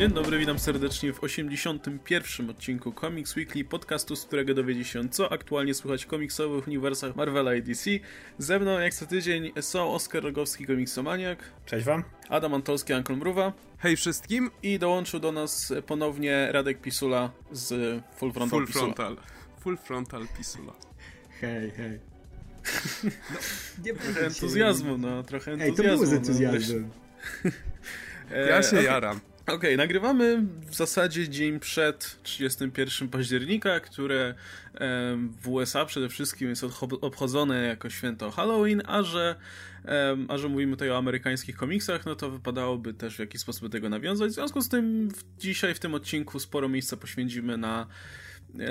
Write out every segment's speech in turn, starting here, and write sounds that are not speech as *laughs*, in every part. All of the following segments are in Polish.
Dzień dobry, witam serdecznie w 81. odcinku Comics Weekly, podcastu, z którego dowiedzie się, co aktualnie słychać w komiksowych uniwersach Marvela i DC. Ze mną, jak co tydzień, są Oskar Rogowski, komiksomaniak. Cześć wam. Adam Antolski, Ankle Mruwa. Hej wszystkim. I dołączył do nas ponownie Radek Pisula z Full Frontal Full Pisula. Frontal. Full Frontal Pisula. Hej, hej. No, nie trochę entuzjazmu, no, trochę entuzjazmu. Ej, to było z entuzjazmem. No, ja się okay. jaram. Okay, nagrywamy w zasadzie dzień przed 31 października, które w USA przede wszystkim jest obchodzone jako święto Halloween, a że, a że mówimy tutaj o amerykańskich komiksach, no to wypadałoby też w jakiś sposób do tego nawiązać. W związku z tym dzisiaj w tym odcinku sporo miejsca poświęcimy na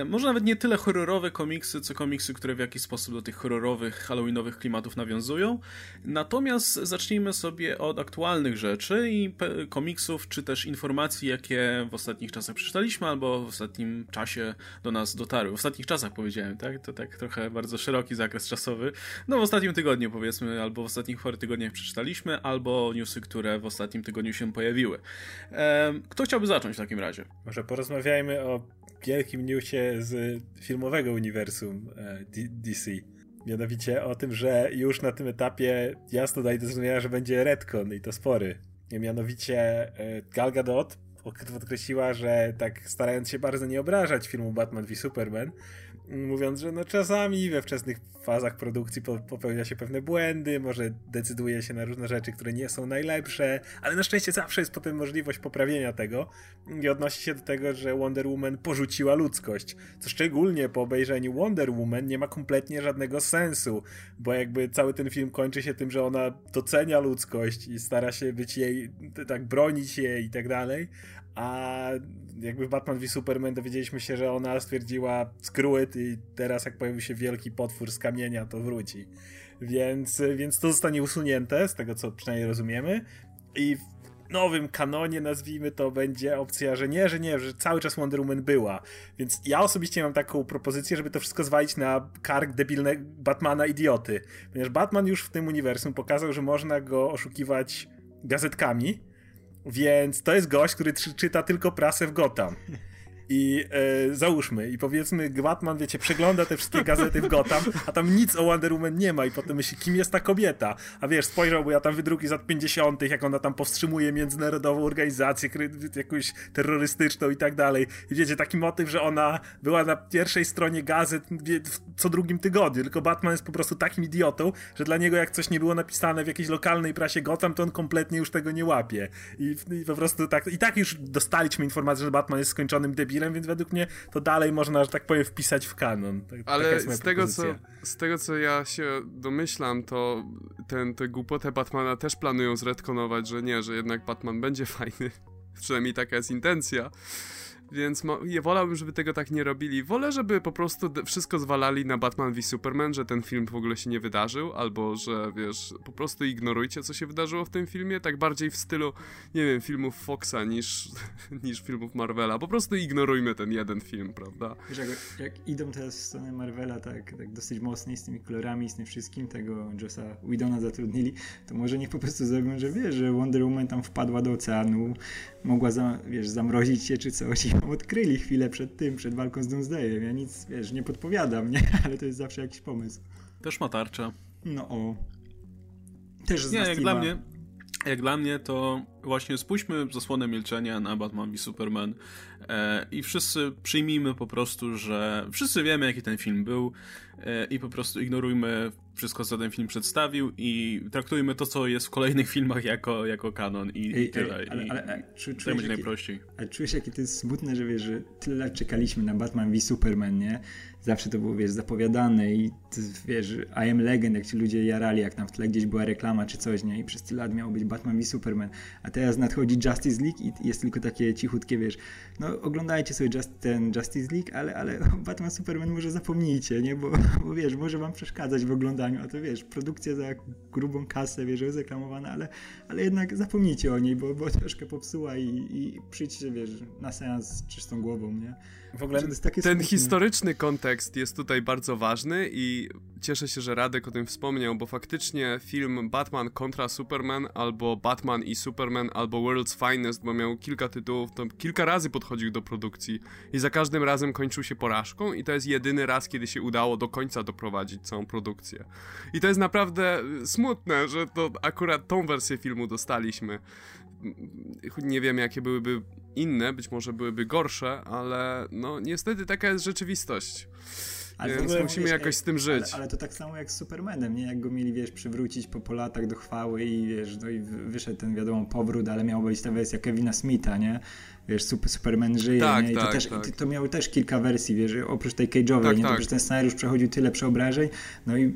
może nawet nie tyle horrorowe komiksy, co komiksy, które w jakiś sposób do tych horrorowych, halloweenowych klimatów nawiązują. Natomiast zacznijmy sobie od aktualnych rzeczy i komiksów, czy też informacji, jakie w ostatnich czasach przeczytaliśmy, albo w ostatnim czasie do nas dotarły. W ostatnich czasach powiedziałem, tak? To tak trochę bardzo szeroki zakres czasowy. No w ostatnim tygodniu powiedzmy, albo w ostatnich parę tygodniach przeczytaliśmy, albo newsy, które w ostatnim tygodniu się pojawiły. Kto chciałby zacząć w takim razie? Może porozmawiajmy o wielkim newsie z filmowego uniwersum e, DC. Mianowicie o tym, że już na tym etapie jasno daje do zrozumienia, że będzie retcon i to spory. Mianowicie e, Gal Gadot podkreśliła, że tak starając się bardzo nie obrażać filmu Batman v Superman, mówiąc, że no czasami we wczesnych fazach produkcji popełnia się pewne błędy, może decyduje się na różne rzeczy, które nie są najlepsze, ale na szczęście zawsze jest potem możliwość poprawienia tego i odnosi się do tego, że Wonder Woman porzuciła ludzkość, co szczególnie po obejrzeniu Wonder Woman nie ma kompletnie żadnego sensu, bo jakby cały ten film kończy się tym, że ona docenia ludzkość i stara się być jej, tak bronić jej i tak dalej, a jakby w Batman v Superman dowiedzieliśmy się, że ona stwierdziła it i teraz jak pojawi się wielki potwór z kamienia, to wróci. Więc, więc to zostanie usunięte, z tego co przynajmniej rozumiemy. I w nowym kanonie, nazwijmy to, będzie opcja, że nie, że nie, że cały czas Wonder Woman była. Więc ja osobiście mam taką propozycję, żeby to wszystko zwalić na kark debilnego Batmana idioty. Ponieważ Batman już w tym uniwersum pokazał, że można go oszukiwać gazetkami, więc to jest gość, który czyta tylko prasę w Gotham. I e, załóżmy, i powiedzmy, Batman, wiecie, przegląda te wszystkie gazety w Gotham, a tam nic o Wonder Woman nie ma i potem myśli, kim jest ta kobieta? A wiesz, spojrzał, bo ja tam wydruki z lat 50., jak ona tam powstrzymuje międzynarodową organizację, jakąś terrorystyczną i tak dalej. I wiecie, taki motyw, że ona była na pierwszej stronie gazet co drugim tygodniu, tylko Batman jest po prostu takim idiotą, że dla niego jak coś nie było napisane w jakiejś lokalnej prasie Gotham, to on kompletnie już tego nie łapie. I, i po prostu tak, i tak już dostaliśmy informację, że Batman jest skończonym debilem, więc według mnie to dalej można, że tak powiem, wpisać w kanon. Tak, Ale z tego, co, z tego, co ja się domyślam, to ten, tę głupotę Batmana też planują zretkonować, że nie, że jednak Batman będzie *laughs* fajny. Przynajmniej taka jest intencja. Więc ja wolałbym, żeby tego tak nie robili. Wolę, żeby po prostu wszystko zwalali na Batman v Superman, że ten film w ogóle się nie wydarzył, albo że wiesz, po prostu ignorujcie, co się wydarzyło w tym filmie, tak bardziej w stylu, nie wiem, filmów Foxa niż, *laughs* niż filmów Marvela. Po prostu ignorujmy ten jeden film, prawda? Wiesz, jak, jak idą teraz w stronę Marvela tak, tak dosyć mocniej z tymi kolorami, z tym wszystkim, tego Jossa Widona zatrudnili, to może niech po prostu zrobią, że wiesz, że Wonder Woman tam wpadła do oceanu, mogła, za, wiesz, zamrozić się czy coś odkryli chwilę przed tym, przed walką z Doomsdayem. Ja nic, wiesz, nie podpowiadam, nie? *laughs* Ale to jest zawsze jakiś pomysł. Też ma tarczę. No o. Też z Nie, jak dla mnie, jak dla mnie to właśnie spójrzmy zasłonę milczenia na Batman i Superman e, i wszyscy przyjmijmy po prostu, że wszyscy wiemy jaki ten film był i po prostu ignorujmy wszystko, co ten film przedstawił i traktujmy to, co jest w kolejnych *laughs* filmach jako, jako kanon i, ej, tyle. Ej, ale, ale, ale, czu, to będzie najprościej. Ale czujesz, jakie to jest smutne, że wiesz, że tyle lat czekaliśmy na Batman v Superman, nie? Zawsze to było, wiesz, zapowiadane i wiesz, I am legend, jak ci ludzie jarali, jak tam w tle gdzieś była reklama czy coś, nie? I przez tyle lat miał być Batman v Superman. A teraz nadchodzi Justice League i jest tylko takie cichutkie, wiesz, no oglądajcie sobie just, ten Justice League, ale, ale *laughs* Batman Superman może zapomnijcie, nie? Bo, *laughs* bo wiesz, może wam przeszkadzać w oglądaniu a to wiesz, produkcja za grubą kasę, wiesz, jest reklamowana, ale, ale jednak zapomnijcie o niej, bo, bo *laughs* troszkę popsuła i, i przyjdźcie, wiesz, na seans z czystą głową, nie? W ogóle ten smutne. historyczny kontekst jest tutaj bardzo ważny i cieszę się, że Radek o tym wspomniał, bo faktycznie film Batman kontra Superman albo Batman i Superman albo World's Finest, bo miał kilka tytułów, to kilka razy podchodził do produkcji i za każdym razem kończył się porażką i to jest jedyny raz, kiedy się udało do końca doprowadzić całą produkcję. I to jest naprawdę smutne, że to akurat tą wersję filmu dostaliśmy nie wiem jakie byłyby inne, być może byłyby gorsze, ale no niestety taka jest rzeczywistość. Ale Więc musimy wiesz, jakoś z tym żyć. Ale, ale, to tak samo jak z Supermanem, nie? Jak go mieli, wiesz, przywrócić po, po latach do chwały i wiesz, no i wyszedł ten wiadomo powrót, ale miała być ta wersja Kevina Smitha, nie? Wiesz, super, Superman żyje, tak, nie? I tak, to, też, tak. to miało też kilka wersji, wiesz, oprócz tej cage'owej, tak, nie? To, tak. ten scenariusz przechodził tyle przeobrażeń, no i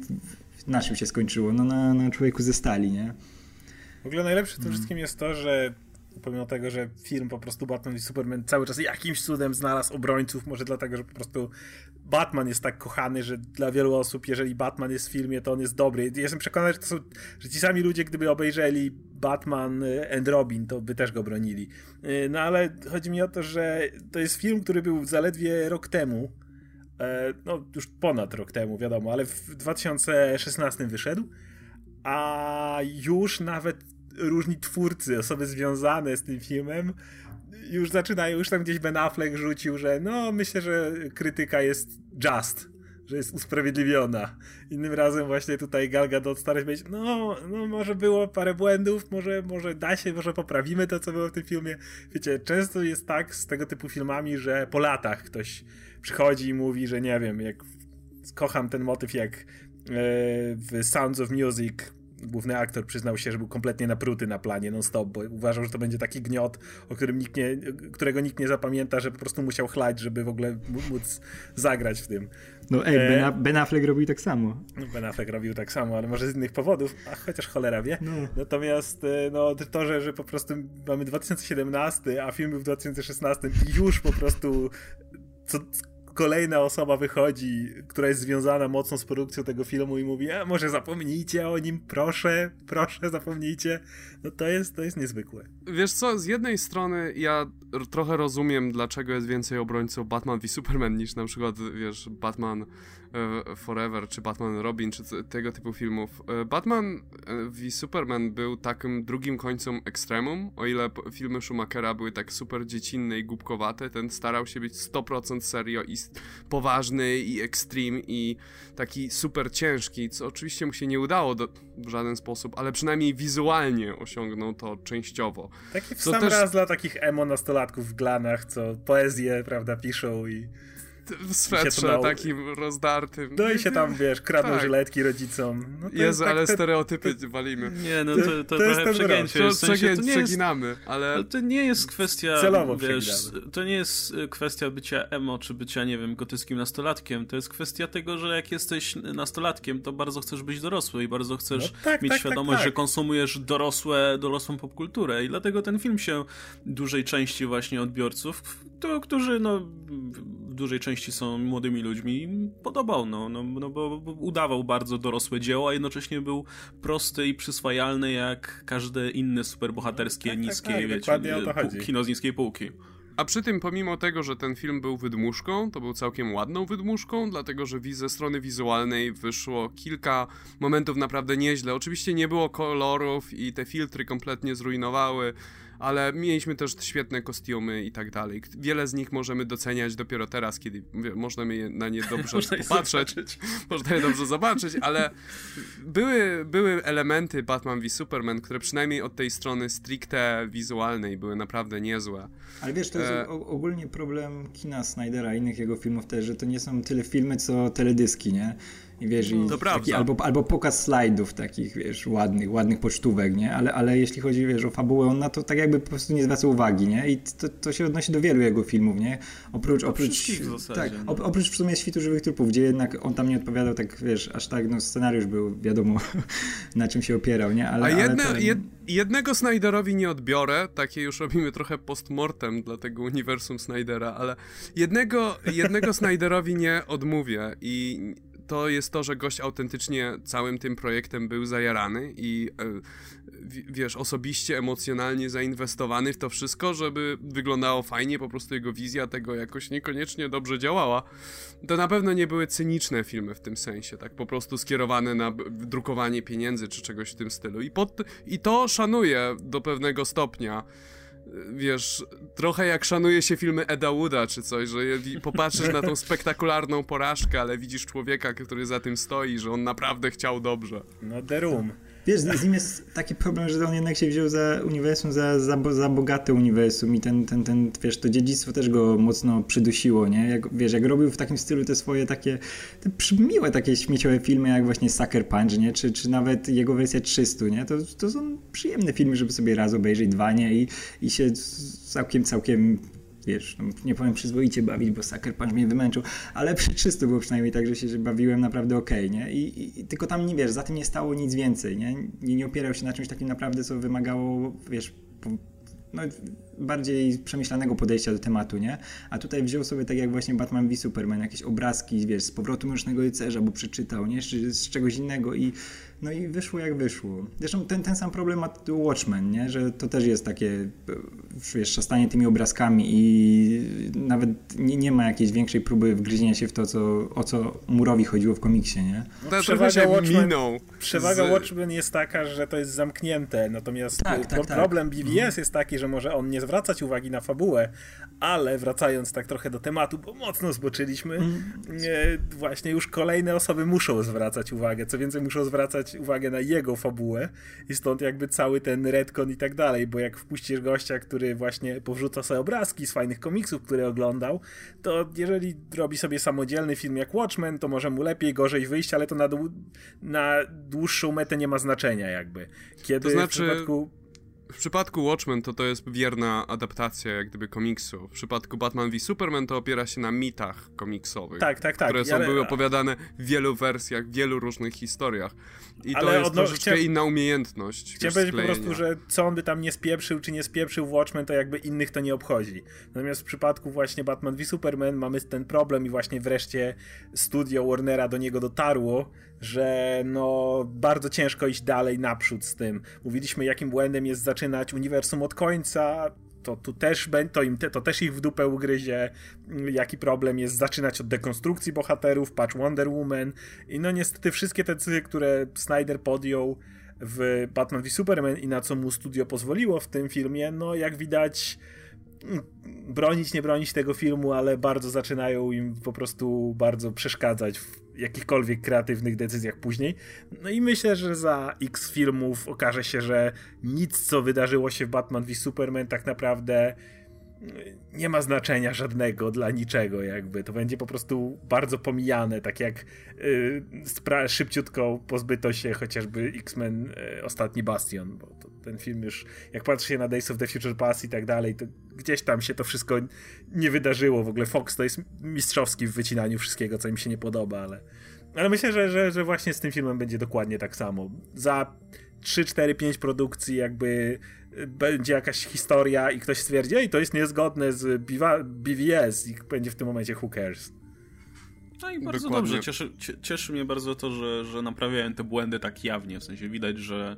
na czym się skończyło? No na, na człowieku ze stali, nie? W ogóle najlepsze w tym mm. wszystkim jest to, że pomimo tego, że film po prostu Batman i Superman cały czas jakimś cudem znalazł obrońców, może dlatego, że po prostu Batman jest tak kochany, że dla wielu osób, jeżeli Batman jest w filmie, to on jest dobry. Jestem przekonany, że, to są, że ci sami ludzie, gdyby obejrzeli Batman and Robin, to by też go bronili. Y, no ale chodzi mi o to, że to jest film, który był zaledwie rok temu, e, no już ponad rok temu, wiadomo, ale w 2016 wyszedł, a już nawet różni twórcy, osoby związane z tym filmem już zaczynają, już tam gdzieś Ben Affleck rzucił, że no myślę, że krytyka jest just, że jest usprawiedliwiona. Innym razem właśnie tutaj Gal Gadot stara się powiedzieć, no, no może było parę błędów, może, może da się, może poprawimy to, co było w tym filmie. Wiecie, często jest tak z tego typu filmami, że po latach ktoś przychodzi i mówi, że nie wiem, jak kocham ten motyw jak e, w Sounds of Music główny aktor przyznał się, że był kompletnie napruty na planie non-stop, bo uważał, że to będzie taki gniot, o którym nikt nie, którego nikt nie zapamięta, że po prostu musiał chlać, żeby w ogóle móc zagrać w tym. No ej, e, ben Affleck robił tak samo. No, ben Affleck robił tak samo, ale może z innych powodów, a chociaż cholera wie. No. Natomiast e, no, to, że, że po prostu mamy 2017, a film był w 2016 i już po prostu co, kolejna osoba wychodzi, która jest związana mocno z produkcją tego filmu i mówi, a może zapomnijcie o nim, proszę, proszę zapomnijcie. No to jest, to jest niezwykłe. Wiesz co, z jednej strony ja trochę rozumiem, dlaczego jest więcej obrońców Batman v Superman niż na przykład, wiesz, Batman Forever, czy Batman Robin, czy tego typu filmów. E, Batman e, v Superman był takim drugim końcem ekstremum, o ile filmy Schumachera były tak super dziecinne i głupkowate, ten starał się być 100% serio i poważny i extreme i taki super ciężki, co oczywiście mu się nie udało do, w żaden sposób, ale przynajmniej wizualnie osiągnął to częściowo. Taki w sam też... raz dla takich emo nastolatków w glanach, co poezję, prawda, piszą i w swetrze takim rozdartym. No i się tam, wiesz, kradną tak. żyletki rodzicom. No Jezu, tak, ale te... stereotypy to... walimy. Nie, no to, to, to trochę przegięcie. W sensie, to nie przeginamy, jest, ale... ale... To nie jest kwestia, Celowo wiesz, to nie jest kwestia bycia emo, czy bycia, nie wiem, gotyckim nastolatkiem. To jest kwestia tego, że jak jesteś nastolatkiem, to bardzo chcesz być dorosły i bardzo chcesz no tak, mieć tak, tak świadomość, że tak. konsumujesz dorosłe, dorosłą popkulturę i dlatego ten film się dużej części właśnie odbiorców, to, którzy no w dużej części są młodymi ludźmi, podobał, no, no, no bo, udawał bardzo dorosłe dzieło, a jednocześnie był prosty i przyswajalny jak każde inne superbohaterskie, tak, niskie, tak, tak, wiecie, kino z niskiej półki. A przy tym, pomimo tego, że ten film był wydmuszką, to był całkiem ładną wydmuszką, dlatego że ze strony wizualnej wyszło kilka momentów naprawdę nieźle. Oczywiście nie było kolorów i te filtry kompletnie zrujnowały ale mieliśmy też świetne kostiumy i tak dalej. Wiele z nich możemy doceniać dopiero teraz, kiedy możemy na nie dobrze *laughs* popatrzeć, można je dobrze zobaczyć, ale były, były elementy Batman v Superman, które przynajmniej od tej strony stricte wizualnej były naprawdę niezłe. Ale wiesz, to jest e... ogólnie problem kina Snydera i innych jego filmów też, że to nie są tyle filmy, co teledyski, nie? I wiesz, i to taki, albo, albo pokaz slajdów takich, wiesz, ładnych, ładnych pocztówek, nie? Ale, ale jeśli chodzi, wiesz, o fabułę, on na to tak jakby po prostu nie zwraca uwagi, nie? I to, to się odnosi do wielu jego filmów, nie? Oprócz, oprócz, tak, no. oprócz w sumie Świtu Żywych Trupów, gdzie jednak on tam nie odpowiadał tak, wiesz, aż tak, no scenariusz był, wiadomo, *laughs* na czym się opierał, nie? Ale, A jedne, ale jed, jednego Snyderowi nie odbiorę, takie już robimy trochę postmortem dla tego uniwersum Snydera, ale jednego, jednego Snyderowi nie odmówię i to jest to, że gość autentycznie całym tym projektem był zajarany i wiesz, osobiście, emocjonalnie zainwestowany w to wszystko, żeby wyglądało fajnie, po prostu jego wizja tego jakoś niekoniecznie dobrze działała. To na pewno nie były cyniczne filmy w tym sensie, tak po prostu skierowane na drukowanie pieniędzy czy czegoś w tym stylu. I, pod, i to szanuję do pewnego stopnia wiesz, trochę jak szanuje się filmy Eda Wooda czy coś, że popatrzysz na tą *laughs* spektakularną porażkę, ale widzisz człowieka, który za tym stoi, że on naprawdę chciał dobrze. No The Room. Wiesz, z nim jest taki problem, że on jednak się wziął za uniwersum, za, za, za bogate uniwersum i ten, ten, ten, wiesz, to dziedzictwo też go mocno przydusiło, nie? Jak, wiesz, jak robił w takim stylu te swoje takie, te miłe takie śmieciowe filmy, jak właśnie Sucker Punch, nie? Czy, czy nawet jego wersja 300, nie? To, to są przyjemne filmy, żeby sobie raz obejrzeć, dwa, nie? I, i się całkiem, całkiem wiesz, no, nie powiem przyzwoicie bawić, bo Sucker Punch mnie wymęczył, ale *laughs* przy 300 było przynajmniej tak, że się że bawiłem naprawdę okej, okay, nie? I, I, tylko tam, nie wiesz, za tym nie stało nic więcej, nie? nie? Nie opierał się na czymś takim naprawdę, co wymagało, wiesz, no, bardziej przemyślanego podejścia do tematu, nie? A tutaj wziął sobie tak jak właśnie Batman v Superman, jakieś obrazki, wiesz, z powrotu Mrocznego Rycerza, bo przeczytał, nie? Czy z czegoś innego i no i wyszło jak wyszło. Zresztą ten, ten sam problem ma Watchmen, nie? że to też jest takie wiesz, szastanie tymi obrazkami i nawet nie, nie ma jakiejś większej próby wgryzienia się w to, co, o co Murowi chodziło w komiksie. Nie? No, przewaga Watchmen, przewaga z... Watchmen jest taka, że to jest zamknięte, natomiast tak, tak, tak. problem BVS mhm. jest taki, że może on nie zwracać uwagi na fabułę, ale wracając tak trochę do tematu, bo mocno zboczyliśmy, mhm. właśnie już kolejne osoby muszą zwracać uwagę, co więcej muszą zwracać uwagę na jego fabułę i stąd jakby cały ten retcon i tak dalej, bo jak wpuścisz gościa, który właśnie powrzuca sobie obrazki z fajnych komiksów, które oglądał, to jeżeli robi sobie samodzielny film jak Watchmen, to może mu lepiej, gorzej wyjść, ale to na, dłu na dłuższą metę nie ma znaczenia jakby. Kiedy to znaczy... w przypadku w przypadku Watchmen to to jest wierna adaptacja jak gdyby komiksu. W przypadku Batman v Superman to opiera się na mitach komiksowych. Tak, tak, tak. Które są, ale... były opowiadane w wielu wersjach, w wielu różnych historiach. I ale to jest odno... troszeczkę chciałem... inna umiejętność. Chciałem powiedzieć po prostu, że co on by tam nie spieprzył, czy nie spieprzył Watchmen, to jakby innych to nie obchodzi. Natomiast w przypadku właśnie Batman v Superman mamy ten problem i właśnie wreszcie studio Warnera do niego dotarło, że no bardzo ciężko iść dalej naprzód z tym. Mówiliśmy, jakim błędem jest zaczynać uniwersum od końca, to tu też to, im, to też ich w dupę ugryzie, jaki problem jest zaczynać od dekonstrukcji bohaterów, patch Wonder Woman. I no niestety wszystkie te decyzje, które Snyder podjął w Batman v Superman i na co mu studio pozwoliło w tym filmie, no jak widać bronić, nie bronić tego filmu, ale bardzo zaczynają im po prostu bardzo przeszkadzać w jakichkolwiek kreatywnych decyzjach później. No i myślę, że za X filmów okaże się, że nic, co wydarzyło się w Batman v Superman, tak naprawdę nie ma znaczenia żadnego dla niczego, jakby. To będzie po prostu bardzo pomijane, tak jak yy, szybciutko pozbyto się chociażby X-Men yy, Ostatni Bastion, bo to, ten film już, jak patrzy się na Days of the Future Past i tak dalej, to gdzieś tam się to wszystko nie wydarzyło. W ogóle Fox to jest mistrzowski w wycinaniu wszystkiego, co im się nie podoba, ale, ale myślę, że, że, że właśnie z tym filmem będzie dokładnie tak samo. Za 3, 4, 5 produkcji jakby będzie jakaś historia i ktoś stwierdzi, ej, to jest niezgodne z BVS i będzie w tym momencie who cares. No i bardzo Dokładnie. dobrze. Cieszy, cieszy mnie bardzo to, że, że naprawiają te błędy tak jawnie. W sensie widać, że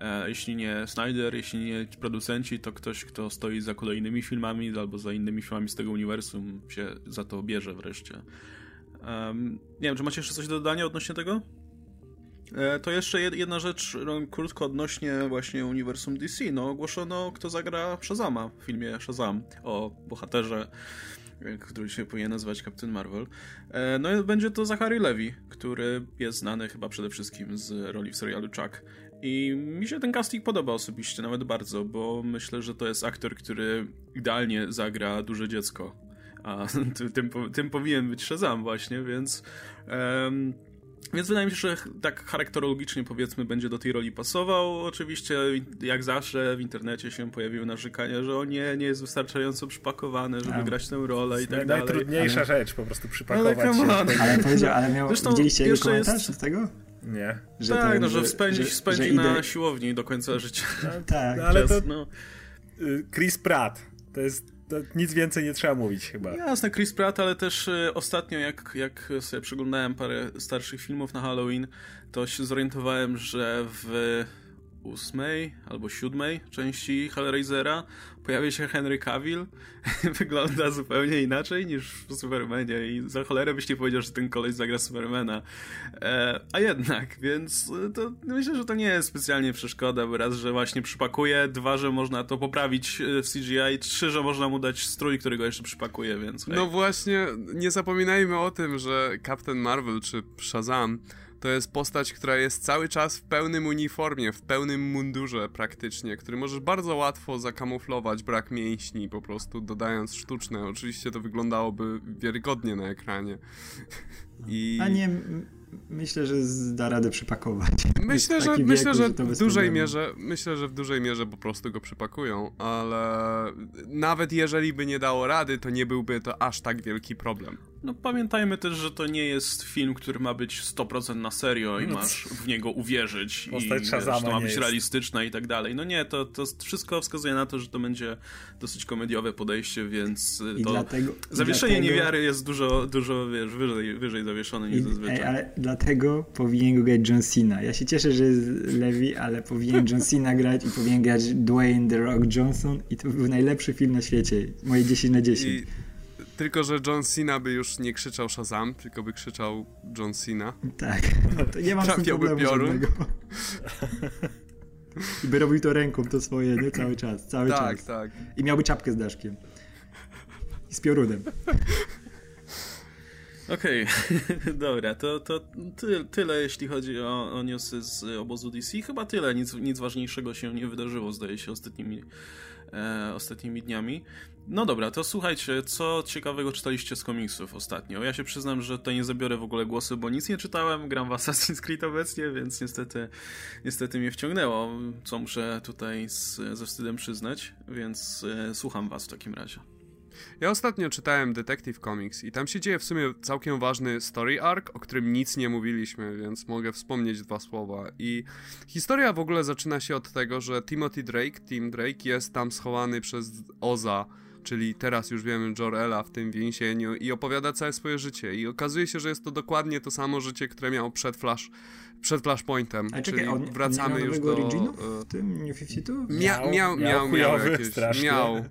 e, jeśli nie Snyder, jeśli nie producenci, to ktoś, kto stoi za kolejnymi filmami albo za innymi filmami z tego uniwersum się za to bierze wreszcie. Um, nie wiem, czy macie jeszcze coś do dodania odnośnie tego? E, to jeszcze jedna rzecz, no, krótko odnośnie właśnie uniwersum DC. No, ogłoszono, kto zagra Shazama w filmie Shazam o bohaterze, e, który się powinien nazywać Captain Marvel. E, no i będzie to Zachary Levi, który jest znany chyba przede wszystkim z roli w serialu Chuck. I mi się ten casting podoba osobiście, nawet bardzo, bo myślę, że to jest aktor, który idealnie zagra duże dziecko. A *laughs* tym, tym powinien być Shazam właśnie, więc... Um, więc wydaje mi się, że tak charakterologicznie powiedzmy będzie do tej roli pasował. Oczywiście jak zawsze w internecie się pojawiły narzekania, że on nie, nie jest wystarczająco przypakowany, żeby A, grać tę rolę i tak dalej. Najtrudniejsza ale... rzecz, po prostu przypakować ale się. Ale powiedział, ale miał, Zresztą widzieliście jego komentarz jest... z tego? Nie. Że tak, ten, no, że spędzi, że, spędzi że na siłowni do końca życia. No, tak. No, ale to... No. Y, Chris Pratt to jest nic więcej nie trzeba mówić chyba. Jasne, Chris Pratt, ale też e, ostatnio jak, jak sobie przeglądałem parę starszych filmów na Halloween, to się zorientowałem, że w ósmej albo siódmej części Hellraisera pojawia się Henry Cavill. *laughs* Wygląda zupełnie inaczej niż w Supermanie i za cholerę byś nie powiedział, że ten koleś zagra Supermana. E, a jednak, więc to myślę, że to nie jest specjalnie przeszkoda, bo raz, że właśnie przypakuje, dwa, że można to poprawić e, w CGI, trzy, że można mu dać strój, który go jeszcze przypakuje, więc hej. No właśnie, nie zapominajmy o tym, że Captain Marvel czy Shazam to jest postać, która jest cały czas w pełnym uniformie, w pełnym mundurze praktycznie, który możesz bardzo łatwo zakamuflować brak mięśni, po prostu dodając sztuczne. Oczywiście to wyglądałoby wiarygodnie na ekranie. I... A nie, myślę, że da radę przypakować. *laughs* Myślę, że, wieku, myślę, że, w dużej mierze, myślę, że w dużej mierze po prostu go przypakują, ale nawet jeżeli by nie dało rady, to nie byłby to aż tak wielki problem. No pamiętajmy też, że to nie jest film, który ma być 100% na serio i no masz w niego uwierzyć Postać i wiesz, to ma być realistyczna i tak dalej. No nie, to, to wszystko wskazuje na to, że to będzie dosyć komediowe podejście, więc I to dlatego, zawieszenie dlatego... niewiary jest dużo, dużo wiesz, wyżej, wyżej zawieszone niż I, zazwyczaj. Ej, ale dlatego powinien go grać John Cena. Ja się cieszę, że jest Levi, ale powinien John *laughs* Cena grać i powinien grać Dwayne The Rock Johnson i to był najlepszy film na świecie. Moje 10 na 10. I tylko, że John Cena by już nie krzyczał Shazam, tylko by krzyczał John Cena. Tak, to nie mam problemu piorun. I by robił to ręką, to swoje, nie? Cały czas, cały tak, czas. Tak, tak. I miałby czapkę z daszkiem. I z piorunem. Okej, okay. *laughs* dobra, to, to ty, tyle jeśli chodzi o, o newsy z obozu DC. Chyba tyle, nic, nic ważniejszego się nie wydarzyło, zdaje się, ostatnimi, e, ostatnimi dniami. No dobra, to słuchajcie, co ciekawego czytaliście z komiksów ostatnio? Ja się przyznam, że tutaj nie zabiorę w ogóle głosu, bo nic nie czytałem, gram w Assassin's Creed obecnie, więc niestety, niestety mnie wciągnęło, co muszę tutaj z, ze wstydem przyznać, więc e, słucham was w takim razie. Ja ostatnio czytałem Detective Comics i tam się dzieje w sumie całkiem ważny story arc, o którym nic nie mówiliśmy, więc mogę wspomnieć dwa słowa. I historia w ogóle zaczyna się od tego, że Timothy Drake, Tim Drake jest tam schowany przez Oza, czyli teraz już wiemy Jor-Ela w tym więzieniu i opowiada całe swoje życie. I okazuje się, że jest to dokładnie to samo życie, które miał przed Flash, przed Flashpointem. A czekaj, czyli on, wracamy on już do... w tym New 52? Miał, miał, miał, miał, miał jakieś, miał.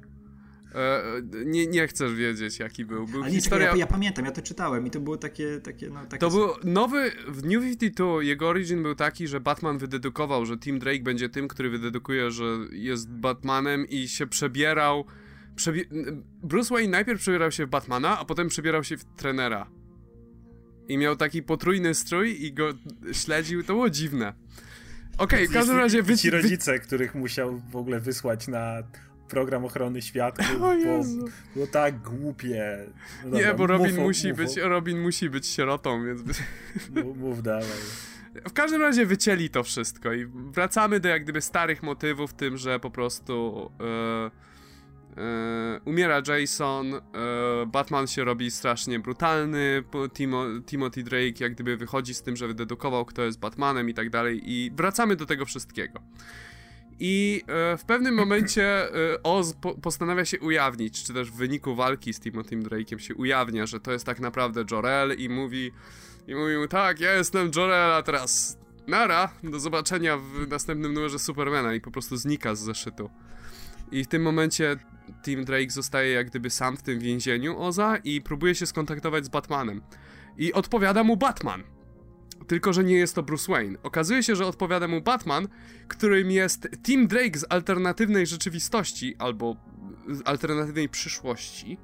E, nie, nie chcesz wiedzieć, jaki był. był Ale nie, historia... ja, ja, pamiętam, ja to czytałem i to było takie... takie, no, takie to był nowy... W New 52 jego origin był taki, że Batman wydedukował, że Tim Drake będzie tym, który wydedukuje, że jest Batmanem i się przebierał... Przebie... Bruce Wayne najpierw przebierał się w Batmana, a potem przebierał się w trenera. I miał taki potrójny strój i go śledził, to było dziwne. Okej, okay, w każdym razie... Wy... Ci rodzice, których musiał w ogóle wysłać na program ochrony światów, *laughs* bo było tak głupie. No dobra, nie, bo Robin, musi być, Robin musi być sierotą, więc... Mów, mów dalej. W każdym razie wycięli to wszystko i wracamy do jak gdyby starych motywów, tym, że po prostu e, umiera Jason, e, Batman się robi strasznie brutalny, Timo, Timothy Drake jak gdyby wychodzi z tym, że wydedukował kto jest Batmanem i tak dalej i wracamy do tego wszystkiego. I e, w pewnym momencie e, Oz po postanawia się ujawnić, czy też w wyniku walki z Timothy Drake'em się ujawnia, że to jest tak naprawdę Jor-El i mówi, i mówi mu, tak, ja jestem Jor-El, a teraz nara, do zobaczenia w następnym numerze Supermana i po prostu znika z zeszytu. I w tym momencie Tim Drake zostaje jak gdyby sam w tym więzieniu Oza i próbuje się skontaktować z Batmanem. I odpowiada mu Batman. Tylko, że nie jest to Bruce Wayne. Okazuje się, że odpowiada mu Batman, którym jest Tim Drake z alternatywnej rzeczywistości albo z alternatywnej przyszłości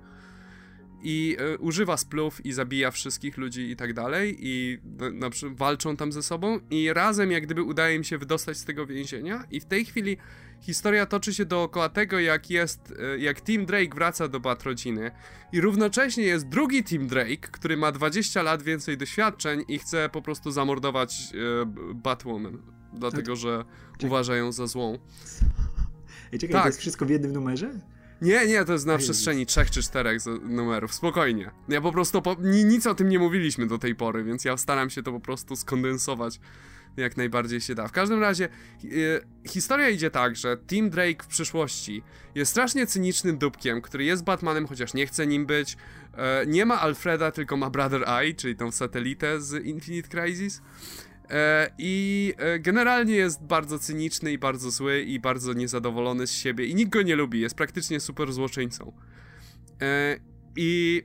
i y, używa splów i zabija wszystkich ludzi i tak dalej i na, walczą tam ze sobą i razem jak gdyby udaje im się wydostać z tego więzienia i w tej chwili historia toczy się dookoła tego jak jest, y, jak Tim Drake wraca do Batrodziny i równocześnie jest drugi Tim Drake, który ma 20 lat więcej doświadczeń i chce po prostu zamordować y, Batwoman, dlatego że uważa ją za złą. Ej, czekaj, tak. to jest wszystko w jednym numerze? Nie, nie, to jest na przestrzeni trzech czy czterech numerów, spokojnie. Ja po prostu, po, nic o tym nie mówiliśmy do tej pory, więc ja staram się to po prostu skondensować jak najbardziej się da. W każdym razie y, historia idzie tak, że Tim Drake w przyszłości jest strasznie cynicznym dupkiem, który jest Batmanem, chociaż nie chce nim być. E, nie ma Alfreda, tylko ma Brother Eye, czyli tą satelitę z Infinite Crisis. E, I e, generalnie jest bardzo cyniczny i bardzo zły i bardzo niezadowolony z siebie i nikt go nie lubi, jest praktycznie super złoczyńcą. E, I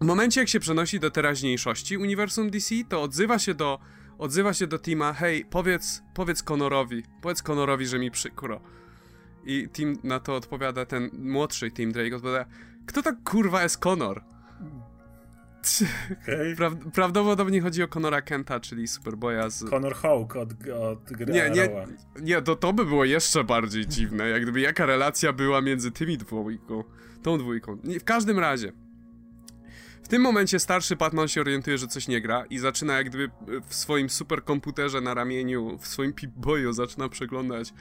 w momencie jak się przenosi do teraźniejszości uniwersum DC, to odzywa się do odzywa się do Tima, hej, powiedz, powiedz Conorowi, powiedz Conorowi, że mi przykro. I Tim na to odpowiada, ten młodszy Tim Drake odpowiada, kto tak kurwa jest Conor? Okay. Pra prawdopodobnie chodzi o Conora Kenta, czyli Superboya z... Conor Hawk od, od gry Nie, nie, nie to, to by było jeszcze bardziej dziwne, jak gdyby jaka relacja była między tymi dwójką, tą dwójką. W każdym razie, w tym momencie starszy Batman się orientuje, że coś nie gra i zaczyna jak gdyby w swoim superkomputerze na ramieniu, w swoim Pip-Boyu zaczyna przeglądać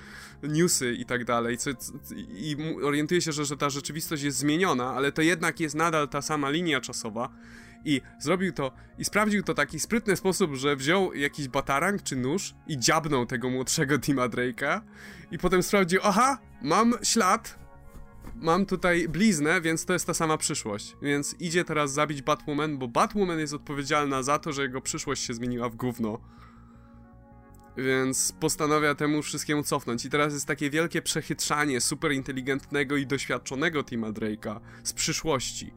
newsy i tak dalej co, i orientuje się, że, że ta rzeczywistość jest zmieniona, ale to jednak jest nadal ta sama linia czasowa i zrobił to, i sprawdził to taki sprytny sposób, że wziął jakiś batarang czy nóż i dziabnął tego młodszego Tima Drake'a i potem sprawdził, aha, mam ślad, mam tutaj bliznę, więc to jest ta sama przyszłość. Więc idzie teraz zabić Batwoman, bo Batwoman jest odpowiedzialna za to, że jego przyszłość się zmieniła w gówno. Więc postanawia temu wszystkiemu cofnąć. I teraz jest takie wielkie przechytrzanie super inteligentnego i doświadczonego Tima Drake'a z przyszłości.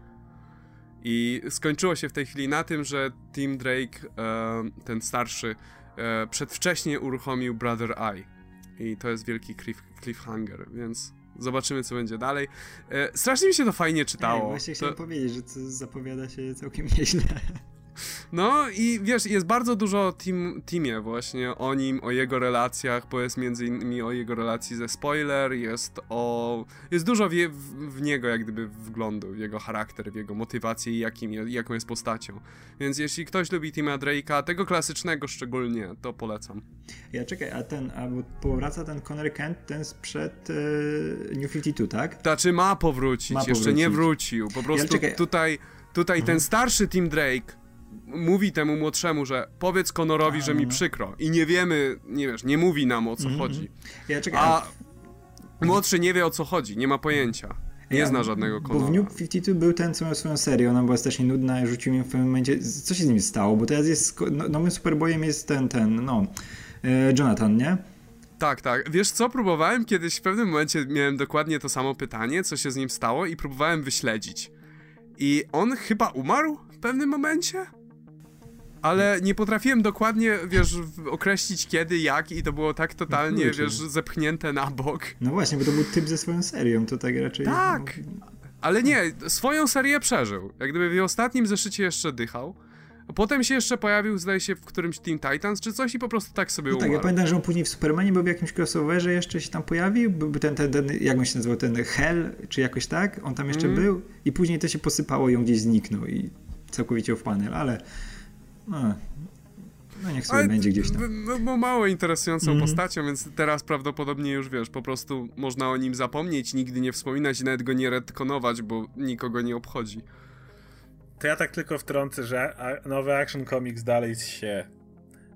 I skończyło się w tej chwili na tym, że Tim Drake, e, ten starszy, e, przedwcześnie uruchomił Brother Eye. I to jest wielki cliff, cliffhanger, więc Zobaczymy, co będzie dalej. E, strasznie mi się to fajnie czytało. Ej, właśnie chciałem powiedzieć, że to zapowiada się całkiem nieźle. No i wiesz, jest bardzo dużo o team, teamie właśnie, o nim, o jego relacjach, bo jest między innymi o jego relacji ze Spoiler, jest o... jest dużo w, w, w niego jak gdyby wglądu, w jego charakter, w jego motywację i jakim, jaką jest postacią. Więc jeśli ktoś lubi Tima Drake'a, tego klasycznego szczególnie, to polecam. Ja czekaj, a ten, a powraca ten Conor Kent, ten sprzed yy, New 52, tak? Znaczy ma powrócić, ma jeszcze powrócić. nie wrócił, po prostu ja, tutaj, tutaj mhm. ten starszy Tim Drake mówi temu młodszemu, że powiedz Conorowi, że mi przykro. I nie wiemy, nie wiesz, nie mówi nam o co mm -hmm. chodzi. Ja czekaj, A młodszy nie wie o co chodzi, nie ma pojęcia. Nie ja, zna żadnego Conora. Bo w New 52 był ten, co miał swoją serię, ona była strasznie nudna, rzucił mi w pewnym momencie, co się z nim stało, bo teraz jest, no, nowym Superboyem jest ten, ten, no, e, Jonathan, nie? Tak, tak. Wiesz co, próbowałem kiedyś, w pewnym momencie miałem dokładnie to samo pytanie, co się z nim stało i próbowałem wyśledzić. I on chyba umarł w pewnym momencie? Ale nie potrafiłem dokładnie, wiesz, określić kiedy, jak i to było tak totalnie, no, wiesz, zepchnięte na bok. No właśnie, bo to był typ ze swoją serią, to tak raczej... Tak, ale nie, swoją serię przeżył. Jak gdyby w ostatnim zeszycie jeszcze dychał. A potem się jeszcze pojawił, zdaje się, w którymś Teen Titans czy coś i po prostu tak sobie no umarł. Tak, ja pamiętam, że on później w Supermanie był w jakimś crossoverze jeszcze się tam pojawił, był ten, ten, ten jak on się nazywał, ten Hell, czy jakoś tak, on tam jeszcze mm. był i później to się posypało i on gdzieś zniknął i całkowicie w panel, ale no, no niech sobie Ale będzie gdzieś tam. No, bo mało interesującą mm postacią, więc teraz prawdopodobnie już wiesz, po prostu można o nim zapomnieć, nigdy nie wspominać i nawet go nie retkonować, bo nikogo nie obchodzi. To ja tak tylko wtrącę, że nowy Action Comics dalej się.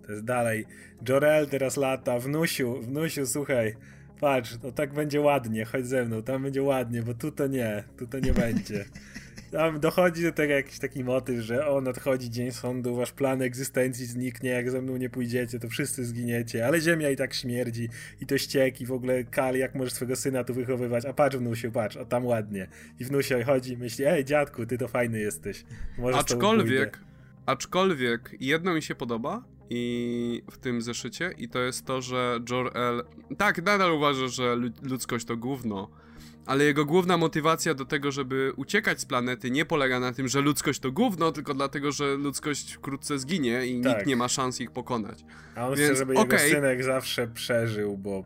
To jest dalej. Jorel teraz lata, wnusiu, wnusiu, słuchaj. Patrz, to tak będzie ładnie, chodź ze mną, tam będzie ładnie, bo tu to nie, tu to nie będzie. *laughs* Tam dochodzi do tego jakiś taki motyw, że o, nadchodzi dzień sądu, wasz plan egzystencji zniknie, jak ze mną nie pójdziecie, to wszyscy zginiecie, ale ziemia i tak śmierdzi i to ściek i w ogóle Kal, jak możesz swojego syna tu wychowywać, a patrz wnusiu, patrz, o tam ładnie. I wnusia chodzi i myśli, ej dziadku, ty to fajny jesteś. Może aczkolwiek, aczkolwiek jedno mi się podoba, i w tym zeszycie i to jest to, że Jor-El tak, nadal uważa, że ludzkość to gówno, ale jego główna motywacja do tego, żeby uciekać z planety nie polega na tym, że ludzkość to gówno, tylko dlatego, że ludzkość wkrótce zginie i tak. nikt nie ma szans ich pokonać. A on Więc, chce, żeby okay. jego synek zawsze przeżył, bo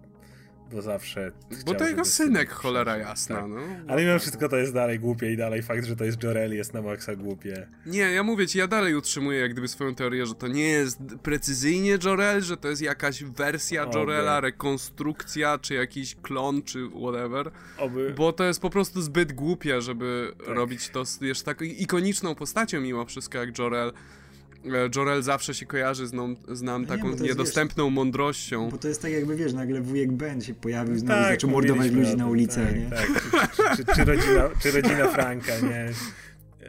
bo zawsze. Bo to jego synek, cholera jasna, tak. no. Ale mimo wszystko to jest dalej głupie i dalej fakt, że to jest Jorel jest na maksa głupie. Nie, ja mówię ci, ja dalej utrzymuję jak gdyby swoją teorię, że to nie jest precyzyjnie Jorel, że to jest jakaś wersja. Jorela, rekonstrukcja, czy jakiś klon, czy whatever. Oby. Bo to jest po prostu zbyt głupie, żeby tak. robić to jeszcze taką ikoniczną postacią mimo wszystko jak Jorel Jorel zawsze się kojarzy z, nam, z nam No nie, taką jest, niedostępną mądrością. Bo to jest tak jakby, wiesz, nagle wujek Ben się pojawił znowu, Tak, zaczął mordować ludzi na ulicę, tak, nie? Tak, czy, czy, czy, czy, rodzina, czy rodzina Franka, nie?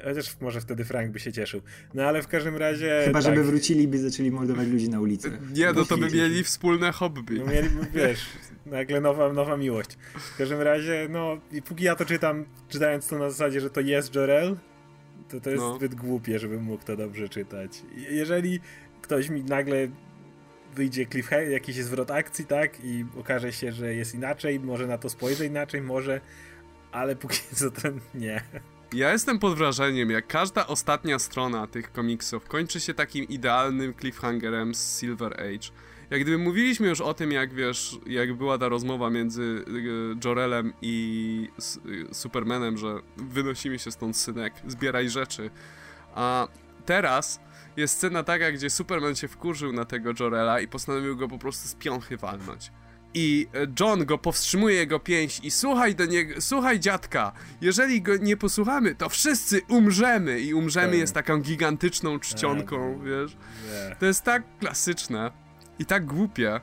Chociaż może wtedy Frank by się cieszył. No ale w każdym razie... Chyba, tak, żeby wrócili, by zaczęli mordować ludzi na ulicy. Nie, no to by mieli wspólne hobby. No mieliby, wiesz, nagle nowa, nowa miłość. W każdym razie, no, i póki ja to czytam, czytając to na zasadzie, że to jest Jorel, to to jest No. zbyt głupie, żebym mógł to dobrze czytać. Jeżeli ktoś mi nagle wyjdzie cliffhanger, jakiś zwrot akcji, tak, i okaże się, że jest inaczej, może na to spojrzę inaczej, może, ale póki *laughs* co to nie. Ja jestem pod wrażeniem, jak każda ostatnia strona tych komiksów kończy się takim idealnym cliffhangerem z Silver Age. Jak gdyby mówiliśmy już o tym, jak wiesz, jak była ta rozmowa między y, Jorelem i y, Supermanem, że wynosimy się stąd, synek, zbieraj rzeczy. A teraz jest scena taka, gdzie Superman się wkurzył na tego Jorela i postanowił go po prostu z piąchy walnąć. I e, John go powstrzymuje jego pięść i słuchaj do niego, słuchaj dziadka, jeżeli go nie posłuchamy, to wszyscy umrzemy i umrzemy Tak. jest taką gigantyczną czcionką, Tak. wiesz. To jest tak klasyczne i tak głupie,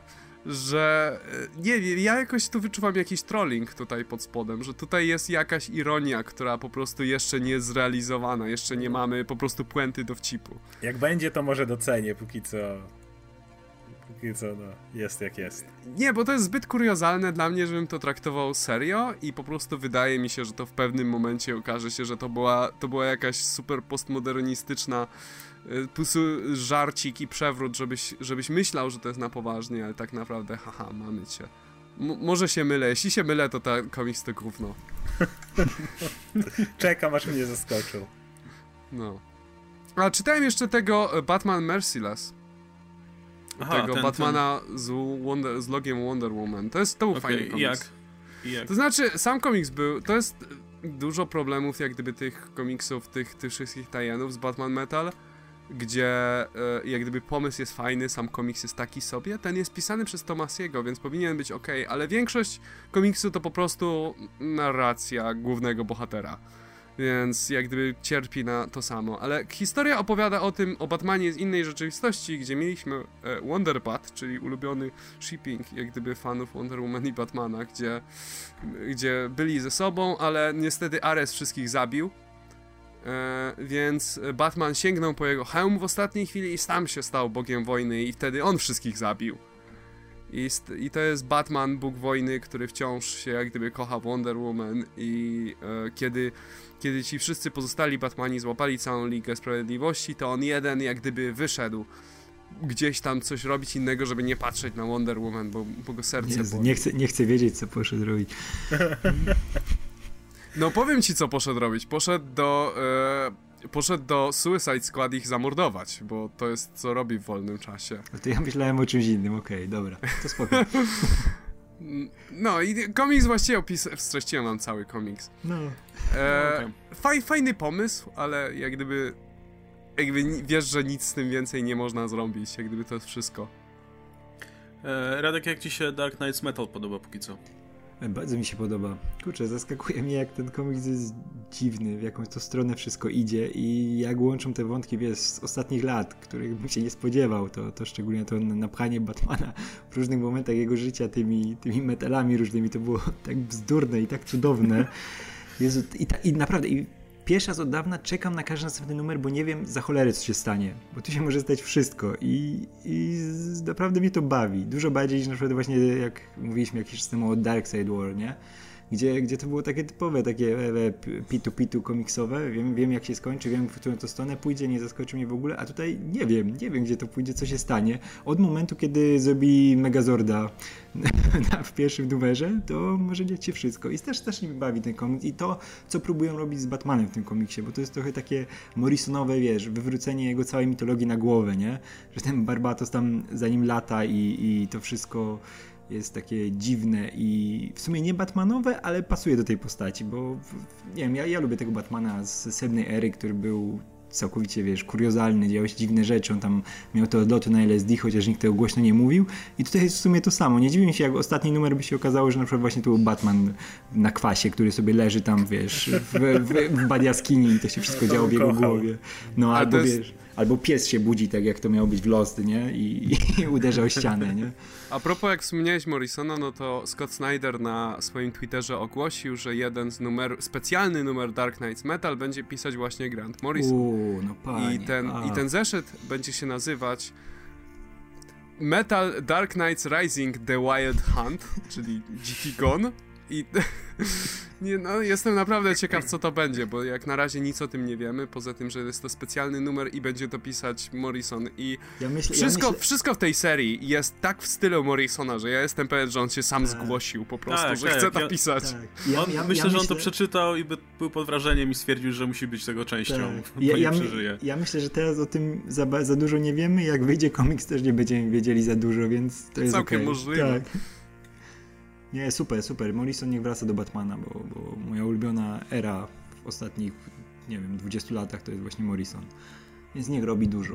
że e, nie wiem, ja jakoś tu wyczuwam jakiś trolling tutaj pod spodem, że tutaj jest jakaś ironia, która po prostu jeszcze nie jest zrealizowana, jeszcze nie mamy po prostu puenty dowcipu. Jak będzie, to może docenię, póki co... Póki co, no, jest jak jest. Nie, bo to jest zbyt kuriozalne dla mnie, żebym to traktował serio i po prostu wydaje mi się, że to w pewnym momencie okaże się, że to była, to była jakaś super postmodernistyczna żarcik i przewrót, żebyś, żebyś myślał, że to jest na poważnie, ale tak naprawdę haha, mamy cię. M- może się mylę, jeśli się mylę, to ta komiks to gówno. *laughs* Czekam, aż mnie zaskoczył. No. A czytałem jeszcze tego e, Batman Merciless. Aha, tego ten- Batmana Z, Wonder, z logiem Wonder Woman. To, jest, to był ten- fajny komiks. jak? I jak? To znaczy, sam komiks był, to jest dużo problemów jak gdyby tych komiksów, tych, tych wszystkich tajenów z Batman Metal, gdzie e, jak gdyby pomysł jest fajny, sam komiks jest taki sobie, ten jest pisany przez Tomasiego, więc powinien być ok, ale większość komiksu to po prostu narracja głównego bohatera. Więc jak gdyby cierpi na to samo. Ale historia opowiada o tym, o Batmanie z innej rzeczywistości, gdzie mieliśmy e, Wonderbat, czyli ulubiony shipping jak gdyby fanów Wonder Woman i Batmana, gdzie, gdzie byli ze sobą, ale niestety Ares wszystkich zabił. E, więc Batman sięgnął po jego hełm w ostatniej chwili i sam się stał bogiem wojny i wtedy on wszystkich zabił. I, st- I to jest Batman, Bóg wojny, który wciąż się jak gdyby kocha Wonder Woman i e, kiedy, kiedy ci wszyscy pozostali Batmani złapali całą Ligę Sprawiedliwości, to on jeden jak gdyby wyszedł gdzieś tam coś robić innego, żeby nie patrzeć na Wonder Woman, bo, bo go serce Jezu, boli. nie, chcę, nie chcę wiedzieć, co poszedł robić. *laughs* No powiem ci, co poszedł robić. Poszedł do... E, poszedł do Suicide Squad ich zamordować, bo to jest co robi w wolnym czasie. No to ja myślałem o czymś innym, okej, dobra, to spoko. *laughs* No i komiks właściwie opis... Streściłem wam cały komiks. No, E, Okej. faj, fajny pomysł, ale jak gdyby... Jakby ni- wiesz, że nic z tym więcej nie można zrobić, jak gdyby to jest wszystko. E, Radek, jak ci się Dark Knights Metal podoba póki co? Bardzo mi się podoba. Kurczę, zaskakuje mnie, jak ten komiks jest dziwny, w jakąś to stronę wszystko idzie i jak łączą te wątki, wiesz, z ostatnich lat, których bym się nie spodziewał, to, to szczególnie to napchanie Batmana w różnych momentach jego życia tymi, tymi metalami różnymi, to było tak bzdurne i tak cudowne. Jezu, i, ta, i naprawdę, i pierwszy raz od dawna czekam na każdy następny numer, bo nie wiem za cholerę, co się stanie. Bo tu się może stać wszystko i, i naprawdę mnie to bawi. Dużo bardziej niż na przykład właśnie, jak mówiliśmy jakiś czas temu o Dark Side War, nie? Gdzie, gdzie to było takie typowe, takie e, e, pitu-pitu komiksowe. Wiem, wiem, jak się skończy, wiem, w którą to stronę pójdzie, nie zaskoczy mnie w ogóle, a tutaj nie wiem, nie wiem, gdzie to pójdzie, co się stanie. Od momentu, kiedy zrobi Megazorda *laughs* w pierwszym numerze, to może dziać się wszystko. I też, też mnie bawi ten komiks i to, co próbują robić z Batmanem w tym komiksie, bo to jest trochę takie Morrisonowe, wiesz, wywrócenie jego całej mitologii na głowę, nie? Że ten Barbatos tam za nim lata i, i to wszystko jest takie dziwne i w sumie nie Batmanowe, ale pasuje do tej postaci, bo nie wiem, ja, ja lubię tego Batmana z srebrnej ery, który był całkowicie, wiesz, kuriozalny, działy się dziwne rzeczy, on tam miał te odloty na LSD, chociaż nikt tego głośno nie mówił i tutaj jest w sumie to samo. Nie dziwię się, jak ostatni numer by się okazało, że na przykład właśnie to był Batman na kwasie, który sobie leży tam, wiesz, w, w, w bad jaskini i to się wszystko działo w jego głowie. No Ale albo jest- wiesz... Albo pies się budzi, tak jak to miało być w Lost, nie? I, i uderza o ścianę, nie? A propos, jak wspomniałeś Morrisona, no to Scott Snyder na swoim Twitterze ogłosił, że jeden z numerów, specjalny numer Dark Knights Metal będzie pisać właśnie Grant Morrison. Uuu, no panie. I ten, a. I ten zeszyt będzie się nazywać Metal Dark Knights Rising The Wild Hunt, czyli Dziki Gon. I *laughs* nie, no, jestem naprawdę ciekaw, co to będzie, bo jak na razie nic o tym nie wiemy, poza tym, że jest to specjalny numer i będzie to pisać Morrison. I Ja myślę, wszystko, ja myślę, wszystko w tej serii jest tak w stylu Morrisona, że ja jestem pewien, że on się sam Tak. zgłosił po prostu, Tak, że tak, chce ja- to pisać. tak. Ja, ja, myślę, ja że on to przeczytał i by, był pod wrażeniem i stwierdził, że musi być tego częścią, Tak. bo Ja, nie ja, przeżyje. ja myślę, że teraz o tym za, za dużo nie wiemy. Jak wyjdzie komiks, też nie będziemy wiedzieli za dużo, więc to jest Całkiem okej. możliwe. Tak. Nie, super, super. Morrison niech wraca do Batmana, bo, bo moja ulubiona era w ostatnich, nie wiem, 20 latach to jest właśnie Morrison. Więc niech robi dużo.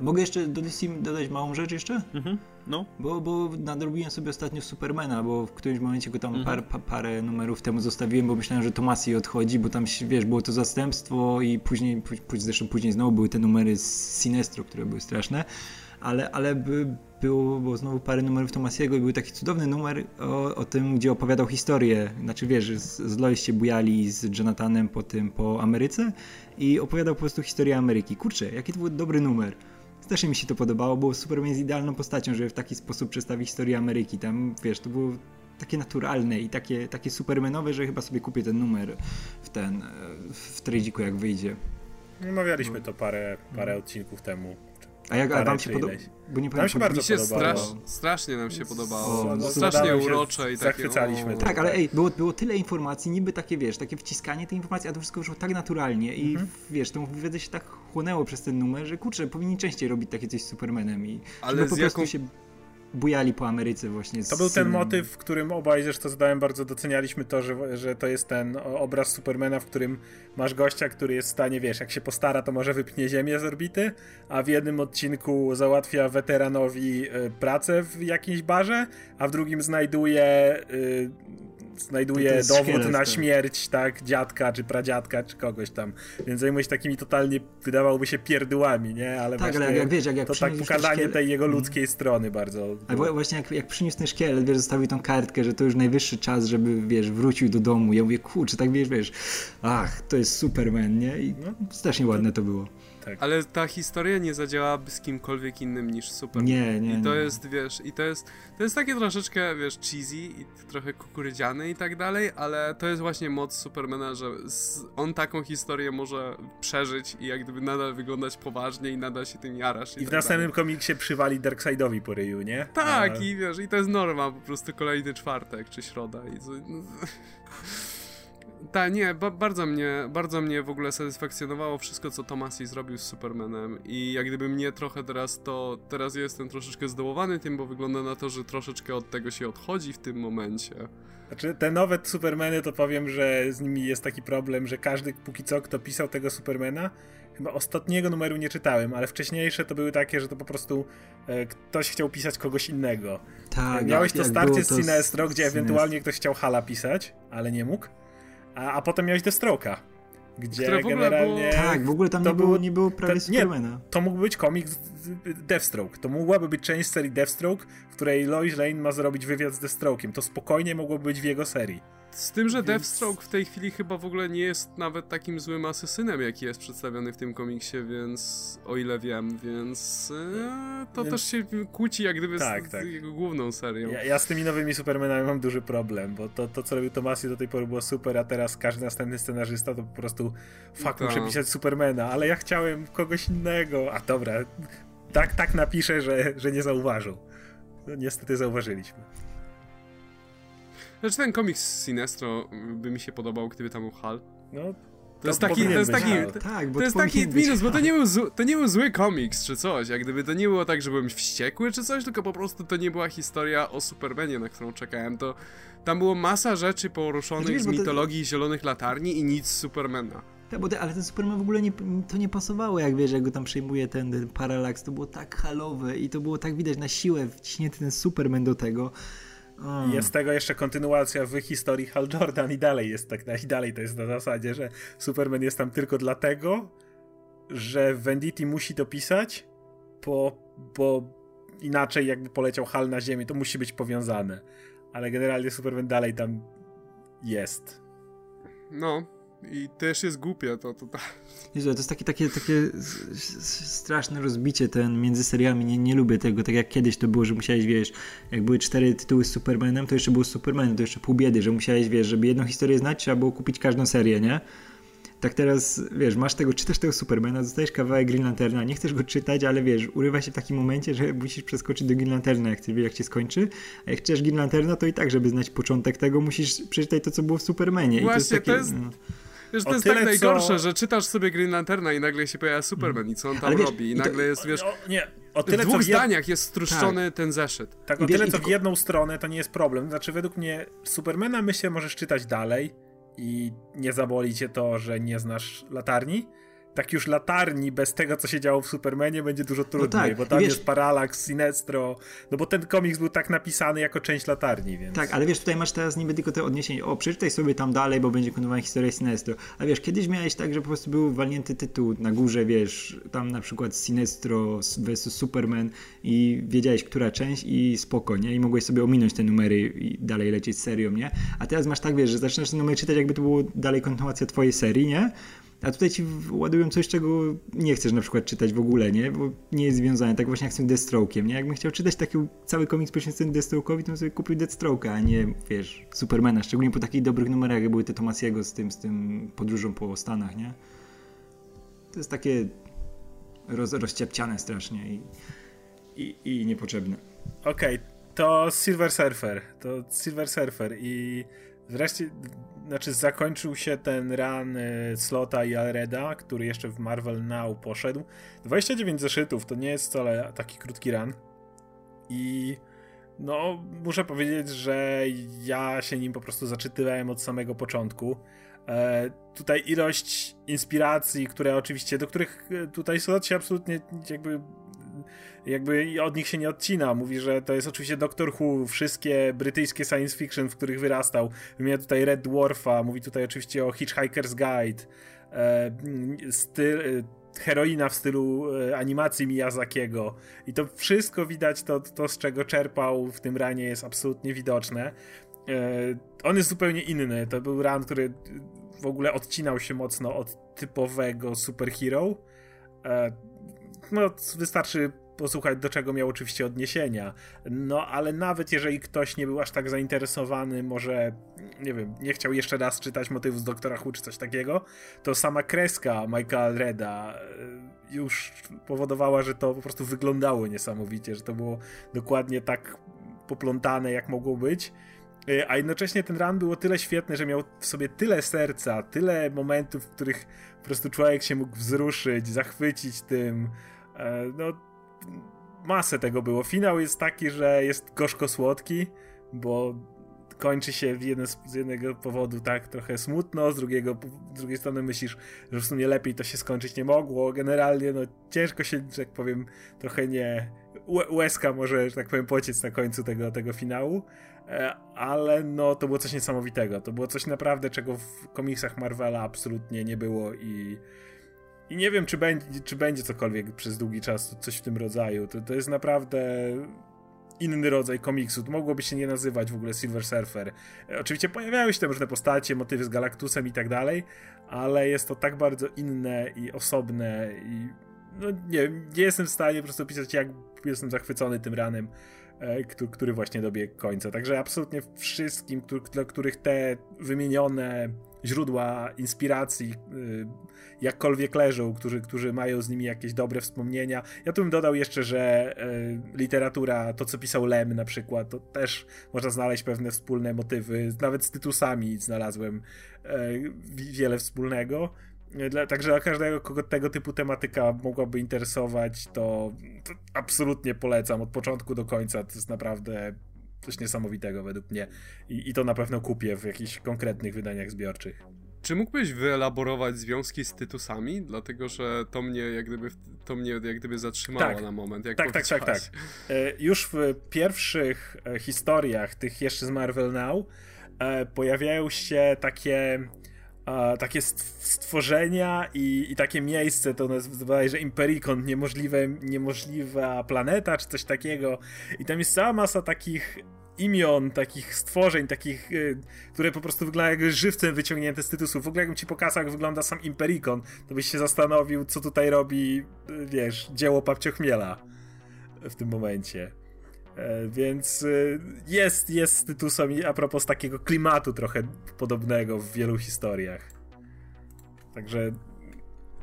A mogę jeszcze do DC dodać małą rzecz jeszcze? Mhm. No, Bo, bo nadrobiłem sobie ostatnio Supermana, bo w którymś momencie go tam Mhm. par, pa, parę numerów temu zostawiłem, bo myślałem, że Tomasi odchodzi, bo tam, wiesz, było to zastępstwo i później, pó- pó- zresztą później znowu były te numery z Sinestro, które były straszne, ale, ale by, było, było znowu parę numerów Tomasiego i był taki cudowny numer o, o tym, gdzie opowiadał historię, znaczy wiesz, z, z Lois się bujali z Jonathanem po tym, po Ameryce i opowiadał po prostu historię Ameryki. Kurczę, jaki to był dobry numer. Strasznie mi się to podobało, bo Superman jest idealną postacią, żeby w taki sposób przedstawić historię Ameryki. Tam, wiesz, to było takie naturalne i takie, takie supermenowe, że chyba sobie kupię ten numer w ten, w tradziku jak wyjdzie. Omawialiśmy to parę, parę odcinków temu. A jak a wam się podoba? Bo nie Nam się pamiętam, bardzo Mi się podobało. strasz, strasznie nam się podobało. O, strasznie urocze i takie... zachwycaliśmy o. Tak, ale ej, było, było tyle informacji, niby takie, wiesz, takie wciskanie tej informacji, a to wszystko wyszło tak naturalnie i Mhm. wiesz, tą wiedzę się tak chłonęło przez ten numer, że kurczę, powinni częściej robić takie coś z Supermanem i Ale po z prostu jaką- się bujali po Ameryce właśnie. To był ten motyw, w którym obaj zresztą zadałem bardzo docenialiśmy to, że, że to jest ten obraz Supermana, w którym masz gościa, który jest w stanie, wiesz, jak się postara, to może wypnie ziemię z orbity, a w jednym odcinku załatwia weteranowi y, pracę w jakiejś barze, a w drugim znajduje To- to znajduje jest dowód na śmierć, tak, dziadka, czy pradziadka, czy kogoś tam. Więc zajmuje się takimi totalnie, wydawałoby się, pierdółami, nie? Ale Tak, właśnie ale jak wiesz, jak, jak to tak pokazanie szkielet- tej jego ludzkiej strony bardzo. Ale wła- właśnie jak, jak przyniósł ten szkielet, wiesz, zostawił tą kartkę, że to już najwyższy czas, żeby, wiesz, wrócił do domu. Ja mówię, kurczę, tak wiesz, wiesz, ach, to jest Superman, nie? I No. strasznie ładne to było. Ale ta historia nie zadziałaby z kimkolwiek innym niż Superman. Nie, nie, I to nie. jest, wiesz, i to jest, to jest takie troszeczkę, wiesz, cheesy i trochę kukurydziane i tak dalej, ale to jest właśnie moc Supermana, że z, on taką historię może przeżyć i jak gdyby nadal wyglądać poważnie i nadal się tym jarasz. I, I w tak następnym dalej. komiksie przywali Darkseidowi po ryju, nie? Tak, A- i wiesz, i to jest norma, po prostu kolejny czwartek czy środa i co... No, *laughs* *laughs* tak, nie, ba bardzo mnie, bardzo mnie w ogóle satysfakcjonowało wszystko, co Tomasi zrobił z Supermanem i jak gdyby mnie trochę teraz to, teraz jestem troszeczkę zdołowany tym, bo wygląda na to, że troszeczkę od tego się odchodzi w tym momencie. Znaczy, te nowe Supermany, to powiem, że z nimi jest taki problem, że każdy póki co, kto pisał tego Supermana, chyba ostatniego numeru nie czytałem, ale wcześniejsze to były takie, że to po prostu e, ktoś chciał pisać kogoś innego. Tak, Miałeś to starcie z Sinestro, gdzie Sinestro. ewentualnie ktoś chciał Hala pisać, ale nie mógł. A, a potem miałeś Deathstroke'a, gdzie Które generalnie... Tak, w ogóle tam to nie było, było- nie było prawie to- nie, to mógł być komiks Deathstroke. To mogłaby być część serii Deathstroke, w której Lois Lane ma zrobić wywiad z Deathstroke'iem. To spokojnie mogłoby być w jego serii. Z tym, że Więc- Deathstroke w tej chwili chyba w ogóle nie jest nawet takim złym asesynem, jaki jest przedstawiony w tym komiksie, więc o ile wiem, więc e, to Więc- też się kłóci jak gdyby Tak, z, tak. z jego główną serią. Ja, ja z tymi nowymi Supermanami mam duży problem, bo to, to co robił Tomasi do tej pory było super, a teraz każdy następny scenarzysta to po prostu fuck, Tak. muszę pisać Supermana, ale ja chciałem kogoś innego. A dobra, tak, tak napiszę, że, że nie zauważył. No, niestety zauważyliśmy. Znaczy ten komiks z Sinestro by mi się podobał, gdyby tam był Hal. No, To jest taki, to jest taki, to, Tak, bo to jest taki minus, bo to nie, był zły, to nie był zły komiks czy coś, jak gdyby to nie było tak, że byłem wściekły czy coś, tylko po prostu to nie była historia o Supermanie, na którą czekałem, to tam było masa rzeczy poruszonych Znaczy, z bo to- mitologii Zielonych Latarni i nic z Supermana. Tak, bo te, ale ten Superman w ogóle nie, to nie pasowało, jak wiesz, jak go tam przejmuje ten, ten paralaks, to było tak halowe i to było tak widać na siłę wciśnięty ten Superman do tego. O. Jest tego jeszcze kontynuacja w historii Hal Jordan i dalej jest tak, i dalej to jest na zasadzie, że Superman jest tam tylko dlatego, że Venditti musi to pisać, bo, bo inaczej jakby poleciał Hal na ziemię, to musi być powiązane. Ale generalnie Superman dalej tam jest. No, i też jest głupie to tutaj. Jezu, to jest takie, takie, takie straszne rozbicie ten między seriami. Nie, nie lubię tego, tak jak kiedyś to było, że musiałeś, wiesz, jak były cztery tytuły z Supermanem, to jeszcze było Superman, to jeszcze pół biedy, że musiałeś, wiesz, żeby jedną historię znać, trzeba było kupić każdą serię, nie? tak teraz, wiesz, masz tego, czytasz tego Supermana, dostajesz kawałek Green Lanterna, nie chcesz go czytać, ale wiesz, urywa się w takim momencie, że musisz przeskoczyć do Green Lanterna, jak chcesz jak się skończy, a jak chcesz Green Lanterna, to i tak, żeby znać początek tego, musisz przeczytać to, co było w Supermanie. Właśnie, I to jest, takie, to jest... No. Wiesz, to jest tak najgorsze, co... że czytasz sobie Green Lanterna i nagle się pojawia Superman i co on tam wiesz, robi i nagle to... jest, wiesz... O, nie, o tyle, w dwóch zdaniach jest struszczony tak. ten zeszyt. Tak, o tyle, co w jedną stronę to nie jest problem. Znaczy, według mnie Supermana myślę możesz czytać dalej, i nie zaboli cię to, że nie znasz latarni, tak już latarni bez tego, co się działo w Supermanie, będzie dużo trudniej, no tak, bo tam wiesz, jest Parallax, Sinestro, no bo ten komiks był tak napisany jako część latarni, więc... Tak, ale wiesz, tutaj masz teraz niby tylko te odniesienie, o, przeczytaj sobie tam dalej, bo będzie kontynuowana historia Sinestro, a wiesz, kiedyś miałeś tak, że po prostu był walnięty tytuł na górze, wiesz, tam na przykład Sinestro vs Superman i wiedziałeś, która część i spoko, nie? I mogłeś sobie ominąć te numery i dalej lecieć serią, nie? A teraz masz tak, wiesz, że zaczynasz ten numer czytać, jakby to było dalej kontynuacja twojej serii, nie? A tutaj ci ładują coś, czego nie chcesz na przykład czytać w ogóle, nie? Bo nie jest związane, tak właśnie jak z tym Deathstroke'iem, nie? Jakbym chciał czytać taki cały komiks poświęcony Deathstroke'owi, to bym sobie kupił Deathstroke'a, a nie, wiesz, Supermana, szczególnie po takich dobrych numerach, jak były te Tomasiego z tym, z tym podróżą po Stanach, nie? To jest takie roz, rozciapciane strasznie i, i, i niepotrzebne. Okej, okay, to Silver Surfer, to Silver Surfer i wreszcie znaczy zakończył się ten run y, Slota i Alreda, który jeszcze w Marvel Now poszedł. 29 zeszytów to nie jest wcale taki krótki run. I no, muszę powiedzieć, że ja się nim po prostu zaczytywałem od samego początku. E, tutaj ilość inspiracji, które oczywiście, do których e, tutaj Slot się absolutnie jakby jakby od nich się nie odcina. Mówi, że to jest oczywiście Doctor Who, wszystkie brytyjskie science fiction, w których wyrastał. Wymienia tutaj Red Dwarfa, mówi tutaj oczywiście o Hitchhiker's Guide, e, styl, e, heroina w stylu e, animacji Miyazakiego. I to wszystko widać, to, to z czego czerpał w tym ranie jest absolutnie widoczne. E, on jest zupełnie inny. To był ran, który w ogóle odcinał się mocno od typowego superhero. No, wystarczy posłuchać, do czego miał oczywiście odniesienia. No, ale nawet jeżeli ktoś nie był aż tak zainteresowany, może, nie wiem, nie chciał jeszcze raz czytać motywów z Doktora Who czy coś takiego, to sama kreska Michaela Reda e, już powodowała, że to po prostu wyglądało niesamowicie, że to było dokładnie tak poplątane, jak mogło być. E, a jednocześnie ten run był o tyle świetny, że miał w sobie tyle serca, tyle momentów, w których po prostu człowiek się mógł wzruszyć, zachwycić tym. E, no, masę tego było. Finał jest taki, że jest gorzko-słodki, bo kończy się z jednego powodu tak trochę smutno, z drugiego z drugiej strony myślisz, że w sumie lepiej to się skończyć nie mogło. Generalnie no ciężko się, że tak powiem, trochę nie łezka może, że tak powiem, pociec na końcu tego, tego finału, e, ale no to było coś niesamowitego. To było coś naprawdę, czego w komiksach Marvela absolutnie nie było i i nie wiem, czy będzie, czy będzie cokolwiek przez długi czas, coś w tym rodzaju. To, to jest naprawdę inny rodzaj komiksu. To mogłoby się nie nazywać w ogóle Silver Surfer. Oczywiście pojawiały się tam różne postacie, motywy z Galactusem i tak dalej, ale jest to tak bardzo inne i osobne i no nie, nie jestem w stanie po prostu opisać, jak jestem zachwycony tym ranem, e, który właśnie dobiegł końca. Także absolutnie wszystkim, dla których te wymienione źródła inspiracji y, jakkolwiek leżą, którzy, którzy mają z nimi jakieś dobre wspomnienia. Ja tu bym dodał jeszcze, że y, literatura, to co pisał Lem na przykład, to też można znaleźć pewne wspólne motywy, nawet z Tytusami znalazłem y, wiele wspólnego. Dla, także dla każdego, kogo tego typu tematyka mogłaby interesować, to, to absolutnie polecam od początku do końca. To jest naprawdę coś niesamowitego według mnie. I, I to na pewno kupię w jakichś konkretnych wydaniach zbiorczych. Czy mógłbyś wyelaborować związki z Tytusami? Dlatego, że to mnie jak gdyby, to mnie jak gdyby zatrzymało tak, na moment. Tak, tak, tak, tak. E, już w pierwszych e, historiach, tych jeszcze z Marvel Now, e, pojawiają się takie takie stworzenia i, i takie miejsce, to nazywa że Impericon, niemożliwe, niemożliwa planeta, czy coś takiego. I tam jest cała masa takich imion, takich stworzeń, takich, y, które po prostu wyglądają jak żywcem wyciągnięte z tytułu. W ogóle jakbym ci pokazał, jak wygląda sam Impericon, to byś się zastanowił, co tutaj robi, y, wiesz, dzieło Papciochmiela w tym momencie. E, więc y, jest, jest z Tytusem a propos takiego klimatu trochę podobnego w wielu historiach. Także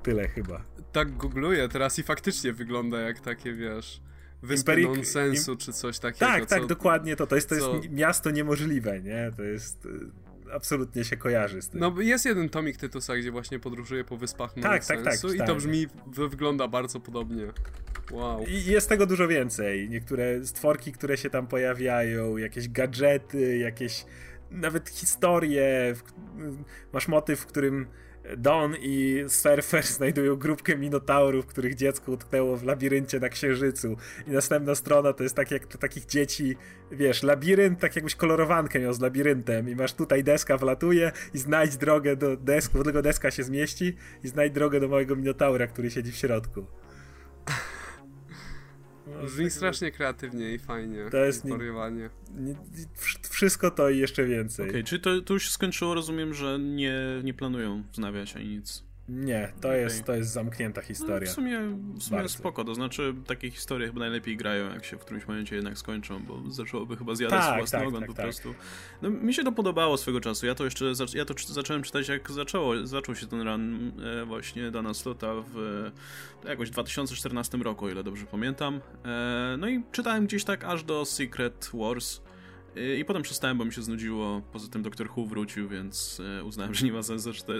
tyle chyba. Tak googluję teraz i faktycznie wygląda jak takie, wiesz, wyspy nonsensu Im... czy coś takiego. Tak, tak co... tak, dokładnie to. To jest, to jest co... miasto niemożliwe, nie? To jest absolutnie się kojarzy z tym. No jest jeden tomik Tytusa, gdzie właśnie podróżuje po wyspach tak, tak, tak, tak, i to brzmi, wygląda bardzo podobnie. Wow. I jest tego dużo więcej. Niektóre stworki, które się tam pojawiają, jakieś gadżety, jakieś nawet historie. Masz motyw, w którym Don i Surfer *laughs* znajdują grupkę minotaurów, których dziecko utknęło w labiryncie na Księżycu. I następna strona to jest tak jak to takich dzieci, wiesz, labirynt, tak jakbyś kolorowankę miał z labiryntem i masz tutaj deska wlatuje i znajdź drogę do desku, tylko deska się zmieści i znajdź drogę do małego minotaura, który siedzi w środku. No, Brzmi strasznie kreatywnie i fajnie. To jest nie, nie, wszystko to i jeszcze więcej. Okej, okay, czy to, to już się skończyło? Rozumiem, że nie, nie planują wznawiać ani nic. Nie, to, okay. jest, to jest zamknięta historia. No, w sumie, w sumie spoko, to znaczy takie historie chyba najlepiej grają, jak się w którymś momencie jednak skończą, bo zaczęłoby chyba zjadać tak, własny tak, ogon tak, po tak. prostu. No, mi się to podobało swego czasu, ja to jeszcze ja to zacząłem czytać jak zaczęło, zaczął się ten run e, właśnie Dana Slota w e, jakoś 2014 roku, o ile dobrze pamiętam. E, no i czytałem gdzieś tak aż do Secret Wars, i potem przestałem, bo mi się znudziło. Poza tym Doktor Who wrócił, więc e, uznałem, że nie ma sensu e,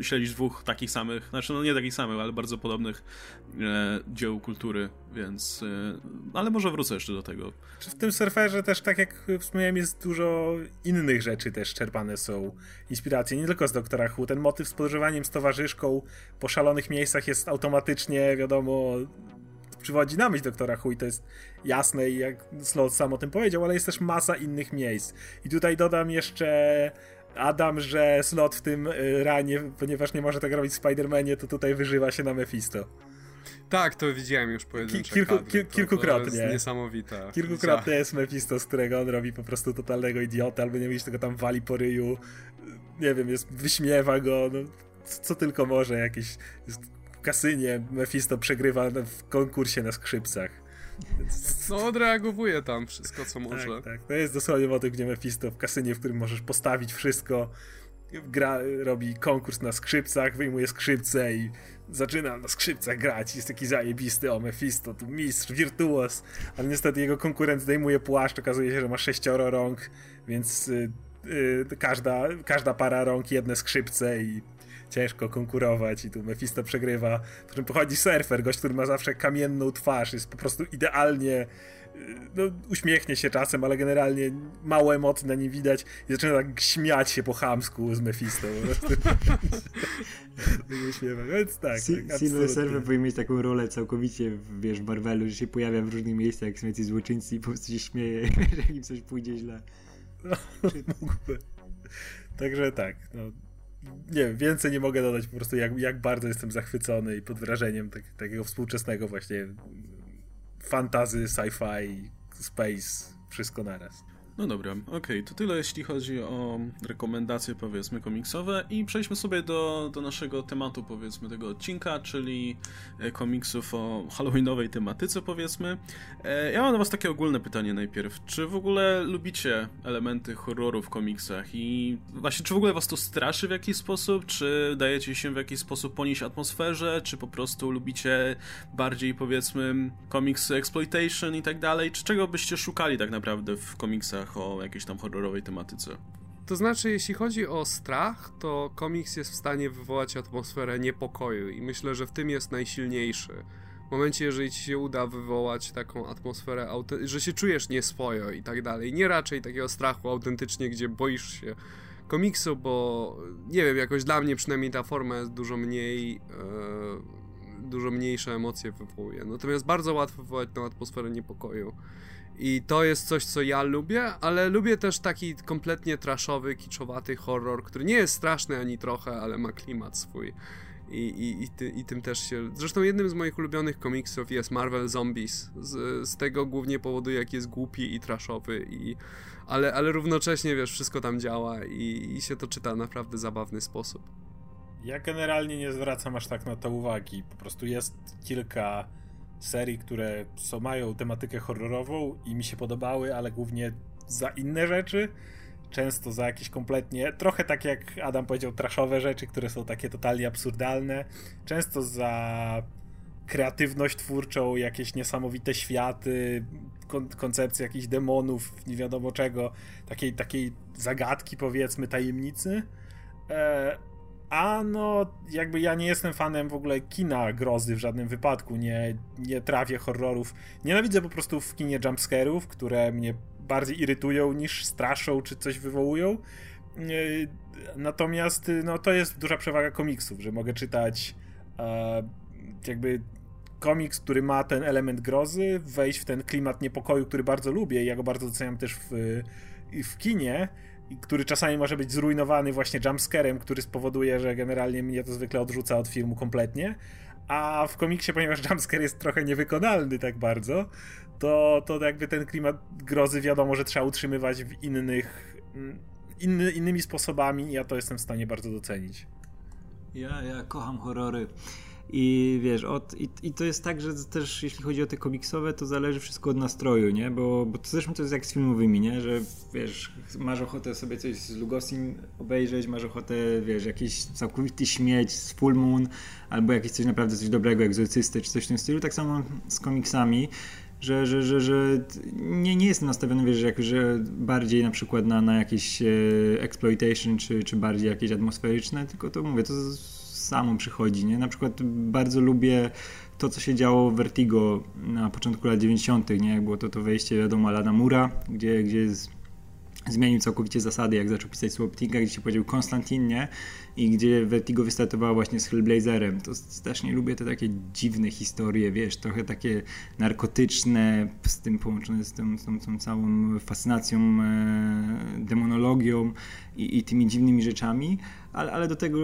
e, śledzić dwóch takich samych, znaczy no nie takich samych, ale bardzo podobnych dzieł kultury, więc... Ale może wrócę jeszcze do tego. W tym surferze też, tak jak wspomniałem, jest dużo innych rzeczy też czerpane są inspiracje, nie tylko z Doktora Who. Ten motyw z podróżowaniem z towarzyszką po szalonych miejscach jest automatycznie, wiadomo, przywodzi na myśl doktora Hui, to jest jasne i jak Slot sam o tym powiedział, ale jest też masa innych miejsc. I tutaj dodam jeszcze Adam, że Slot w tym y, ranie, ponieważ nie może tak robić w Spider-Manie, to tutaj wyżywa się na Mephisto. Tak, to widziałem już pojedyncze Kilku, kadry. To, kilkukrotnie. To jest niesamowite. Kilkukrotnie jest Mephisto, z którego on robi po prostu totalnego idiota, albo nie widzisz, tego tam wali po ryju. Nie wiem, jest, wyśmiewa go, no, co tylko może, jakieś jest kasynie Mephisto przegrywa w konkursie na skrzypcach. No, odreagowuje tam wszystko, co może. Tak, tak. To jest dosłownie motyw, gdzie Mephisto w kasynie, w którym możesz postawić wszystko, gra, robi konkurs na skrzypcach, wyjmuje skrzypce i zaczyna na skrzypcach grać. Jest taki zajebisty, o Mephisto, tu mistrz, wirtuos, ale niestety jego konkurent zdejmuje płaszcz, okazuje się, że ma sześcioro rąk, więc y, y, każda, każda para rąk jedne skrzypce i ciężko konkurować i tu Mephisto przegrywa, po czym pochodzi surfer, gość, który ma zawsze kamienną twarz, jest po prostu idealnie y, no, uśmiechnie się czasem, ale generalnie mało emocji na nim widać i zaczyna tak śmiać się po chamsku z Mephisto. *laughs* Więc tak. tak Silver Surfer powinien mieć taką rolę całkowicie, wiesz, w Marvelu, że się pojawia w różnych miejscach, jak są jacyś złoczyńcy i po prostu się śmieje, *laughs* że im coś pójdzie źle. No, *laughs* mógłby. Także tak, no, nie wiem, więcej nie mogę dodać po prostu jak, jak bardzo jestem zachwycony i pod wrażeniem tak, takiego współczesnego właśnie fantazy, sci-fi, space, wszystko naraz. No dobra, okej, okay, to tyle jeśli chodzi o rekomendacje powiedzmy komiksowe. I przejdźmy sobie do, do naszego tematu powiedzmy tego odcinka, czyli e, komiksów o halloweenowej tematyce powiedzmy. E, ja mam do was takie ogólne pytanie najpierw. Czy w ogóle lubicie elementy horroru w komiksach? I właśnie czy w ogóle was to straszy w jakiś sposób, czy dajecie się w jakiś sposób ponieść atmosferze, czy po prostu lubicie bardziej powiedzmy komiksy exploitation i tak dalej, czy czego byście szukali tak naprawdę w komiksach o jakiejś tam horrorowej tematyce. To znaczy, jeśli chodzi o strach, to komiks jest w stanie wywołać atmosferę niepokoju i myślę, że w tym jest najsilniejszy. W momencie, jeżeli ci się uda wywołać taką atmosferę, że się czujesz nieswojo i tak dalej, nie raczej takiego strachu autentycznie, gdzie boisz się komiksu, bo nie wiem, jakoś dla mnie przynajmniej ta forma jest dużo mniej, e, dużo mniejsze emocje wywołuje. Natomiast bardzo łatwo wywołać tą atmosferę niepokoju. I to jest coś, co ja lubię, ale lubię też taki kompletnie trashowy, kiczowaty horror, który nie jest straszny ani trochę, ale ma klimat swój. I, i, i, ty, i tym też się. Zresztą jednym z moich ulubionych komiksów jest Marvel Zombies. Z, z tego głównie powodu, jak jest głupi i trashowy, i, ale, ale równocześnie wiesz, wszystko tam działa i, i się to czyta naprawdę zabawny sposób. Ja generalnie nie zwracam aż tak na to uwagi. Po prostu jest kilka serii, które są, mają tematykę horrorową i mi się podobały, ale głównie za inne rzeczy. Często za jakieś kompletnie, trochę tak jak Adam powiedział, traszowe rzeczy, które są takie totalnie absurdalne. Często za kreatywność twórczą, jakieś niesamowite światy, kon koncepcje jakichś demonów, nie wiadomo czego, takiej, takiej zagadki, powiedzmy, tajemnicy. E a no, jakby ja nie jestem fanem w ogóle kina grozy w żadnym wypadku, nie, nie trawię horrorów. Nienawidzę po prostu w kinie jumpscarów, które mnie bardziej irytują niż straszą czy coś wywołują. Natomiast no, to jest duża przewaga komiksów, że mogę czytać e, jakby komiks, który ma ten element grozy, wejść w ten klimat niepokoju, który bardzo lubię i ja go bardzo doceniam też w, w kinie który czasami może być zrujnowany właśnie jumpscarem, który spowoduje, że generalnie mnie to zwykle odrzuca od filmu kompletnie. A w komiksie, ponieważ jumpscare jest trochę niewykonalny tak bardzo, to, to jakby ten klimat grozy wiadomo, że trzeba utrzymywać w innych, mm, inny, innymi sposobami i ja to jestem w stanie bardzo docenić. Ja, ja kocham horrory. I wiesz, od, i, i to jest tak, że też jeśli chodzi o te komiksowe, to zależy wszystko od nastroju, nie? Bo, bo to zresztą to jest jak z filmowymi, nie? Że wiesz, masz ochotę sobie coś z Lugosim obejrzeć, masz ochotę, wiesz, jakiś całkowity śmieć z Full Moon, albo jakieś coś naprawdę coś dobrego, egzorcysty, czy coś w tym stylu. Tak samo z komiksami że, że, że, że nie, nie jestem nastawiony, wiesz, jak, że bardziej na przykład na, na jakieś e, exploitation, czy, czy bardziej jakieś atmosferyczne, tylko to mówię, to samo przychodzi, nie? Na przykład bardzo lubię to, co się działo w Vertigo na początku lat 90., nie? Jak było to, to wejście, wiadomo, Alana Mura, gdzie, gdzie zmienił całkowicie zasady, jak zaczął pisać Swaptinga, gdzie się powiedział Konstantin, nie? I gdzie Vertigo wystartowała właśnie z Hellblazerem. To też nie lubię te takie dziwne historie, wiesz, trochę takie narkotyczne, z tym połączone z tą, z tą, tą całą fascynacją, e, demonologią i, i tymi dziwnymi rzeczami ale, ale do tego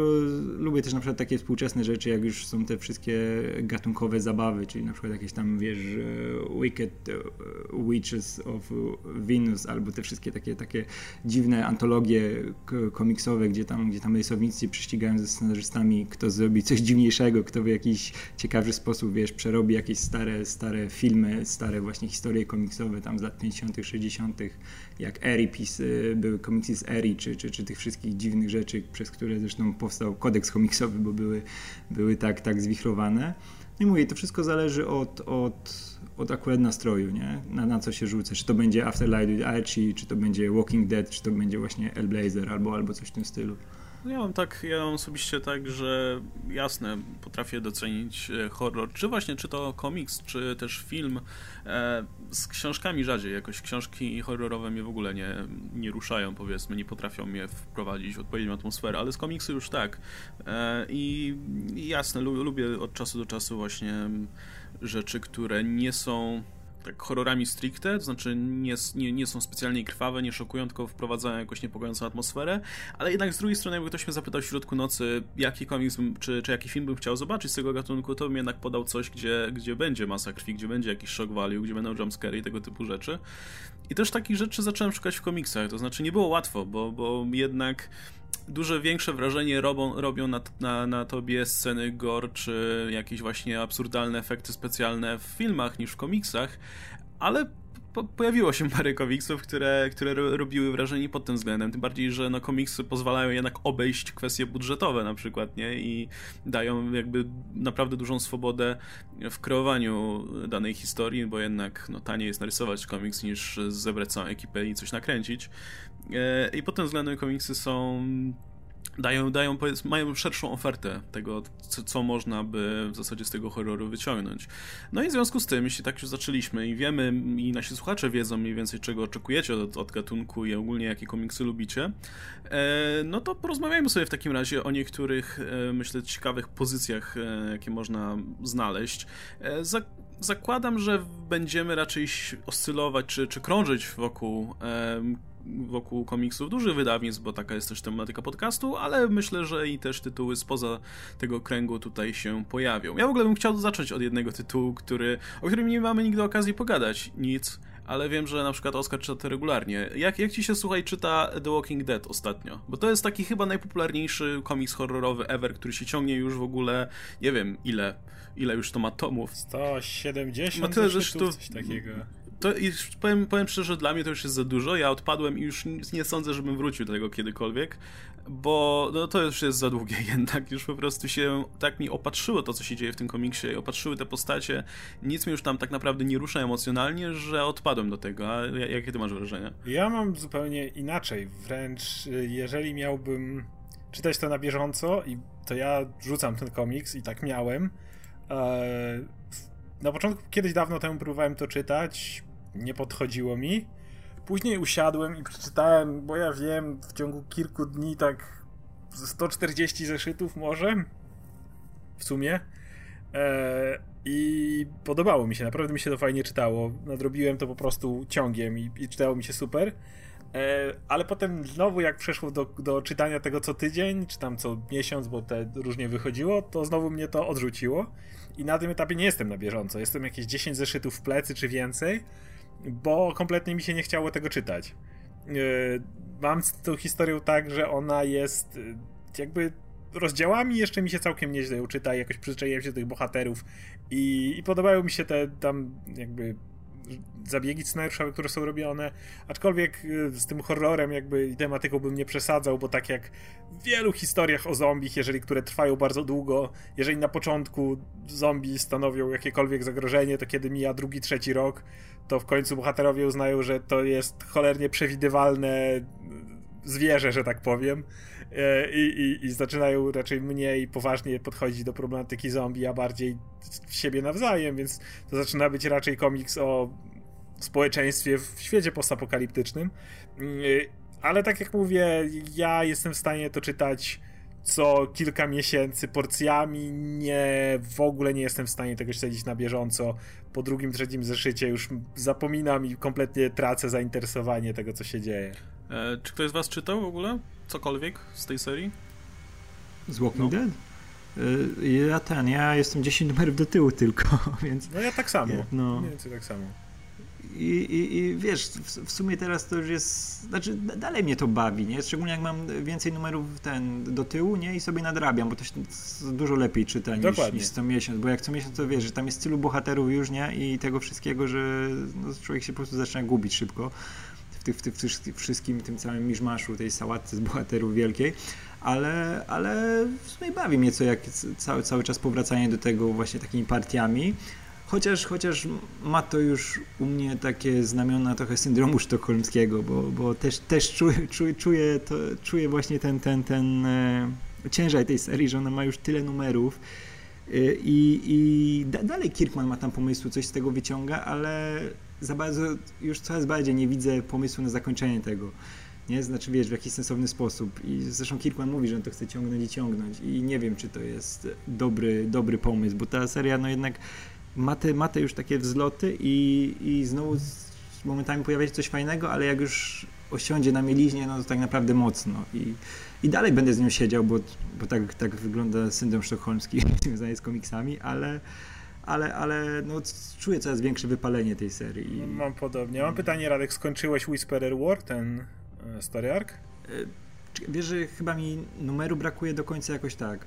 lubię też na przykład takie współczesne rzeczy, jak już są te wszystkie gatunkowe zabawy, czyli na przykład jakieś tam, wiesz, e, Wicked e, Witches of Venus, albo te wszystkie takie, takie dziwne antologie komiksowe, gdzie tam, gdzie tam rysownicy prześcigają ze scenarzystami, kto zrobi coś dziwniejszego, kto w jakiś ciekawy sposób, wiesz, przerobi jakieś stare, stare filmy, stare właśnie historie komiksowe tam z lat 50., 60., jak Eri pis, były komiksy z Eri, czy, czy, czy tych wszystkich dziwnych rzeczy, przez które zresztą powstał kodeks komiksowy, bo były, były tak, tak zwichrowane. No i mówię, to wszystko zależy od, od, od akurat nastroju, nie? Na, na co się rzucę. Czy to będzie Afterlife with Archie, czy to będzie Walking Dead, czy to będzie właśnie Hellblazer albo, albo coś w tym stylu. Ja mam tak, ja mam osobiście tak, że jasne, potrafię docenić e, horror, czy właśnie, czy to komiks, czy też film. E, z książkami rzadziej, jakoś książki horrorowe mnie w ogóle nie, nie ruszają, powiedzmy, nie potrafią mnie wprowadzić w odpowiednią atmosferę, ale z komiksu już tak. E, I jasne, lubię od czasu do czasu właśnie rzeczy, które nie są tak horrorami stricte, to znaczy nie, nie, nie są specjalnie krwawe, nie szokują, tylko wprowadzają jakąś niepokojącą atmosferę, ale jednak z drugiej strony, jakby ktoś mnie zapytał w środku nocy, jaki komiks czy, czy jaki film bym chciał zobaczyć z tego gatunku, to bym jednak podał coś, gdzie, gdzie będzie masa krwi, gdzie będzie jakiś shock value, gdzie będą jumpscary i tego typu rzeczy. I też takich rzeczy zacząłem szukać w komiksach, to znaczy nie było łatwo, bo, bo jednak dużo większe wrażenie robią, robią na, na, na tobie sceny gore, czy jakieś właśnie absurdalne efekty specjalne w filmach niż w komiksach, ale po, pojawiło się parę komiksów, które, które robiły wrażenie pod tym względem. Tym bardziej, że no, komiksy pozwalają jednak obejść kwestie budżetowe na przykład, nie? I dają jakby naprawdę dużą swobodę w kreowaniu danej historii, bo jednak no, taniej jest narysować komiks niż zebrać całą ekipę i coś nakręcić. E, I pod tym względem komiksy są dają, dają mają szerszą ofertę tego, co, co, można by w zasadzie z tego horroru wyciągnąć. No i w związku z tym, jeśli tak już zaczęliśmy i wiemy, i nasi słuchacze wiedzą mniej więcej, czego oczekujecie od, od gatunku i ogólnie jakie komiksy lubicie, e, no to porozmawiajmy sobie w takim razie o niektórych, e, myślę, ciekawych pozycjach, e, jakie można znaleźć. E, za, zakładam, że będziemy raczej oscylować czy, czy krążyć wokół wokół komiksów dużych wydawnictw, bo taka jest też tematyka podcastu, ale myślę, że i też tytuły spoza tego kręgu tutaj się pojawią. Ja w ogóle bym chciał zacząć od jednego tytułu, który, o którym nie mamy nigdy okazji pogadać. Nic ale wiem, że na przykład Oskar czyta to regularnie. Jak, jak ci się, słuchaj, czyta The Walking Dead ostatnio? Bo to jest taki chyba najpopularniejszy komiks horrorowy ever, który się ciągnie już w ogóle, nie wiem ile, ile już to ma tomów. 170 ma tyle zeszytów, coś takiego to powiem, powiem szczerze, dla mnie to już jest za dużo. Ja odpadłem i już nie sądzę, żebym wrócił do tego kiedykolwiek, bo no, to już jest za długie *laughs* jednak. Już po prostu się tak mi opatrzyło to, co się dzieje w tym komiksie, opatrzyły te postacie. Nic mi już tam tak naprawdę nie rusza emocjonalnie, że odpadłem do tego. A jakie ty masz wrażenie? Ja mam zupełnie inaczej. Wręcz jeżeli miałbym czytać to na bieżąco, i to ja rzucam ten komiks i tak miałem. na początku, kiedyś dawno temu próbowałem to czytać nie podchodziło mi. Później usiadłem i przeczytałem, bo ja wiem, w ciągu kilku dni tak 140 zeszytów może w sumie. Eee, I podobało mi się, naprawdę mi się to fajnie czytało. Nadrobiłem to po prostu ciągiem i, i czytało mi się super. Eee, ale potem znowu jak przeszło do, do czytania tego co tydzień, czy tam co miesiąc, bo te różnie wychodziło, to znowu mnie to odrzuciło. I na tym etapie nie jestem na bieżąco. Jestem jakieś 10 zeszytów w plecy czy więcej bo kompletnie mi się nie chciało tego czytać. E, mam z tą historią tak, że ona jest e, jakby rozdziałami jeszcze mi się całkiem nieźle ją czyta, jakoś przyzwyczaiłem się do tych bohaterów i, i podobają mi się te tam jakby zabiegi scenariuszowe, które są robione, aczkolwiek y, z tym horrorem jakby i tematyką bym nie przesadzał, bo tak jak w wielu historiach o zombich, jeżeli które trwają bardzo długo, jeżeli na początku zombie stanowią jakiekolwiek zagrożenie, to kiedy mija drugi, trzeci rok, to w końcu bohaterowie uznają, że to jest cholernie przewidywalne zwierzę, że tak powiem. E, I, i, I, zaczynają raczej mniej poważnie podchodzić do problematyki zombie, a bardziej siebie nawzajem, więc to zaczyna być raczej komiks o społeczeństwie w świecie postapokaliptycznym. E, ale tak jak mówię, ja jestem w stanie to czytać co kilka miesięcy porcjami. Nie, w ogóle nie jestem w stanie tego śledzić na bieżąco. Po drugim, trzecim zeszycie już zapominam i kompletnie tracę zainteresowanie tego, co się dzieje. E, czy ktoś z was czytał w ogóle cokolwiek z tej serii? Z Walking no. Dead? E, ja ten, ja jestem 10 numerów do tyłu tylko, *laughs* więc... No ja tak samo, no. mniej więcej tak samo. I, i, i wiesz, w, w, sumie teraz to już jest, znaczy dalej mnie to bawi, nie? Szczególnie jak mam więcej numerów ten do tyłu, nie? I sobie nadrabiam, bo to się dużo lepiej czyta niż, niż co miesiąc, bo jak co miesiąc to wiesz, że tam jest tylu bohaterów już, nie? I tego wszystkiego, że no, człowiek się po prostu zaczyna gubić szybko w, tych wszystkim tym całym miszmaszu, tej sałatce z bohaterów wielkiej, ale, ale w sumie bawi mnie co jak cały, cały czas powracanie do tego właśnie takimi partiami, Chociaż, chociaż ma to już u mnie takie znamiona trochę syndromu sztokholmskiego, bo, bo też, też czuję, czuję, czuję, to, czuję właśnie ten, ten, ten e, ciężar tej serii, że ona ma już tyle numerów e, i, i da, dalej Kirkman ma tam pomysły, coś z tego wyciąga, ale za bardzo, już coraz bardziej nie widzę pomysłu na zakończenie tego. Nie? Znaczy, wiesz, w jakiś sensowny sposób. I zresztą Kirkman mówi, że on to chce ciągnąć i ciągnąć. I nie wiem, czy to jest dobry, dobry pomysł, bo ta seria, no jednak ma te, ma te już takie wzloty i, i znowu momentami pojawia się coś fajnego, ale jak już osiądzie na mieliźnie, no to tak naprawdę mocno. I, i dalej będę z nią siedział, bo, bo tak, tak wygląda syndrom sztokholmski *laughs* związany z komiksami, ale, ale, ale no, czuję coraz większe wypalenie tej serii. Mam podobnie. Mam pytanie, Radek, skończyłeś Whisperer War, ten e, story arc? E, wiesz, że chyba mi numeru brakuje do końca jakoś tak.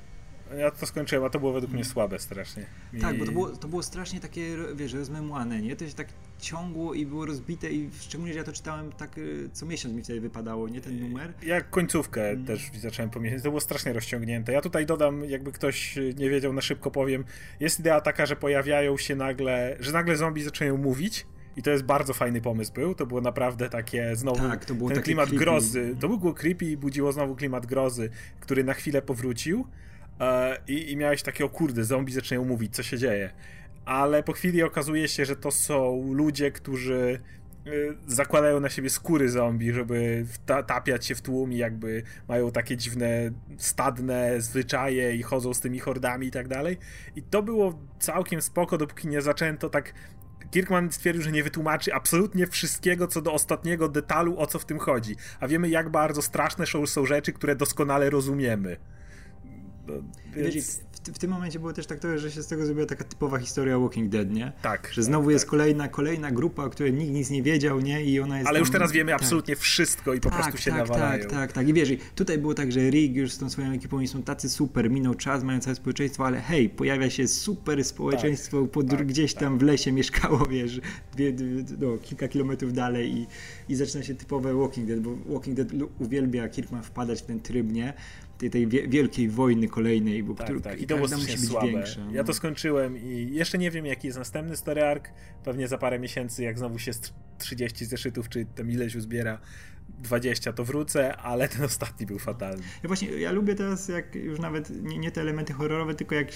Ja to skończyłem, a to było według mnie mm. słabe strasznie. I... Tak, bo to było, to było strasznie takie, wiesz, rozmemłane, nie? To się tak ciągło i było rozbite i szczególnie, że ja to czytałem tak y, co miesiąc mi wtedy wypadało, nie? Ten numer. Jak końcówkę mm. też zacząłem pomieścić, to było strasznie rozciągnięte. Ja tutaj dodam, jakby ktoś nie wiedział, na szybko powiem, jest idea taka, że pojawiają się nagle, że nagle zombie zaczynają mówić, i to jest bardzo fajny pomysł był. To było naprawdę takie znowu tak, ten klimat creepy. grozy. To było creepy i budziło znowu klimat grozy, który na chwilę powrócił. E, i, i miałeś takie, o kurde, zombie zaczynają mówić, co się dzieje. Ale po chwili okazuje się, że to są ludzie, którzy y, zakładają na siebie skóry zombie, żeby tapiać się w tłum i jakby mają takie dziwne stadne zwyczaje i chodzą z tymi hordami i tak dalej. I to było całkiem spoko, dopóki nie zaczęto tak Kirkman stwierdził, że nie wytłumaczy absolutnie wszystkiego co do ostatniego detalu, o co w tym chodzi. A wiemy, jak bardzo straszne są rzeczy, które doskonale rozumiemy. Więc w tym momencie było też tak to, że się z tego zrobiła taka typowa historia Walking Dead, nie? Tak. Że znowu tak, jest tak. kolejna, kolejna grupa, o której nikt nic nie wiedział, nie? I ona jest Ale tam... już teraz wiemy tak. absolutnie wszystko i po tak, prostu się tak, nawalają. Tak, tak, tak. I wiesz, tutaj było tak, że Rick już z tą swoją ekipą i są tacy super, minął czas, mają całe społeczeństwo, ale hej, pojawia się super społeczeństwo tak, tak, gdzieś tak. tam w lesie mieszkało, *laughs* wiesz, dwie, no, kilka kilometrów dalej i, i zaczyna się typowe Walking Dead, bo Walking Dead uwielbia Kirkman wpadać w ten tryb, nie? Tej, tej wielkiej wojny kolejnej, bo tak, który, tak. I to było musi być słabe. większa. Ja to no. skończyłem i jeszcze nie wiem, jaki jest następny story arc. Pewnie za parę miesięcy, jak znowu się 30 zeszytów, czy tam ileś uzbiera, 20 to wrócę, ale ten ostatni był fatalny. Ja właśnie, ja lubię teraz, jak już nawet nie, nie te elementy horrorowe, tylko jak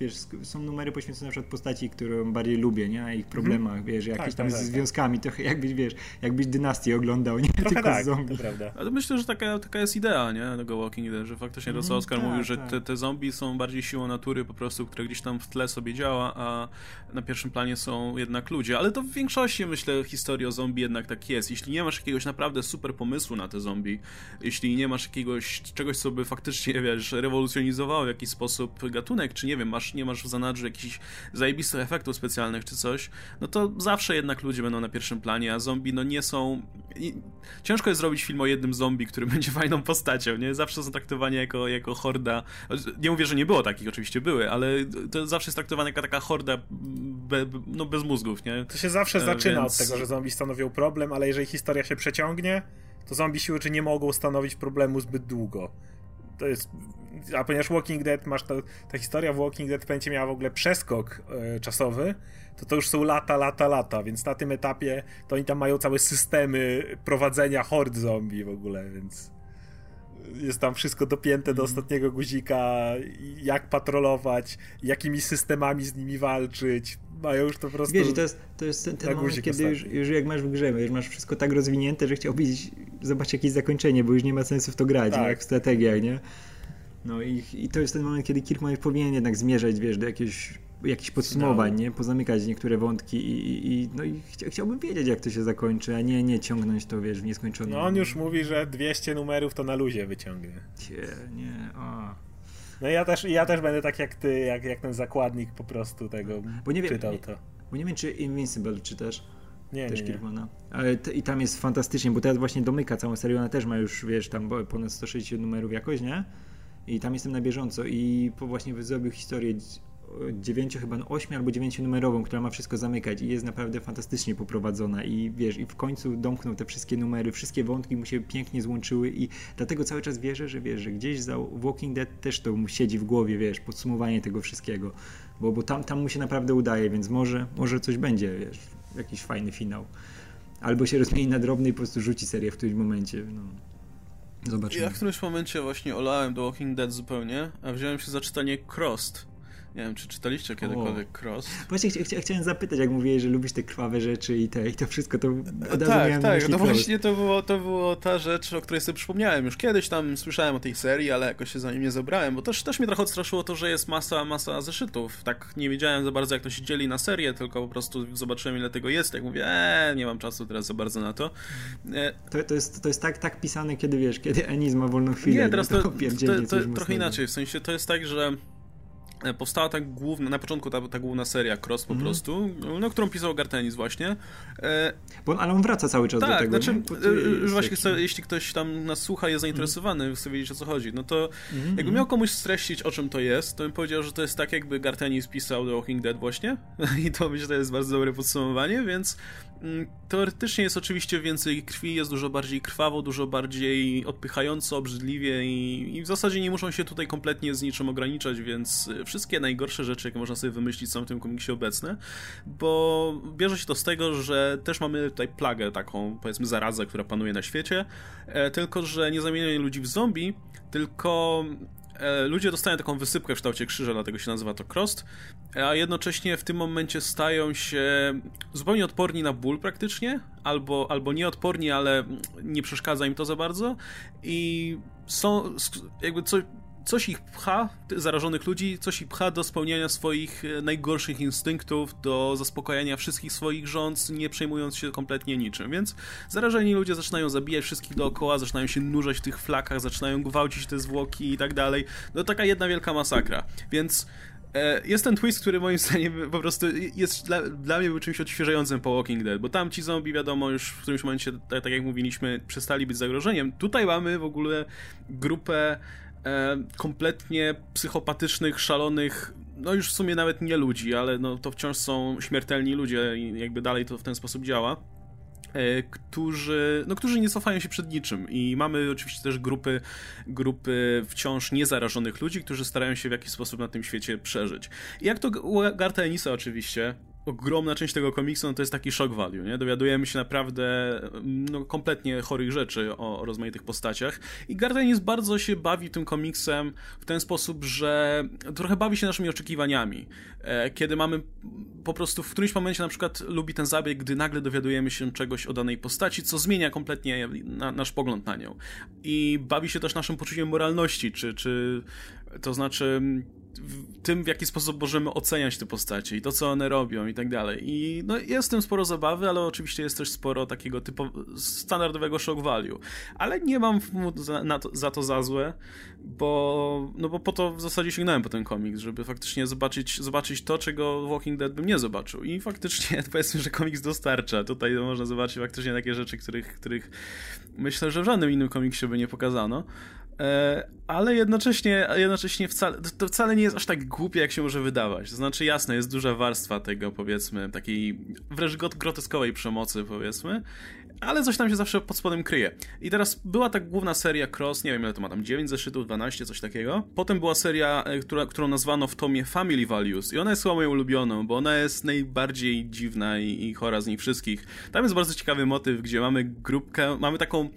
wiesz, są numery poświęcone na przykład postaci, którą bardziej lubię, nie? Na ich problemach, mm. wiesz, jakieś tak, tam tak, tak, związkami, trochę *laughs* jakbyś, wiesz, jakbyś dynastię oglądał, nie? Trochę Tylko tak, zombie. to prawda. Ale myślę, że taka, taka jest idea, nie? Tego Walking Dead, że faktycznie to, co Oskar mm, mówił, że te, te zombie są bardziej siłą natury po prostu, które gdzieś tam w tle sobie działa, a na pierwszym planie są jednak ludzie. Ale to w większości, myślę, historii o zombie jednak tak jest. Jeśli nie masz jakiegoś naprawdę super pomysłu na te zombie, jeśli nie masz jakiegoś czegoś, co by faktycznie, wiesz, rewolucjonizowało w jakiś sposób gatunek, czy nie wiem, masz, nie masz w zanadrzu jakichś zajebistych efektów specjalnych czy coś, no to zawsze jednak ludzie będą na pierwszym planie, a zombie no nie są... Ciężko jest zrobić film o jednym zombie, który *laughs* będzie fajną postacią, nie? Zawsze są traktowani jako, jako horda. Nie mówię, że nie było takich, oczywiście były, ale to zawsze jest traktowane jako taka horda be, no bez mózgów, nie? To się zawsze zaczyna Więc... od tego, że zombie stanowią problem, ale jeżeli historia się przeciągnie, to zombie siły czy nie mogą stanowić problemu zbyt długo. To jest a ponieważ Walking Dead masz to, ta historia w Walking Dead będzie miała w ogóle przeskok e, czasowy, to to już są lata, lata, lata, więc na tym etapie to oni tam mają całe systemy prowadzenia hord zombie w ogóle, więc jest tam wszystko dopięte do mhm. ostatniego guzika, jak patrolować, jakimi systemami z nimi walczyć. Mają już to po prostu. Wiesz, to jest, to jest ten, ten moment, kiedy już, już, jak masz w grze, już masz wszystko tak rozwinięte, że chciałbyś zobaczyć jakieś zakończenie, bo już nie ma sensu w to grać, tak. jak w strategiach, nie? No i, i to jest ten moment, kiedy Kirkman powinien jednak zmierzać, wiesz, do jakiegoś jakichś podsumowań, nie? Pozamykać niektóre wątki i, i no i chcia, chciałbym wiedzieć, jak to się zakończy, a nie, nie ciągnąć to, wiesz, w nieskończoność. No on już mówi, że 200 numerów to na luzie wyciągnie. Cie, nie, a. No ja też, ja też będę tak jak ty, jak, jak ten zakładnik po prostu tego bo nie wiem, czytał to. Bo nie wiem, czy Invincible czytasz. Nie, też nie, Kirkmana. Ale t- I tam jest fantastycznie, bo teraz właśnie domyka całą serię, ona też ma już, wiesz, tam ponad 160 numerów jakoś, nie? I tam jestem na bieżąco i właśnie zrobił historię dziewięciu, chyba no, ośmiu albo dziewięciu numerową, która ma wszystko zamykać i jest naprawdę fantastycznie poprowadzona i wiesz, i w końcu domknął te wszystkie numery, wszystkie wątki mu się pięknie złączyły i dlatego cały czas wierzę, że wiesz, że gdzieś za Walking Dead też to mu siedzi w głowie, wiesz, podsumowanie tego wszystkiego, bo, bo tam, tam mu się naprawdę udaje, więc może, może coś będzie, wiesz, jakiś fajny finał. Albo się *laughs* rozmieni na drobny i po prostu rzuci serię w którymś momencie, no. Zobaczymy. Ja w którymś momencie właśnie olałem do Walking Dead zupełnie, a wziąłem się za czytanie Crossed nie wiem, czy czytaliście kiedykolwiek o. Cross? Właśnie ch ch chciałem zapytać, jak mówiłeś, że lubisz te krwawe rzeczy i, te, i to wszystko, to od razu Tak, tak, no właśnie to było, to było ta rzecz, o której sobie przypomniałem. Już kiedyś tam słyszałem o tej serii, ale jakoś się za nim nie zabrałem, bo też, też mnie trochę odstraszyło to, że jest masa, masa zeszytów. Tak nie wiedziałem za bardzo, jak to się dzieli na serię, tylko po prostu zobaczyłem, ile tego jest. Jak mówię, eee, nie mam czasu teraz za bardzo na to. E... To, to, jest, to jest tak, tak pisane, kiedy wiesz, kiedy Eniz ma wolną chwilę. Nie, teraz to, to, to, to trochę inaczej, w sensie to jest tak, że powstała ta główna, na początku ta, ta główna seria Cross po mm. prostu, no, którą pisał Gartenis właśnie. E, Bo, ale on wraca cały czas tak, do tego. Znaczy, e, właśnie chce, jeśli ktoś tam nas słucha jest zainteresowany, mm. chce wiedzieć o co chodzi, no to mm. jakby mhm. miał komuś streścić o czym to jest, to bym powiedział, że to jest tak jakby Gartenis pisał The Walking Dead właśnie *laughs* i to myślę, że to jest bardzo dobre podsumowanie, więc teoretycznie jest oczywiście więcej krwi, jest dużo bardziej krwawo, dużo bardziej odpychająco, obrzydliwie i, i, w zasadzie nie muszą się tutaj kompletnie z niczym ograniczać, więc wszystkie najgorsze rzeczy, jakie można sobie wymyślić są w tym komiksie obecne, bo bierze się to z tego, że też mamy tutaj plagę taką, powiedzmy zarazę, która panuje na świecie, e, tylko że nie zamieniają ludzi w zombie, tylko ludzie dostają taką wysypkę w kształcie krzyża, dlatego się nazywa to Crost, a jednocześnie w tym momencie stają się zupełnie odporni na ból praktycznie, albo, albo nieodporni, ale nie przeszkadza im to za bardzo. I są jakby co, coś ich pcha, zarażonych ludzi, coś ich pcha do spełniania swoich e, najgorszych instynktów, do zaspokojenia wszystkich swoich rząd, nie przejmując się kompletnie niczym. Więc zarażeni ludzie zaczynają zabijać wszystkich dookoła, zaczynają się nurzać w tych flakach, zaczynają gwałcić te zwłoki i tak dalej. No taka jedna wielka masakra. Więc e, jest ten twist, który moim *laughs* zdaniem po prostu jest dla, dla, mnie był czymś odświeżającym po Walking Dead, bo tam ci zombie wiadomo już w którymś momencie, tak, tak jak mówiliśmy, przestali być zagrożeniem. Tutaj mamy w ogóle grupę e, kompletnie psychopatycznych, szalonych, no już w sumie nawet nie ludzi, ale no to wciąż są śmiertelni ludzie i jakby dalej to w ten sposób działa. E, którzy, no, którzy nie cofają się przed niczym i mamy oczywiście też grupy, grupy wciąż niezarażonych ludzi, którzy starają się w jakiś sposób na tym świecie przeżyć. I jak to u Garta Enisa oczywiście, ogromna część tego komiksu no to jest taki shock value, nie? Dowiadujemy się naprawdę no, kompletnie chorych rzeczy o, rozmaitych postaciach i Gardenis bardzo się bawi tym komiksem w ten sposób, że trochę bawi się naszymi oczekiwaniami. E, kiedy mamy po prostu w którymś momencie na przykład lubi ten zabieg, gdy nagle dowiadujemy się czegoś o danej postaci, co zmienia kompletnie na, nasz pogląd na nią. I bawi się też naszym poczuciem moralności, czy, czy to znaczy tym, w jaki sposób możemy oceniać te postacie i to, co one robią i tak dalej. I no, jest w tym sporo zabawy, ale oczywiście jest też sporo takiego typu standardowego shock value. Ale nie mam za, to, za to za złe, bo, no bo po to w zasadzie sięgnąłem po ten komiks, żeby faktycznie zobaczyć, zobaczyć to, czego Walking Dead bym nie zobaczył. I faktycznie *laughs* powiedzmy, że komiks dostarcza. Tutaj można zobaczyć faktycznie takie rzeczy, których, których myślę, że w żadnym innym komiksie by nie pokazano. E, ale jednocześnie, jednocześnie wcale, to wcale nie jest aż tak głupie, jak się może wydawać. To znaczy, jasne, jest duża warstwa tego, powiedzmy, takiej wręcz groteskowej przemocy, powiedzmy, ale coś tam się zawsze pod spodem kryje. I teraz była ta główna seria Cross, nie wiem ile to ma tam, 9 zeszytów, 12, coś takiego. Potem była seria, e, która, którą nazwano w tomie Family Values i ona jest chyba moją ulubioną, bo ona jest najbardziej dziwna i, i chora z nich wszystkich. Tam jest bardzo ciekawy motyw, gdzie mamy grupkę, mamy taką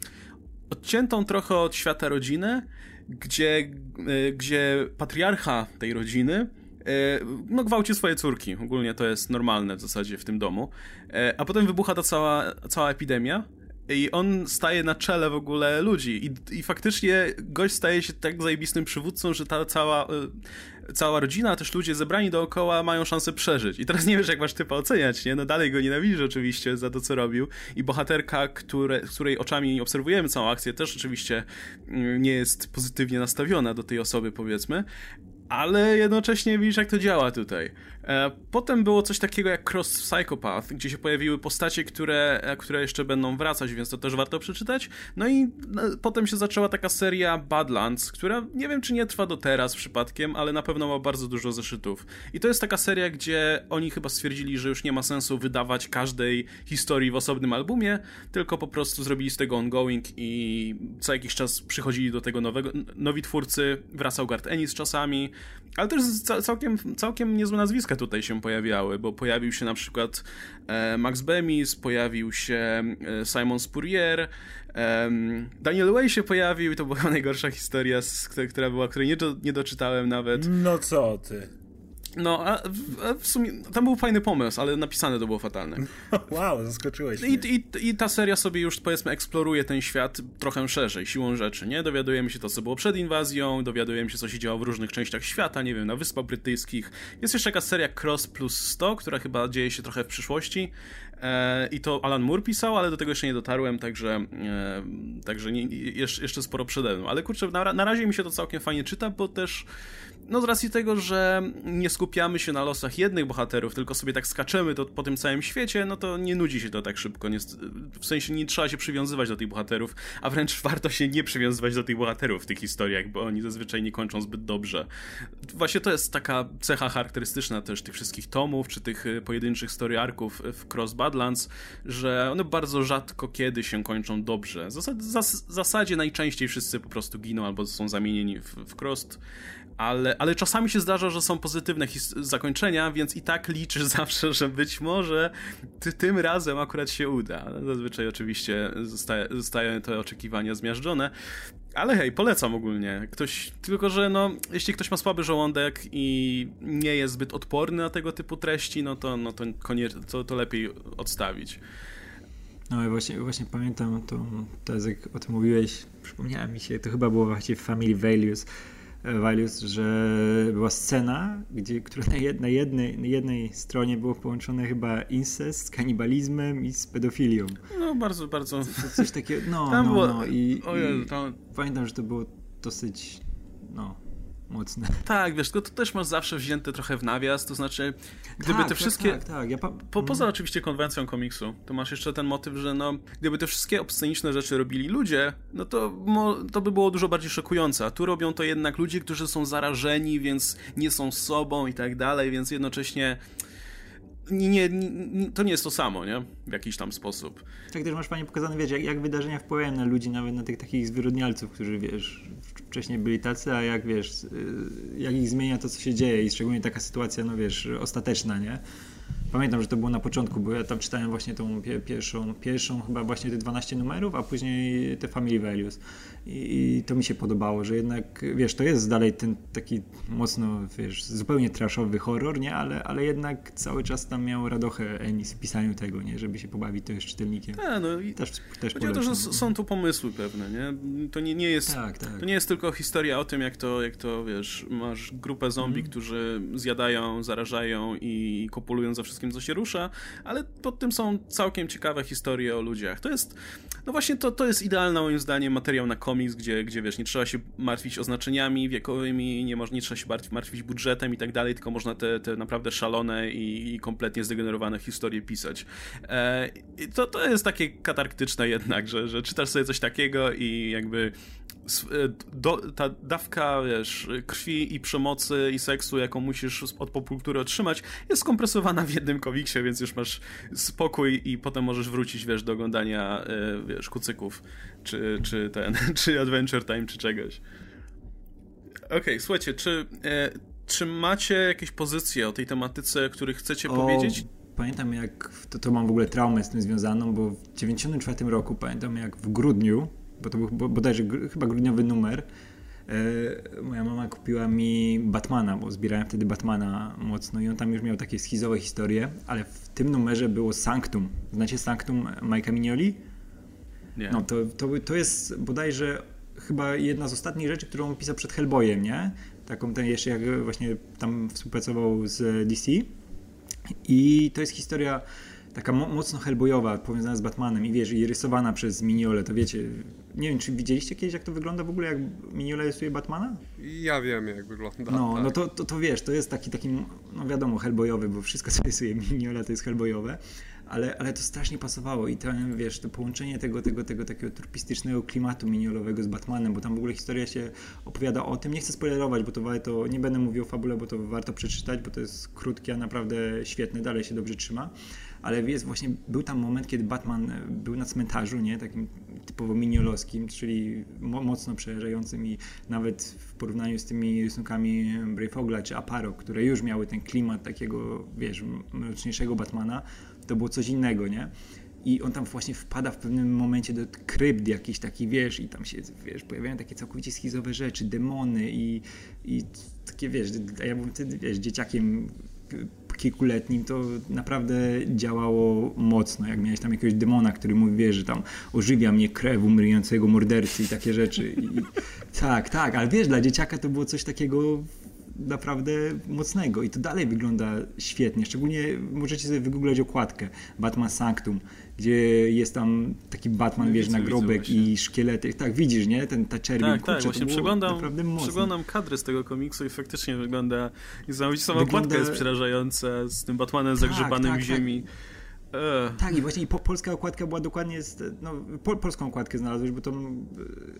odciętą trochę od świata rodziny, gdzie, e, gdzie patriarcha tej rodziny e, no, gwałci swoje córki. Ogólnie to jest normalne w zasadzie w tym domu. E, a potem wybucha ta cała, cała epidemia i on staje na czele w ogóle ludzi. I, I faktycznie gość staje się tak zajebistym przywódcą, że ta cała, cała rodzina, też ludzie zebrani dookoła mają szansę przeżyć. I teraz nie wiesz, jak masz typa oceniać, nie? No dalej go nienawidzisz oczywiście za to, co robił. I bohaterka, które, której oczami obserwujemy całą akcję, też oczywiście y, nie jest pozytywnie nastawiona do tej osoby, powiedzmy ale jednocześnie widzisz, jak to działa tutaj. E, potem było coś takiego jak Cross Psychopath, gdzie się pojawiły postacie, które, e, które jeszcze będą wracać, więc to też warto przeczytać. No i no, potem się zaczęła taka seria Badlands, która nie wiem, czy nie trwa do teraz przypadkiem, ale na pewno ma bardzo dużo zeszytów. I to jest taka seria, gdzie oni chyba stwierdzili, że już nie ma sensu wydawać każdej historii w osobnym albumie, tylko po prostu zrobili z tego ongoing i co jakiś czas przychodzili do tego nowego, nowi twórcy, wracał Gart Ennis czasami, ale też całkiem, całkiem niezłe nazwiska tutaj się pojawiały, bo pojawił się na przykład e, Max Bemis, pojawił się e, Simon Spurrier, Daniel Way się pojawił i to była *laughs* najgorsza historia, która była, której nie, do, nie doczytałem nawet. No co ty? No, a w, a w, sumie tam był fajny pomysł, ale napisane to było fatalne. *laughs* Wow, zaskoczyłeś mnie. I, i, I ta seria sobie już powiedzmy eksploruje ten świat trochę szerzej, siłą rzeczy, nie? Dowiadujemy się to, co było przed inwazją, dowiadujemy się, co się działo w różnych częściach świata, nie wiem, na Wyspach Brytyjskich. Jest jeszcze taka seria Cross plus 100, która chyba dzieje się trochę w przyszłości. E, I to Alan Moore pisał, ale do tego jeszcze nie dotarłem, także, e, także nie, jeszcze, sporo przede mną. Ale kurczę, na, razie mi się to całkiem fajnie czyta, bo też no z racji tego, że nie skupiamy się na losach jednych bohaterów, tylko sobie tak skaczemy to, po tym całym świecie, no to nie nudzi się to tak szybko. Nie, w sensie nie trzeba się przywiązywać do tych bohaterów, a wręcz *laughs* warto się nie przywiązywać do tych bohaterów w tych historiach, bo oni zazwyczaj nie kończą zbyt dobrze. Właśnie to jest taka cecha charakterystyczna też tych wszystkich tomów, czy tych y, pojedynczych story arków w Cross Badlands, że one bardzo rzadko kiedy się kończą dobrze. W zasadzie najczęściej wszyscy po prostu giną albo są zamienieni w, w ale, ale czasami się zdarza, że są pozytywne zakończenia, więc i tak liczysz *laughs* zawsze, że być może ty, tym razem akurat się uda. Zazwyczaj oczywiście zostaje, zostają te oczekiwania zmiażdżone. Ale hej, polecam ogólnie. Ktoś, tylko że no, jeśli ktoś ma słaby żołądek i nie jest zbyt odporny na tego typu treści, no to, no to, koniecznie, to, to lepiej odstawić. No i właśnie, właśnie pamiętam to, teraz jak o tym mówiłeś, przypomniała mi się, to chyba było właśnie w Family Values, Values, że była scena, gdzie, która na, jed, na, jednej, na jednej stronie było połączone chyba incest z kanibalizmem i z pedofilią. No bardzo, bardzo. Co, coś takiego, no, Tam no, było... no. I, Ojej, tam... i pamiętam, że to było dosyć, no, mocne. *laughs* Tak, wiesz, tylko to też masz zawsze wzięte trochę w nawias, to znaczy, gdyby tak, te wszystkie... Tak, tak, ja pa... po, poza oczywiście konwencją komiksu, to masz jeszcze ten motyw, że no, gdyby te wszystkie obsceniczne rzeczy robili ludzie, no to, mo... to by było dużo bardziej szokujące, a tu robią to jednak ludzie, którzy są zarażeni, więc nie są sobą i tak dalej, więc jednocześnie nie, nie, nie, to nie jest to samo, nie? W jakiś tam sposób. Tak też masz fajnie pokazane, wiesz, jak, jak wydarzenia wpływają na ludzi, nawet na tych takich zwyrodnialców, którzy, wiesz, wcześniej byli tacy, a jak, wiesz, y, jak ich zmienia to, co się dzieje i szczególnie taka sytuacja, no wiesz, ostateczna, nie? Pamiętam, że to było na początku, bo ja tam czytałem właśnie tą pierwszą, pierwszą chyba właśnie te 12 numerów, a później te Family Values. I, to mi się podobało, że jednak, wiesz, to jest dalej ten taki mocno, wiesz, zupełnie trashowy horror, nie? Ale, ale jednak cały czas tam miał radochę Ennis w pisaniu tego, nie? Żeby się pobawić też czytelnikiem. Tak, no i też, też chodzi o to, że są tu pomysły pewne, nie? To nie, nie jest, tak, tak. to nie jest tylko historia o tym, jak to, jak to, wiesz, masz grupę zombie, mm. którzy zjadają, zarażają i kopulują za wszystkim, co się rusza, ale pod tym są całkiem ciekawe historie o ludziach. To jest, no właśnie to, to jest idealny moim zdaniem materiał na komiks, gdzie, gdzie wiesz, nie trzeba się martwić oznaczeniami wiekowymi, nie, można, nie trzeba się martwić budżetem i tak dalej, tylko można te, te naprawdę szalone i, i kompletnie zdegenerowane historie pisać. E, to, to jest takie katarktyczne jednak, że, że czytasz sobie coś takiego i jakby do, ta dawka, wiesz, krwi i przemocy i seksu, jaką musisz od popkultury otrzymać, jest skompresowana w jednym komiksie, więc już masz spokój i potem możesz wrócić, wiesz, do oglądania, e, wiesz, kucyków, czy, czy ten, *laughs* czy Adventure Time, czy czegoś. Okej, okay, słuchajcie, czy, e, czy macie jakieś pozycje o tej tematyce, których chcecie o... powiedzieć? Pamiętam jak, to, to mam w ogóle traumę z tym związaną, bo w 94 roku pamiętam jak w grudniu bo to był bodajże chyba grudniowy numer. E, moja mama kupiła mi Batmana, bo zbierałem wtedy Batmana mocno i on tam już miał takie schizowe historie, ale w tym numerze było Sanctum. Znacie Sanctum Majka Mignoli? Nie. No to, to, to jest bodajże chyba jedna z ostatnich rzeczy, którą pisał przed Hellboyem, nie? Taką ten jeszcze jak właśnie tam współpracował z DC. I to jest historia taka mo mocno hellboyowa, powiązana z Batmanem i wiesz, i rysowana przez Mignole, to wiecie, nie wiem, czy widzieliście kiedyś, jak to wygląda w ogóle, jak Mignole rysuje Batmana? Ja wiem, jak wygląda. No, tak. no to, to, to wiesz, to jest taki, taki, no wiadomo, hellboyowy, bo wszystko, co rysuje Mignola, to jest hellboyowe, ale, ale to strasznie pasowało i to, wiesz, to połączenie tego, tego, tego takiego turpistycznego klimatu miniolowego z Batmanem, bo tam w ogóle historia się opowiada o tym, nie chcę spoilerować, bo to warto, nie będę mówił o fabule, bo to warto przeczytać, bo to jest krótkie, a naprawdę świetne, dalej się dobrze trzyma, ale jest właśnie, był tam moment, kiedy Batman był na cmentarzu, nie, takim typowo miniolowskim, czyli mocno przerażającym i nawet w porównaniu z tymi rysunkami Brave czy Aparo, które już miały ten klimat takiego, wiesz, mroczniejszego Batmana, to było coś innego, nie? I on tam właśnie wpada w pewnym momencie do krypt jakiś taki, wiesz, i tam się, wiesz, pojawiają takie całkowicie schizowe rzeczy, demony i, i takie, wiesz, a ja byłem wtedy, wiesz, dzieciakiem kilkuletnim, to naprawdę działało mocno. Jak miałeś tam jakiegoś demona, który mówi, wiesz, że tam ożywia mnie krew umrającego mordercy i takie rzeczy. I, *laughs* tak, tak, ale wiesz, dla dzieciaka to było coś takiego naprawdę mocnego i to dalej wygląda świetnie. Szczególnie możecie sobie wygooglać okładkę Batman Sanctum, gdzie jest tam taki Batman, wiesz, nagrobek i szkielety. Tak, widzisz, nie? Ten, ta czerwień, Tak, kurczę, tak, właśnie przeglądam, przeglądam kadry z tego komiksu i faktycznie wygląda niesamowicie sama wygląda... okładka jest przerażająca z tym Batmanem tak, zagrzebanym tak, w ziemi. Tak. Tak, i właśnie po, polska okładka była dokładnie, z, no, po, polską okładkę znalazłeś, bo to,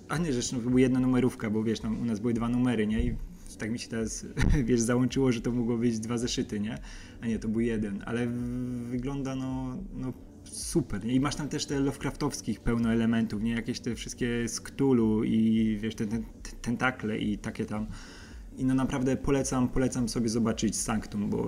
a nie, rzecz, no, to była jedna numerówka, bo wiesz, tam u nas były dwa numery, nie, i tak mi się teraz, *laughs* wiesz, załączyło, że to mogło być dwa zeszyty, nie? A nie, to był jeden, ale wygląda no, no super. I masz tam też te Lovecraftowskich pełno elementów, nie? Jakieś te wszystkie Cthulhu i wiesz, te, te tentakle i takie tam I no naprawdę polecam, polecam sobie zobaczyć Sanctum, bo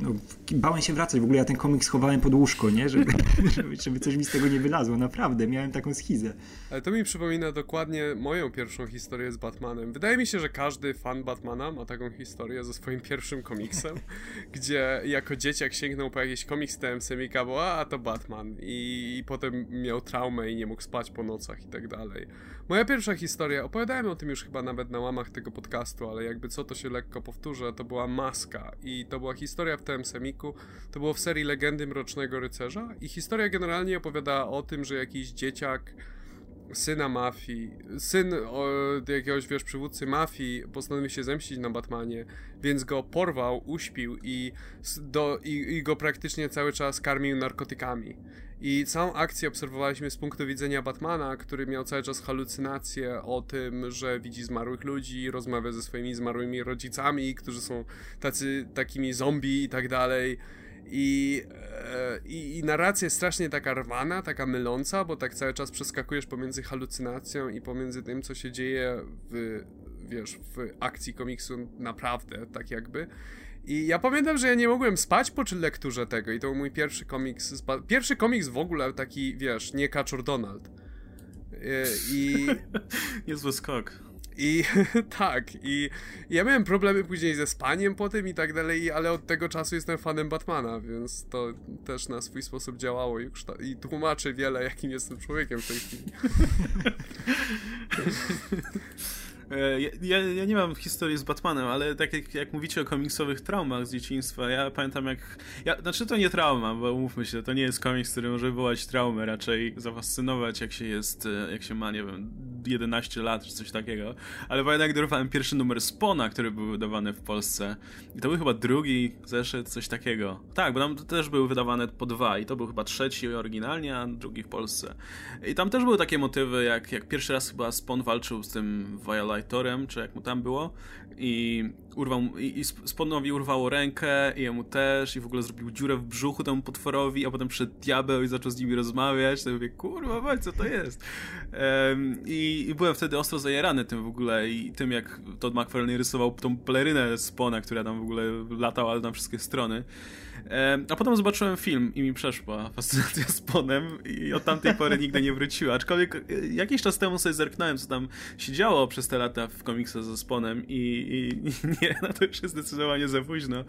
no, bałem się wracać. W ogóle ja ten komiks schowałem pod łóżko, nie? Żeby, *laughs* żeby, żeby coś mi z tego nie wylazło. Naprawdę, miałem taką schizę. Ale to mi przypomina dokładnie moją pierwszą historię z Batmanem. Wydaje mi się, że każdy fan Batmana ma taką historię ze swoim pierwszym komiksem, *laughs* gdzie jako dzieciak sięgnął po jakiś komiks TM Semika, bo a to Batman I, i potem miał traumę i nie mógł spać po nocach i tak dalej. Moja pierwsza historia, opowiadałem o tym już chyba nawet na łamach tego podcastu, ale jakby co to się lekko powtórzę, to była Maska. I to była historia w TM Semiku, to było w serii Legendy Mrocznego Rycerza. I historia generalnie opowiada o tym, że jakiś dzieciak syna mafii, syn o, jakiegoś, wiesz, przywódcy mafii postanowił się zemścić na Batmanie, więc go porwał, uśpił i, do, i, i go praktycznie cały czas karmił narkotykami. I całą akcję obserwowaliśmy z punktu widzenia Batmana, który miał cały czas halucynacje o tym, że widzi zmarłych ludzi, rozmawia ze swoimi zmarłymi rodzicami, którzy są tacy, takimi zombie i tak dalej. I, e, i, I narracja jest strasznie taka rwana, taka myląca, bo tak cały czas przeskakujesz pomiędzy halucynacją i pomiędzy tym, co się dzieje w, wiesz, w akcji komiksu naprawdę, tak jakby. I ja pamiętam, że ja nie mogłem spać po lekturze tego i to był mój pierwszy komiks, pierwszy komiks w ogóle taki, wiesz, nie Kaczor Donald. E, I... *laughs* Niezły skok. I *laughs* tak, i ja miałem problemy później ze spaniem po tym i tak dalej, ale od tego czasu jestem fanem Batmana, więc to też na swój sposób działało i, i tłumaczy wiele, jakim jestem człowiekiem w tej chwili. *laughs* E, ja, ja, nie mam historii z Batmanem, ale tak jak, jak mówicie o komiksowych traumach z dzieciństwa, ja pamiętam jak... Ja, znaczy to nie trauma, bo umówmy się, to nie jest komiks, który może wywołać traumę, raczej zafascynować jak się jest, e, jak się ma, nie wiem, 11 lat czy coś takiego. Ale pamiętam jak dorwałem pierwszy numer Spona, który był wydawany w Polsce. I to był chyba drugi zeszyt, coś takiego. Tak, bo tam też były wydawane po dwa i to był chyba trzeci oryginalnie, a drugi w Polsce. I tam też były takie motywy, jak, jak pierwszy raz chyba Spon walczył z tym Violet Lightorem, czy jak mu tam było, i urwał, i, i Sponowi urwało rękę, i jemu też, i w ogóle zrobił dziurę w brzuchu temu potworowi, a potem przyszedł diabeł i zaczął z nimi rozmawiać, to mówię, kurwa, weź, co to jest? Um, i, i, byłem wtedy ostro zajarany tym w ogóle i tym, jak Todd McFarlane rysował tą pelerynę Spona, która tam w ogóle latała na wszystkie strony. A potem zobaczyłem film i mi przeszła fascynacja z Ponem i od tamtej pory nigdy nie wróciła. Aczkolwiek e, jakiś czas temu sobie zerknąłem, co tam się działo przez te lata w komiksach ze Sponem i, i, *laughs* nie, no to już jest zdecydowanie za późno.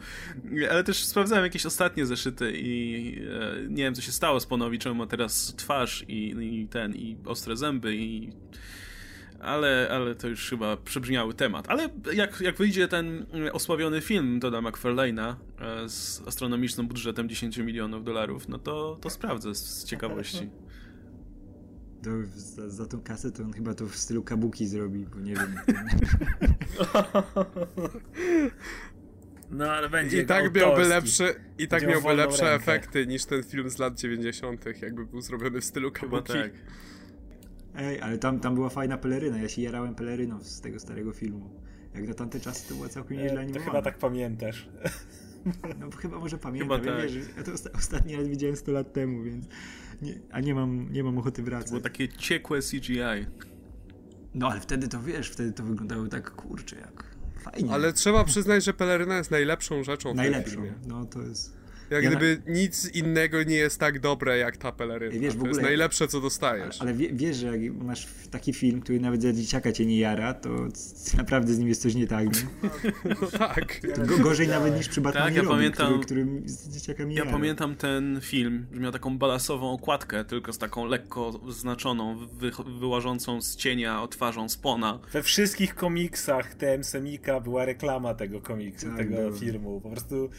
Ale też sprawdzałem jakieś ostatnie zeszyty i e, nie wiem, co się stało Sponowi, czemu ma teraz twarz i, i ten, i ostre zęby i ale, ale to już chyba przebrzmiały temat. Ale jak, jak wyjdzie ten osławiony film Toda McFarlane'a e, z astronomicznym budżetem 10 milionów dolarów, no to, to sprawdzę z ciekawości. To za, za tą kasę to on chyba to w stylu kabuki zrobi, bo nie wiem. *laughs* No ale będzie. I tak miałby lepsze, i tak miałby lepsze rękę. efekty niż ten film z lat 90., jakby był zrobiony w stylu kabuki. Chyba tak. Ej, ale tam, tam była fajna peleryna. Ja się jarałem peleryną z tego starego filmu. Jak na tamte czasy to była całkiem nieźle animowana. To chyba tak pamiętasz. *laughs* No chyba może pamiętam. Chyba tak. wiesz, ja to osta ostatni raz widziałem 100 lat temu, więc nie, a nie mam, nie mam ochoty wracać. To było takie ciekłe CGI. No ale wtedy to wiesz, wtedy to wyglądało tak kurczę jak fajnie. Ale trzeba przyznać, że peleryna jest najlepszą rzeczą najlepszą. w tym filmie. No to jest jak ja gdyby na... nic innego nie jest tak dobre jak ta peleryna. Wiesz, w ogóle, to jest najlepsze, co dostajesz. Ale, ale wiesz, że jak masz taki film, który nawet za dzieciaka cię nie jara, to naprawdę z nim jest coś nie tak. Nie? *laughs* No tak. To gorzej nawet niż przy Batmanie tak, ja Robin, pamiętam, który, z dzieciakami Ja jara. pamiętam ten film, że miał taką balasową okładkę, tylko z taką lekko znaczoną, wy, wyłażącą z cienia twarzą spona. We wszystkich komiksach TM Semika była reklama tego komiksu, tak, tego było. filmu. Po prostu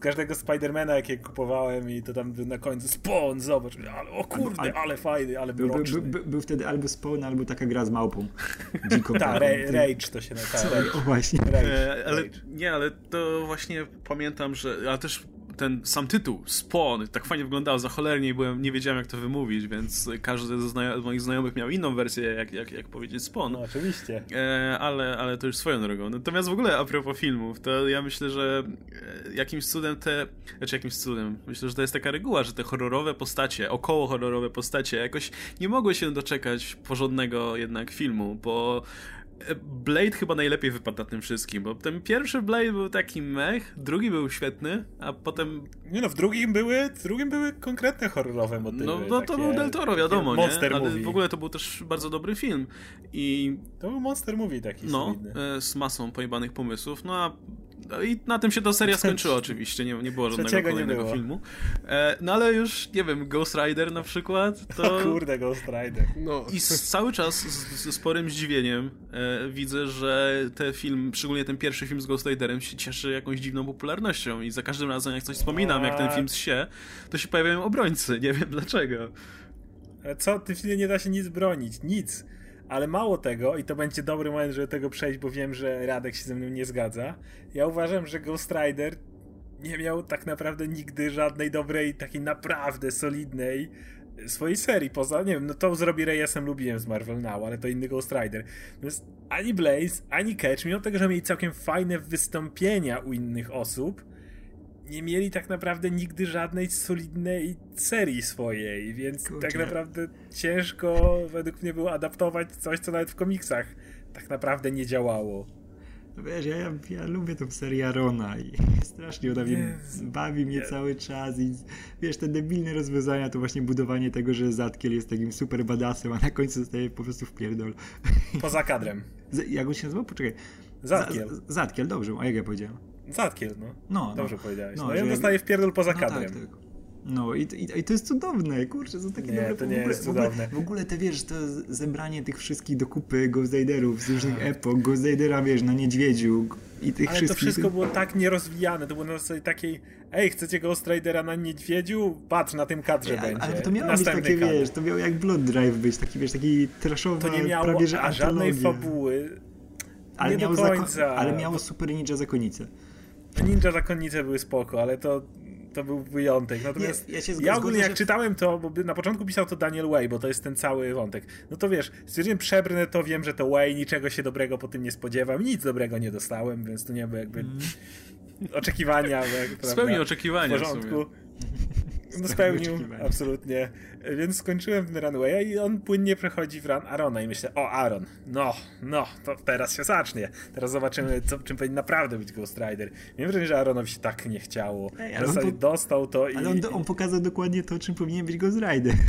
każdego Spidermana, jakiego kupowałem i to tam na końcu Spawn, zobacz, ale, o kurde, ale, ale fajny, ale był, był, był, był, wtedy albo Spawn, albo taka gra z małpą. *laughs* Tak, Rage to się nazywa. O właśnie. Rage, e, ale, nie, ale to właśnie pamiętam, że, ale też ten sam tytuł, Spawn, tak fajnie wyglądał, za cholernie i byłem, nie wiedziałem jak to wymówić, więc każdy z, moich znajomych miał inną wersję, jak, jak, jak powiedzieć Spawn. No oczywiście. E, ale, ale to już swoją drogą. Natomiast w ogóle a propos filmów, to ja myślę, że e, jakimś cudem te, znaczy jakimś cudem, myślę, że to jest taka reguła, że te horrorowe postacie, około horrorowe postacie jakoś nie mogły się doczekać porządnego jednak filmu, bo Blade chyba najlepiej wypadł na tym wszystkim, bo ten pierwszy Blade był taki mech, drugi był świetny, a potem... Nie no, w drugim były, w drugim były konkretne horrorowe motywy. No, no to był Del Toro, wiadomo, nie? Monster Ale movie. w ogóle to był też bardzo dobry film. I To był Monster Movie taki no, solidny. e, z masą pojebanych pomysłów, no a no i na tym się ta seria skończyła *laughs* oczywiście, nie, nie było żadnego Trzeciego kolejnego było. filmu. E, no ale już, nie wiem, Ghost Rider na przykład, *laughs* to... O kurde, Ghost Rider. No, I z, cały czas z, ze sporym zdziwieniem e, widzę, że ten film, szczególnie ten pierwszy film z Ghost Riderem się cieszy jakąś dziwną popularnością i za każdym razem jak coś wspominam, jak ten film się, to się pojawiają obrońcy, nie wiem dlaczego. Ale co, w tym filmie nie da się nic bronić, nic. Ale mało tego, i to będzie dobry moment, żeby tego przejść, bo wiem, że Radek się ze mną nie zgadza. Ja uważam, że Ghost Rider nie miał tak naprawdę nigdy żadnej dobrej, takiej naprawdę solidnej swojej serii. Poza, nie wiem, no to zrobi Reyesem lubiłem z Marvel Now, ale to inny Ghost Rider. Natomiast ani Blaze, ani Catch, mimo tego, że mieli całkiem fajne wystąpienia u innych osób, nie mieli tak naprawdę nigdy żadnej solidnej serii swojej, więc Kurczę. tak naprawdę ciężko według mnie było adaptować coś, co nawet w komiksach tak naprawdę nie działało. No Wiesz, ja, ja, ja lubię tą serię Arona i *laughs* strasznie ona mnie bawi mnie Nie. cały czas i wiesz, te debilne rozwiązania to właśnie budowanie tego, że Zatkiel jest takim super badassem, a na końcu zostaje po prostu w pierdol. Poza kadrem. *laughs* Z, jak on się nazywał? Poczekaj. Zatkiel. Z, Zatkiel, dobrze, a jak ja powiedziałem? Zatkiel, no. No, Dobrze no. powiedziałeś. No, No, i on dostaje w pierdol poza No kadrem. tak, tak. No i, i, i to jest cudowne, kurczę, to takie Nie, dobre to w nie ogóle, jest w ogóle, cudowne. W ogóle te wiesz, to zebranie tych wszystkich do kupy Ghost Riderów z różnych Tak. epok, Ghost Ridera wiesz, na niedźwiedziu i tych Ale to wszystkich. wszystko było tak nierozwijane, to było na zasadzie takiej ej, chcecie Ghost Ridera na niedźwiedziu? Patrz, na tym kadrze ale, będzie. ale to miało być Następny takie, kadr. wiesz, to miało jak Blood Drive być, taki wiesz, taki trashowy, To nie miało prawie że a żadnej antologia. fabuły. ale nie miało do zako- końca. ale miało Super Ninja Zakonnicę. Ninja Zakonnice były spoko, ale to, to był wyjątek. Natomiast Nie, ja się ja zgodzę, ogólnie jak że- czytałem to, bo na początku pisał to Daniel Way, bo to jest ten cały wątek. No to wiesz, stwierdziłem przebrnę to, wiem, że to Way, niczego się dobrego po tym nie spodziewam, nic dobrego nie dostałem, więc tu nie było jakby Mhm. *laughs* oczekiwania. jak, w oczekiwania w porządku. sumie. No *laughs* Spełnił absolutnie. Więc skończyłem ten Runwaya i on płynnie przechodzi w run Arona i myślę, o Aaron, no, no, to teraz się zacznie. Teraz zobaczymy, co, czym powinien naprawdę być Ghost Rider. Miałem wrażenie, że Aaronowi się tak nie chciało. Ej, ale po- dostał to i... Ale on, on pokazał dokładnie to, czym powinien być Ghost Rider. *laughs*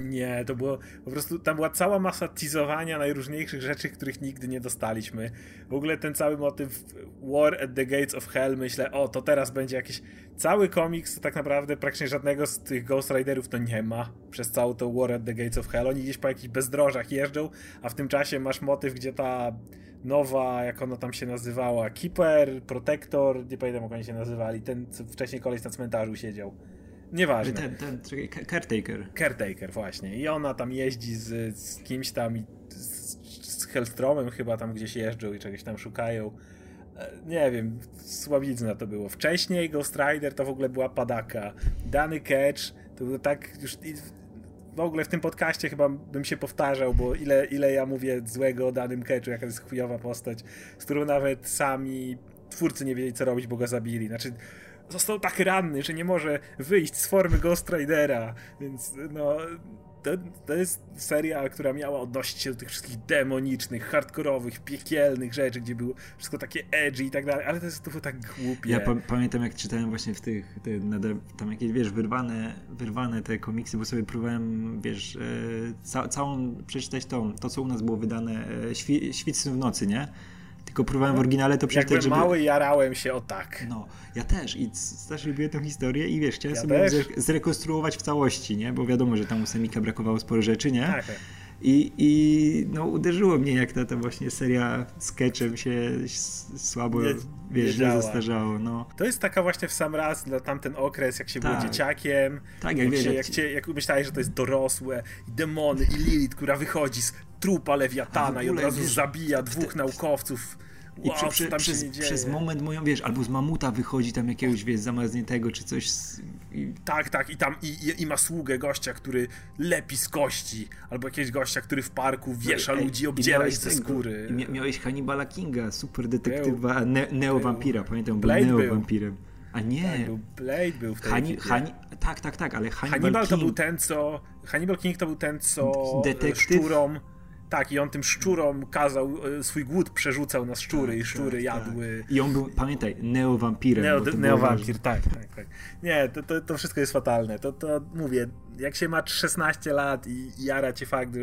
Nie, to było po prostu, tam była cała masa teasowania najróżniejszych rzeczy, których nigdy nie dostaliśmy. W ogóle ten cały motyw War at the Gates of Hell, myślę, o, to teraz będzie jakiś cały komiks, to tak naprawdę praktycznie żadnego z tych Ghost Riderów to nie ma, przez całą to War at the Gates of Hell. Oni gdzieś po jakichś bezdrożach jeżdżą, a w tym czasie masz motyw, gdzie ta nowa, jak ona tam się nazywała, Keeper, Protector, nie pamiętam jak oni się nazywali, ten, co wcześniej koleś na cmentarzu siedział. Nieważne. Ten, ten, czekaj, Caretaker. Caretaker właśnie. I ona tam jeździ z, z kimś tam i z, z Hellstromem chyba tam gdzieś jeżdżą i czegoś tam szukają. Nie wiem, słabizna to było. Wcześniej Ghost Rider to w ogóle była padaka. Dany Catch to było tak już... W ogóle w tym podcaście chyba bym się powtarzał, bo ile, ile ja mówię złego o danym Catchu, jaka jest chujowa postać, z którą nawet sami twórcy nie wiedzieli co robić, bo go zabili. Znaczy, został tak ranny, że nie może wyjść z formy Ghost Ridera, więc no... To, to jest seria, która miała odnosić się do tych wszystkich demonicznych, hardkorowych, piekielnych rzeczy, gdzie było wszystko takie edgy i tak dalej, ale to jest to było tak głupie. Ja pa pamiętam jak czytałem właśnie w tych, te, tam jakieś, wiesz, wyrwane, wyrwane te komiksy, bo sobie próbowałem, wiesz, e, ca całą przeczytać to, to, co u nas było wydane, e, świ w nocy, nie? Tylko próbowałem w oryginale to Jak byłem przeczytać, żeby... mały, jarałem się o tak. No, ja też i strasznie lubię tę historię i wiesz, chciałem Ja sobie też. zre zrekonstruować w całości, nie? Bo wiadomo, że tam u Semika brakowało sporo rzeczy, nie? Tak. I, I no uderzyło mnie, jak ta, ta właśnie seria sketchem się s- słabo, Nie- wiesz, nie zestarzało, no. To jest taka właśnie w sam raz dla tamten okres, jak się było Tak. dzieciakiem, Tak, jak, jak wiesz, się, jak jak, ci- cię, jak myślałeś, że to jest dorosłe, i demony, i Lilith, która wychodzi z trupa lewiatana i od razu wiesz, zabija w te- dwóch naukowców. I Wow, przy, przy, przez, przez moment mówią, wiesz, albo z mamuta wychodzi tam jakiegoś, wiesz, zamarzniętego, czy coś z, i, Tak, tak, i tam i, i, i ma sługę gościa, który lepi z kości, albo jakiegoś gościa, który w parku wiesza Ej, ludzi, obdziera ich ze skóry. I mia, miałeś Hannibala Kinga, super detektywa, ne, neowampira, pamiętam, był Blade był. neowampirem. A nie, Tak, był Blade był w tej Hani, ekipie. Hani, tak, tak, tak, ale Hannibal, Hannibal to King, był ten, co... Hannibal King to był ten, co Detektyw. szczurom Tak, i on tym szczurom kazał, e, swój głód przerzucał na szczury Tak, i szczury tak, jadły. I on był, pamiętaj, neowampirem. Neo, neowampir, tak, tak, tak. Nie, to, to, to wszystko jest fatalne. To, to mówię, jak się ma 16 lat i jara cię fakt, że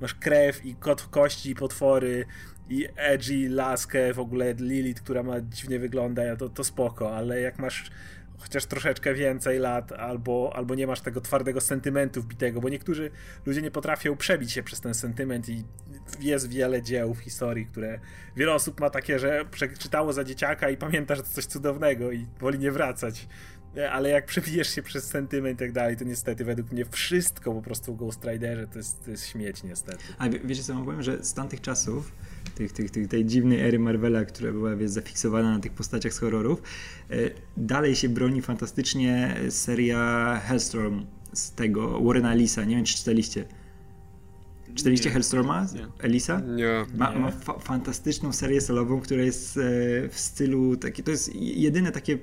masz krew i kot w kości i potwory i edgy laskę, w ogóle Lilith, która ma dziwnie wygląda, to, to spoko, ale jak masz chociaż troszeczkę więcej lat, albo, albo nie masz tego twardego sentymentu wbitego, bo niektórzy ludzie nie potrafią przebić się przez ten sentyment i jest wiele dzieł w historii, które wiele osób ma takie, że przeczytało za dzieciaka i pamięta, że to coś cudownego i woli nie wracać. Ale jak *laughs* przebijesz się przez sentyment i tak dalej, to niestety według mnie wszystko po prostu w Ghost Riderze to jest, to jest śmieć niestety. A wie, wiecie co powiem, że z tamtych czasów, tych, tych, tych, tej dziwnej ery Marvela, która była wiesz, zafiksowana na tych postaciach z horrorów, e, dalej się broni fantastycznie seria Hellstorm z tego Warrena Elisa. Nie wiem, czy czytaliście. Czytaliście Nie. Hellstorma? Nie. Elisa? Nie. Ma, ma fa fantastyczną serię solową, która jest e, w stylu taki, to jest jedyne takie p-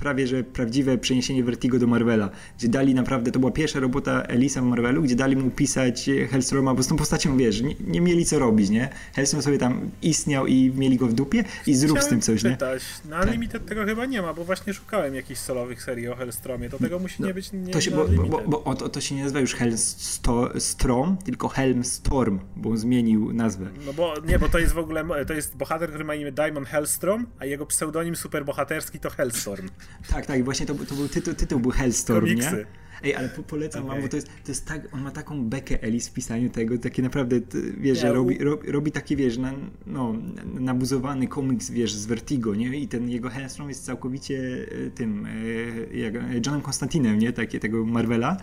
prawie że prawdziwe przeniesienie Vertigo do Marvela, gdzie dali naprawdę, to była pierwsza robota Elisa w Marvelu, gdzie dali mu pisać Hellstorma, bo z tą postacią, wiesz, nie, nie mieli co robić, nie? Hellstorm sobie tam istniał i mieli go w dupie i zrób z tym coś, nie? czytać. Na Tak. Unlimited tego chyba nie ma, bo właśnie szukałem jakichś solowych serii o Hellstromie, to tego musi No, nie być nie To się, bo, bo, bo, bo to, to się nie nazywa już Hellstrom, tylko Helmstorm, bo zmienił nazwę. No bo nie, bo to jest w ogóle to jest bohater, który ma imię Diamond Hellstrom, a jego pseudonim superbohaterski to Hellstorm. Tak, tak, właśnie to, to był tytuł, tytuł był Hellstorm, Komiksy. nie? Ej, ale po, polecam wam, Okej. bo to jest, to jest tak, on ma taką bekę Elis w pisaniu tego, takie naprawdę, wiesz, u- robi, robi, robi taki, wiesz, na, no, nabuzowany komiks, wiesz, z Vertigo, nie? I ten jego Hellstrom jest całkowicie e, tym, e, jak, Johnem Konstantinem, nie? Takie, tego Marvela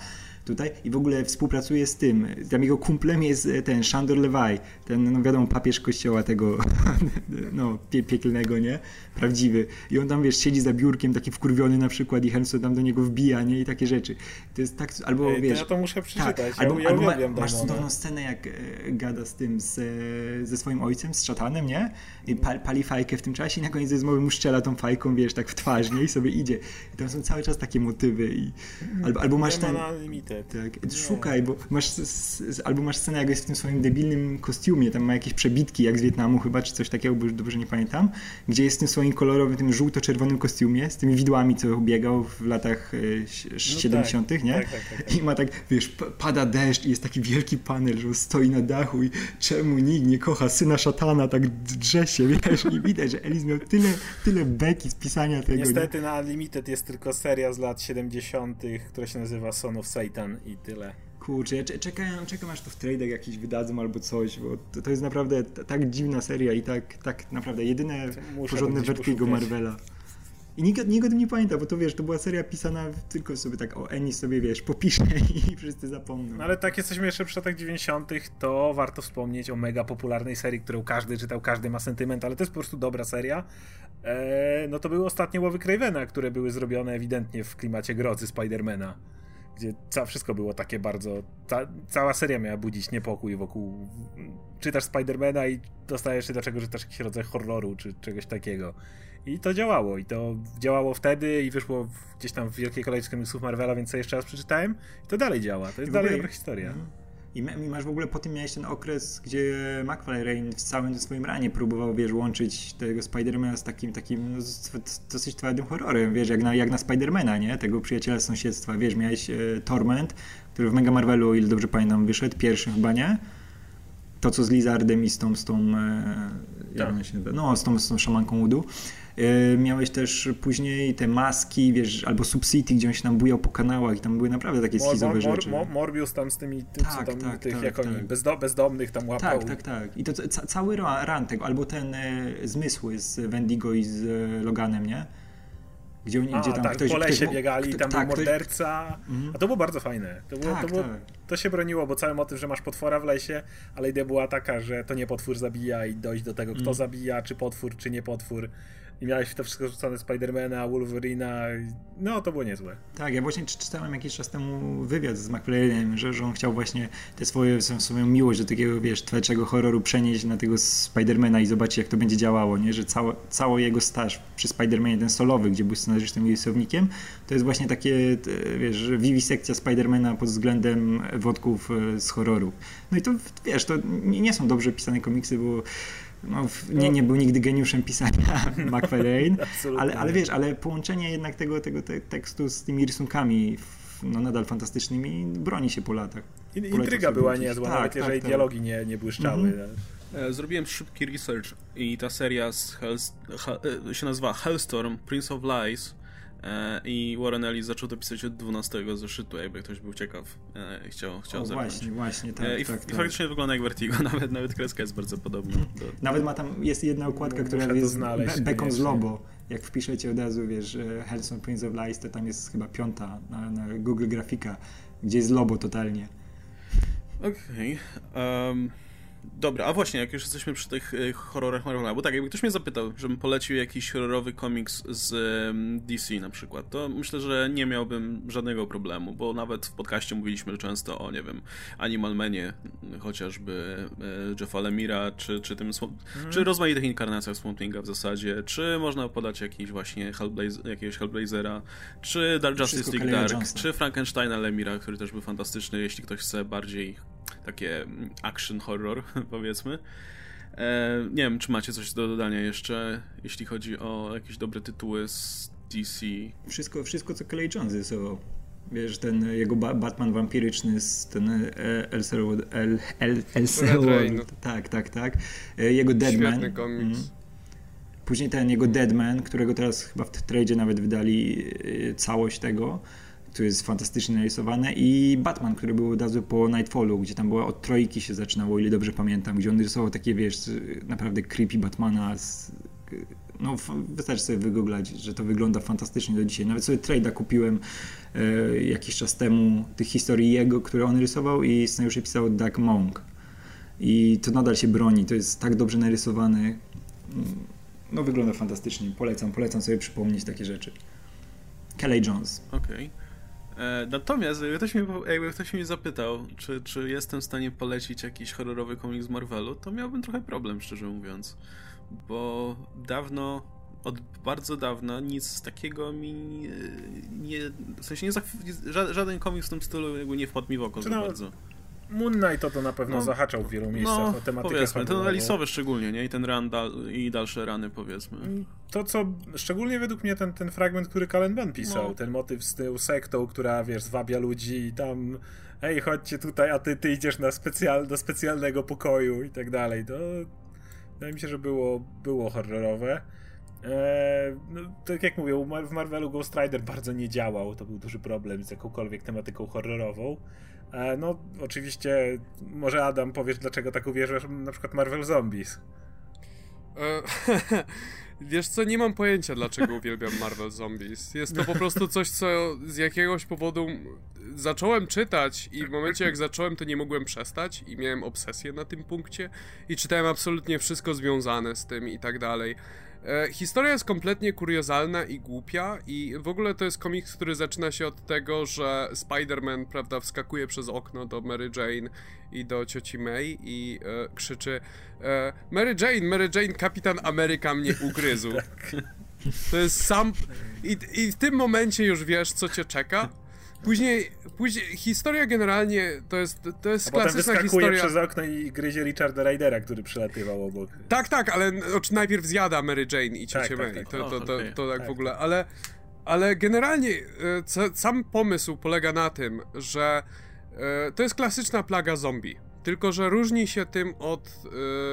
tutaj i w ogóle współpracuje z tym, tam jego kumplem jest e, ten Shandor Levi, ten, no wiadomo, papież kościoła tego, *laughs* no, pie, piekielnego, nie? Prawdziwy. I on tam, wiesz, siedzi za biurkiem, taki wkurwiony na przykład i Hemsworth tam do niego wbija, nie? I takie rzeczy. To jest tak, albo Ej, to wiesz... ja to muszę przeczytać. Tak, albo, ja albo ma, masz cudowną scenę, jak e, gada z tym, z, e, ze swoim ojcem, z szatanem, nie? I pal, pali fajkę w tym czasie i na koniec rozmowy mu strzela tą fajką, wiesz, tak w twarz, nie? I sobie idzie. I tam są cały czas takie motywy i... Albo, albo masz ten... na Unlimited. Tak, szukaj, bo masz, albo masz scenę, jak jest w tym swoim debilnym kostiumie, tam ma jakieś przebitki, jak z Wietnamu chyba, czy coś takiego, bo już dobrze nie pamiętam, gdzie jest w tym swoim kolorowym, tym żółto-czerwonym kostiumie, z tymi widłami, co biegał w latach e, No 70., tak, nie? Tak, tak, tak, tak. I ma tak, wiesz, pada deszcz i jest taki wielki panel, że on stoi na dachu i czemu nikt nie kocha syna szatana, tak drze się, *laughs* wiesz, i widać, że Elis miał tyle, tyle beki z pisania tego, nie? Niestety na Unlimited jest tylko seria z lat 70., która się nazywa Son of Satan i tyle. Kurczę, ja cze- czekam, czekam aż to w trade'ach jakiś wydadzą albo coś, bo to, to jest naprawdę tak dziwna seria i tak, tak naprawdę jedyne Muszę porządne Vertigo. Marvela. I nikt, nikt o tym nie pamięta, bo to wiesz, to była seria pisana tylko sobie tak, o Ennis sobie wiesz, popisze *laughs* i wszyscy zapomną. No ale tak jesteśmy jeszcze przy latach 90., to warto wspomnieć o mega popularnej serii, którą każdy czytał, każdy ma sentyment, ale to jest po prostu dobra seria. Eee, no to były ostatnie łowy Cravena, które były zrobione ewidentnie w klimacie grozy Spidermana. Gdzie ca- wszystko było takie bardzo. Ca- cała seria miała budzić niepokój wokół. Czytasz Spidermana i dostajesz się do czego czytasz jakiś rodzaj horroru czy czegoś takiego. I to działało. I to działało wtedy i wyszło w, gdzieś tam w wielkiej kolejce komiksów Marvela, więc to jeszcze raz przeczytałem. I to dalej działa. To jest dalej dobra historia. Mhm. I, ma- I masz w ogóle po tym miałeś ten okres, gdzie McFarlane w całym swoim ranie próbował, wiesz, łączyć tego Spidermana z takim, takim no, z, dosyć twardym horrorem, wiesz, jak na, jak na Spidermana, nie? Tego przyjaciela z sąsiedztwa, wiesz, miałeś e, Torment, który w Mega Marvelu, o ile dobrze pamiętam, wyszedł, pierwszy chyba, nie? To, co z Lizardem i z tą, z tą e, Tak. się? No, z tą, z tą szamanką Udu. E, Miałeś też później te maski, wiesz, albo Subcity, gdzie on się tam bujał po kanałach i tam były naprawdę takie Mor, schizowe mor, rzeczy. mor, Morbius tam z tymi, tym, Tak, tam, tak, tych, tak, jak oni, tak. bezdo, bezdomnych tam łapał. Tak, tak, tak. I to ca- cały ra- ran tego, albo ten e, zmysły z Wendigo i z e, Loganem, nie? Gdzie, oni, A, gdzie tam tak, ktoś... po lesie ktoś, biegali, kto- tam tak, był ktoś- morderca. Mhm. A to było bardzo fajne. To, było, Tak, to, było, tak. to się broniło, bo cały motyw, że masz potwora w lesie, ale idea była taka, że to nie potwór zabija i dojść do tego, kto Mhm. zabija, czy potwór, czy nie potwór. I miałeś to wszystko rzucone Spidermana, Wolverina, no to było niezłe. Tak, ja właśnie czytałem jakiś czas temu wywiad z McFarlane'em, że, że on chciał właśnie tę swoje, swoją miłość do takiego, wiesz, twórczego horroru przenieść na tego Spidermana i zobaczyć, jak to będzie działało, nie? Że cało, cały jego staż przy Spidermanie, ten solowy, gdzie był scenarzystą i rysownikiem, to jest właśnie takie, wiesz, wiwisekcja Spidermana pod względem wodków e, z horroru. No i to, wiesz, to nie są dobrze pisane komiksy, bo no, nie, nie był nigdy geniuszem pisania *laughs* McFarlane, *laughs* ale, ale wiesz, ale połączenie jednak tego, tego te, tekstu z tymi rysunkami no, nadal fantastycznymi broni się po latach. Intryga była niezła, tak, nawet tak, jeżeli tak. dialogi nie, nie błyszczały. Mhm. E, zrobiłem szybki research i ta seria z e, się nazywa Hellstorm, Prince of Lies i Warren Ellis zaczął to pisać od 12 zeszytu, jakby ktoś był ciekaw i chciał, chciał o, Właśnie, właśnie, tak, I, tak, i tak. faktycznie wygląda jak Vertigo, *laughs* nawet, nawet kreska jest bardzo podobna. Do... Nawet ma tam, jest jedna okładka, no, która jest znaleźć, z Lobo. Jak wpiszecie od razu, wiesz, Hellson Prince of Lies, to tam jest chyba piąta na, na Google Grafika, gdzie jest Lobo totalnie. Okej. Okay. Um... Dobra, a właśnie, jak już jesteśmy przy tych y, horrorach Marvela, bo tak, jakby ktoś mnie zapytał, żebym polecił jakiś horrorowy komiks z DC na przykład, to myślę, że nie miałbym żadnego problemu, bo nawet w podcaście mówiliśmy często o, nie wiem, Animal Manie, chociażby y, Jeffa Lemira, czy, czy tym, hmm. czy rozmaitych inkarnacjach Swamp Thing'a w zasadzie, czy można podać jakiś właśnie Hellblazer, jakiegoś Hellblazera, czy Dark Justice League Dark, czy Frankensteina Lemira, który też był fantastyczny, jeśli ktoś chce bardziej takie action horror, *laughs* powiedzmy. E, nie wiem, czy macie coś do dodania jeszcze, jeśli chodzi o jakieś dobre tytuły z DC? Wszystko, wszystko co Clay Jones rysował. Wiesz, ten jego ba Batman wampiryczny, ten Elseworld, El, El, Elseworld, tak, tak, tak. E, jego Deadman. Mm. Później ten jego Deadman, którego teraz chyba w tradzie nawet wydali e, całość tego które jest fantastycznie narysowane i Batman, który był od razu po Nightfallu, gdzie tam była od trojki się zaczynało, ile dobrze pamiętam, gdzie on rysował takie, wiesz, naprawdę creepy Batmana z, no wystarczy sobie wygooglać, że to wygląda fantastycznie do dzisiaj. Nawet sobie trade'a kupiłem e, jakiś czas temu tych historii jego, które on rysował i scenariusze pisał Doug Monk. I to nadal się broni, to jest tak dobrze narysowany. No wygląda fantastycznie, polecam, polecam sobie przypomnieć takie rzeczy. Kelly Jones. Okej. Okay. E, natomiast jakby ktoś, mnie, jakby ktoś mnie zapytał, czy, czy jestem w stanie polecić jakiś horrorowy komiks z Marvelu, to miałbym trochę problem, szczerze mówiąc. Bo dawno, od bardzo dawna nic takiego mi nie... W sensie nie, żaden komiks w tym stylu jakby nie wpadł mi w oko za no, bardzo. Moon Knight to, to na pewno no, zahaczał w wielu miejscach no, o tematykę powiedzmy, ten lisowy szczególnie, nie? I ten run dal, i dalsze rany, powiedzmy. To, co szczególnie według mnie ten, ten fragment, który Kalen Ben pisał, no. ten motyw z tą sektą, która, wiesz, zwabia ludzi i tam hej, chodźcie tutaj, a ty, ty idziesz na specjal, do specjalnego pokoju i tak dalej, to wydaje mi się, że było, było horrorowe. Eee, no, tak jak mówię, w Marvelu Ghost Rider bardzo nie działał, to był duży problem z jakąkolwiek tematyką horrorową. E, no, oczywiście, może Adam powiesz, dlaczego tak uwierzysz na przykład Marvel Zombies. E, *laughs* wiesz co, nie mam pojęcia, dlaczego uwielbiam Marvel Zombies. Jest to po prostu coś, co z jakiegoś powodu zacząłem czytać i w momencie jak zacząłem, to nie mogłem przestać i miałem obsesję na tym punkcie i czytałem absolutnie wszystko związane z tym i tak dalej. E, historia jest kompletnie kuriozalna i głupia i w ogóle to jest komiks, który zaczyna się od tego, że Spider-Man, prawda, wskakuje przez okno do Mary Jane i do cioci May i e, krzyczy e, Mary Jane, Mary Jane, Kapitan Ameryka mnie ugryzł. *laughs* Tak. To jest sam... I, I w tym momencie już wiesz, co cię czeka. Później, później historia generalnie to jest, to jest A klasyczna potem historia. przez okno i gryzie Richarda Rydera, który przelatywał obok. Tak, tak, ale najpierw zjada Mary Jane i ciocię tak, May. Tak, tak. To, to, to, to, tak w ogóle, ale, ale generalnie e, sam pomysł polega na tym, że e, to jest klasyczna plaga zombie. Tylko, że różni się tym od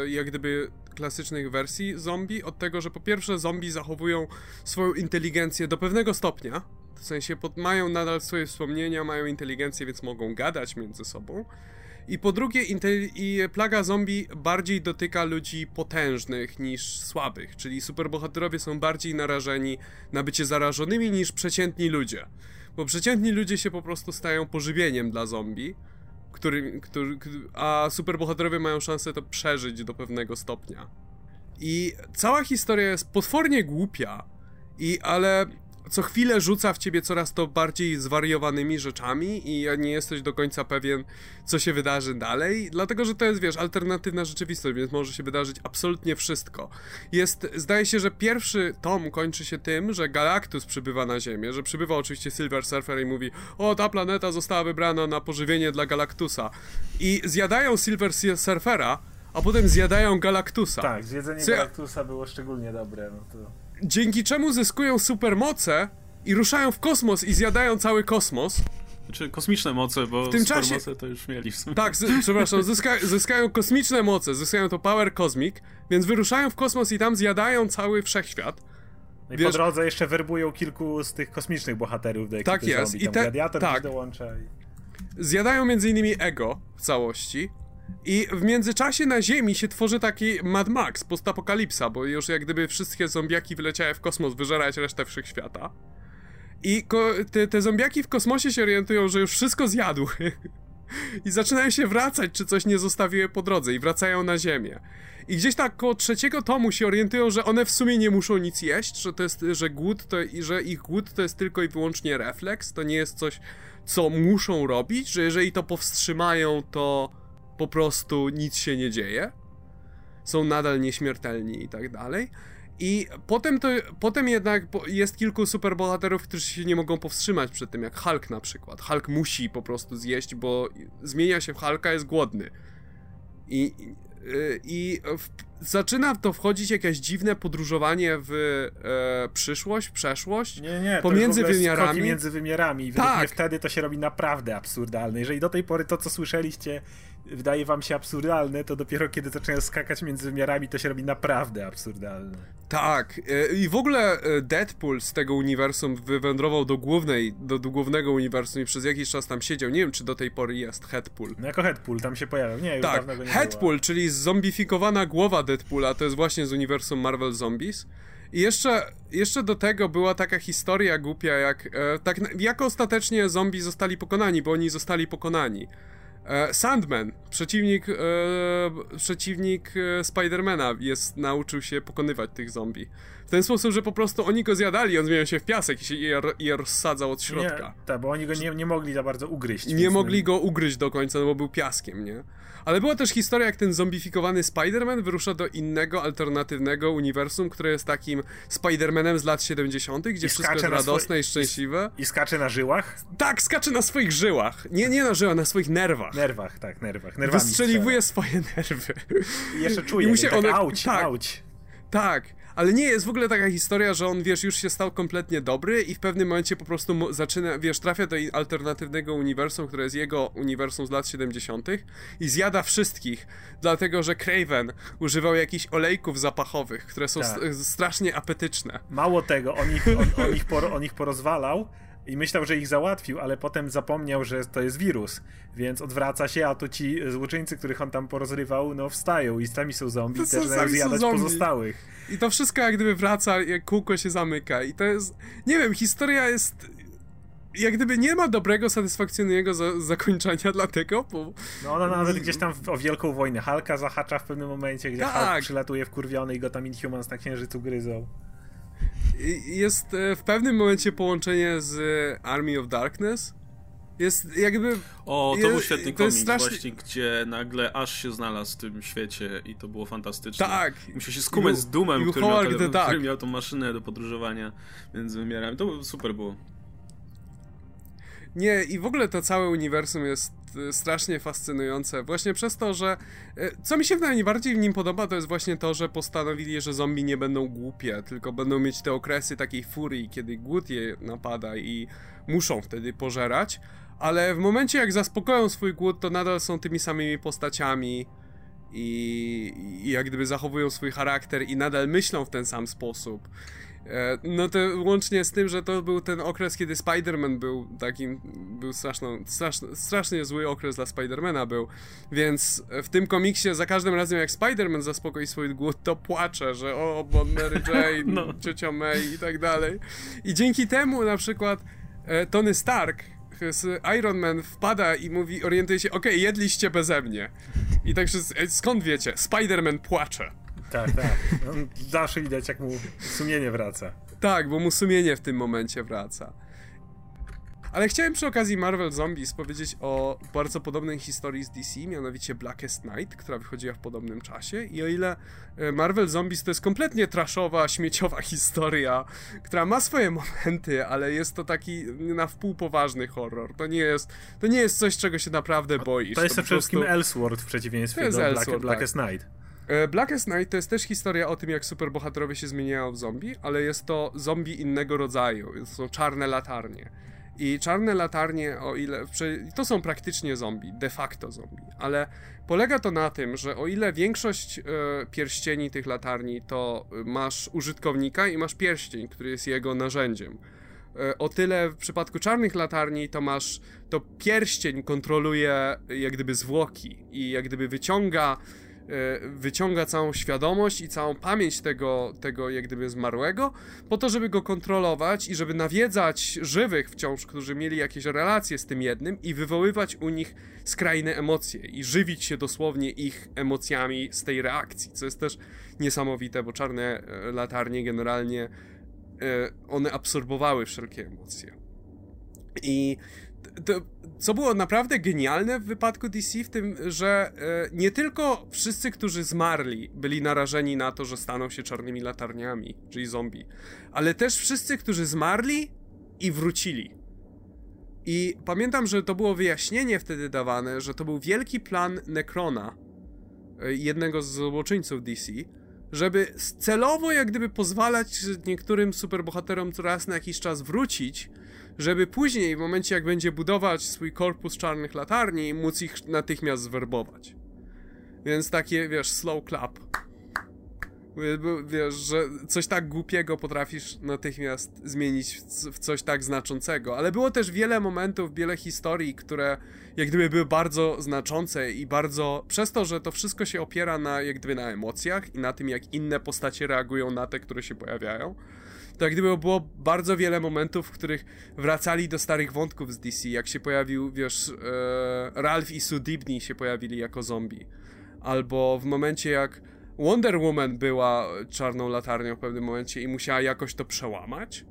e, jak gdyby klasycznych wersji zombie, od tego, że po pierwsze zombie zachowują swoją inteligencję do pewnego stopnia, w sensie pod, mają nadal swoje wspomnienia, mają inteligencję, więc mogą gadać między sobą. I po drugie, i plaga zombie bardziej dotyka ludzi potężnych niż słabych, czyli superbohaterowie są bardziej narażeni na bycie zarażonymi niż przeciętni ludzie. Bo przeciętni ludzie się po prostu stają pożywieniem dla zombie, który, który, a superbohaterowie mają szansę to przeżyć do pewnego stopnia. I cała historia jest potwornie głupia, i ale co chwilę rzuca w ciebie coraz to bardziej zwariowanymi rzeczami i nie jesteś do końca pewien, co się wydarzy dalej, dlatego że to jest, wiesz, alternatywna rzeczywistość, więc może się wydarzyć absolutnie wszystko. Jest, zdaje się, że pierwszy tom kończy się tym, że Galactus przybywa na Ziemię, że przybywa oczywiście Silver Surfer i mówi, o, ta planeta została wybrana na pożywienie dla Galactusa. I zjadają Silver Surfera, a potem zjadają Galactusa. Tak, zjedzenie Galactusa było szczególnie dobre, no to... Dzięki czemu zyskują supermoce i ruszają w kosmos i zjadają cały kosmos. Znaczy kosmiczne moce, bo tym supermoce czasie- to już mieli w sumie. Tak, z, przepraszam, zyska, zyskają kosmiczne moce, zyskają to Power Cosmic, więc wyruszają w kosmos i tam zjadają cały wszechświat. No i Wiesz- po drodze jeszcze werbują kilku z tych kosmicznych bohaterów do ekipy Tak jest, zombie. i Tam te- Gladiator tak. dołącza. I... Zjadają między innymi ego w całości. I w międzyczasie na Ziemi się tworzy taki Mad Max, postapokalipsa, bo już jak gdyby wszystkie zombiaki wyleciały w kosmos wyżerać resztę wszechświata. I te, te zombiaki w kosmosie się orientują, że już wszystko zjadły. *laughs* I zaczynają się wracać, czy coś nie zostawiły po drodze i wracają na ziemię. I gdzieś tak koło trzeciego tomu się orientują, że one w sumie nie muszą nic jeść, że to jest, że głód to, że ich głód to jest tylko i wyłącznie refleks, to nie jest coś, co muszą robić, że jeżeli to powstrzymają, to po prostu nic się nie dzieje. Są nadal nieśmiertelni i tak dalej. I potem to, potem jednak jest kilku superbohaterów, którzy się nie mogą powstrzymać przed tym, jak Hulk na przykład. Hulk musi po prostu zjeść, bo zmienia się w Hulka, jest głodny. I, y, i w, zaczyna w to wchodzić jakieś dziwne podróżowanie w e, przyszłość, przeszłość. Nie, nie, to Pomiędzy ogóle wymiarami? między wymiarami. Tak. wtedy to się robi naprawdę absurdalne. Jeżeli do tej pory to, co słyszeliście, wydaje wam się absurdalne, to dopiero kiedy zaczynają skakać między wymiarami, to się robi naprawdę absurdalne. Tak, e, i w ogóle e, Deadpool z tego uniwersum wywędrował do głównej, do, do głównego uniwersum i przez jakiś czas tam siedział. Nie wiem, czy do tej pory jest Headpool. No jako Headpool tam się pojawiał. Nie, już Tak, dawno go nie Headpool, czyli zombifikowana głowa Deadpoola, to jest właśnie z uniwersum Marvel Zombies. I jeszcze, jeszcze do tego była taka historia głupia, jak, e, tak, jak ostatecznie zombie zostali pokonani, bo oni zostali pokonani. E, Sandman, przeciwnik, e, przeciwnik e, Spidermana, jest, nauczył się pokonywać tych zombie. W ten sposób, że po prostu oni go zjadali, on zmieniał się w piasek i się je, je rozsadzał od środka. Nie, tak, bo oni go nie, nie mogli za bardzo ugryźć. Nie więc mogli no- go ugryźć do końca, no bo był piaskiem, nie? Ale była też historia, jak ten zombifikowany Spider-Man wyrusza do innego, alternatywnego uniwersum, które jest takim Spider-Manem z lat 70., gdzie I wszystko jest radosne swój- i szczęśliwe. I skacze na żyłach? Tak, skacze na swoich żyłach. Nie, nie na żyłach, na swoich nerwach. Nerwach, tak, nerwach. Nerwami Wystrzeliwuje swoje nerwy. I jeszcze czuje, I mu I się tak one- auć, tak. auć. Tak, ale nie, jest w ogóle taka historia, że on, wiesz, już się stał kompletnie dobry i w pewnym momencie po prostu zaczyna, wiesz, trafia do alternatywnego uniwersum, które jest jego uniwersum z lat 70. i zjada wszystkich, dlatego że Craven używał jakichś olejków zapachowych, które są Tak. st- strasznie apetyczne. Mało tego, on ich, on, on, ich por, on ich porozwalał i myślał, że ich załatwił, ale potem zapomniał, że to jest wirus, więc odwraca się, a to ci złoczyńcy, których on tam porozrywał, no wstają i sami są zombie To i są- też zaczynają zjadać zombie. pozostałych. I to wszystko jak gdyby wraca, jak kółko się zamyka i to jest, nie wiem, historia jest... Jak gdyby nie ma dobrego, satysfakcjonującego za- zakończenia dlatego, bo No ona nawet gdzieś tam w, o wielką wojnę Halka zahacza w pewnym momencie, gdzie Tak. Hulk przylatuje wkurwiony i go tam Inhumans na księżycu gryzą. Jest e, w pewnym momencie połączenie z e, Army of Darkness. Jest jakby. O, to Je- był świetny jest komiks strasznie- właśnie, gdzie nagle aż się znalazł w tym świecie i to było fantastyczne. Tak. Musiał się skumać z Dumem, który miał, tele, Duck. który miał tą maszynę do podróżowania między wymiarami. To super było. Nie, i w ogóle to całe uniwersum jest e, strasznie fascynujące. Właśnie przez to, że. e, Co mi się najbardziej w nim podoba, to jest właśnie to, że postanowili, że zombie nie będą głupie, tylko będą mieć te okresy takiej furii, kiedy głód je napada i muszą wtedy pożerać. Ale w momencie, jak zaspokoją swój głód, to nadal są tymi samymi postaciami. I, i jak gdyby zachowują swój charakter i nadal myślą w ten sam sposób. E, No to łącznie z tym, że to był ten okres, kiedy Spider-Man był takim, był straszną, straszny, strasznie zły okres dla Spidermana był, więc w tym komiksie za każdym razem jak Spider-Man zaspokoi swój głód, to płacze, że o, bo Mary *laughs* Jane, No. ciocia May i tak dalej. I dzięki temu na przykład e, Tony Stark z Iron Man wpada i mówi, orientuje się, okej, jedliście beze mnie. I tak wszyscy, "Ej, skąd wiecie? Spider-Man płacze. Tak, tak. On zawsze widać, jak mu sumienie wraca. Tak, bo mu sumienie w tym momencie wraca. Ale chciałem przy okazji Marvel Zombies powiedzieć o bardzo podobnej historii z DC, mianowicie Blackest Night, która wychodziła w podobnym czasie. I o ile e, Marvel Zombies to jest kompletnie traszowa, śmieciowa historia, która ma swoje momenty, ale jest to taki na wpół poważny horror. To nie jest, to nie jest coś, czego się naprawdę boisz. To jest to przede wszystkim Elseworld w przeciwieństwie do Black, Blackest tak. Night. E, Blackest Night to jest też historia o tym, jak superbohaterowie się zmieniają w zombie, ale jest to zombie innego rodzaju. To są czarne latarnie. I czarne latarnie, o ile. To są praktycznie zombie, de facto zombie, ale polega to na tym, że o ile większość e, pierścieni tych latarni to masz użytkownika i masz pierścień, który jest jego narzędziem. E, o tyle w przypadku czarnych latarni to masz. To pierścień kontroluje jak gdyby zwłoki i jak gdyby wyciąga wyciąga całą świadomość i całą pamięć tego, tego jak gdyby zmarłego, po to, żeby go kontrolować i żeby nawiedzać żywych wciąż, którzy mieli jakieś relacje z tym jednym i wywoływać u nich skrajne emocje i żywić się dosłownie ich emocjami z tej reakcji, co jest też niesamowite, bo czarne e, latarnie generalnie e, one absorbowały wszelkie emocje. I to, co było naprawdę genialne w wypadku DC, w tym, że e, nie tylko wszyscy, którzy zmarli, byli narażeni na to, że staną się czarnymi latarniami, czyli zombie, ale też wszyscy, którzy zmarli i wrócili. I pamiętam, że to było wyjaśnienie wtedy dawane, że to był wielki plan Necrona, e, jednego z złoczyńców DC, żeby celowo jak gdyby pozwalać niektórym superbohaterom co raz na jakiś czas wrócić, żeby później, w momencie jak będzie budować swój korpus czarnych latarni, móc ich natychmiast zwerbować. Więc takie, wiesz, slow clap. Wiesz, że coś tak głupiego potrafisz natychmiast zmienić w coś tak znaczącego. Ale było też wiele momentów, wiele historii, które jak gdyby były bardzo znaczące i bardzo. Przez to, że to wszystko się opiera na jak gdyby na emocjach i na tym, jak inne postacie reagują na te, które się pojawiają to jak gdyby było bardzo wiele momentów, w których wracali do starych wątków z DC, jak się pojawił, wiesz, e, Ralph i Sue Dibney się pojawili jako zombie. Albo w momencie jak Wonder Woman była czarną latarnią w pewnym momencie i musiała jakoś to przełamać.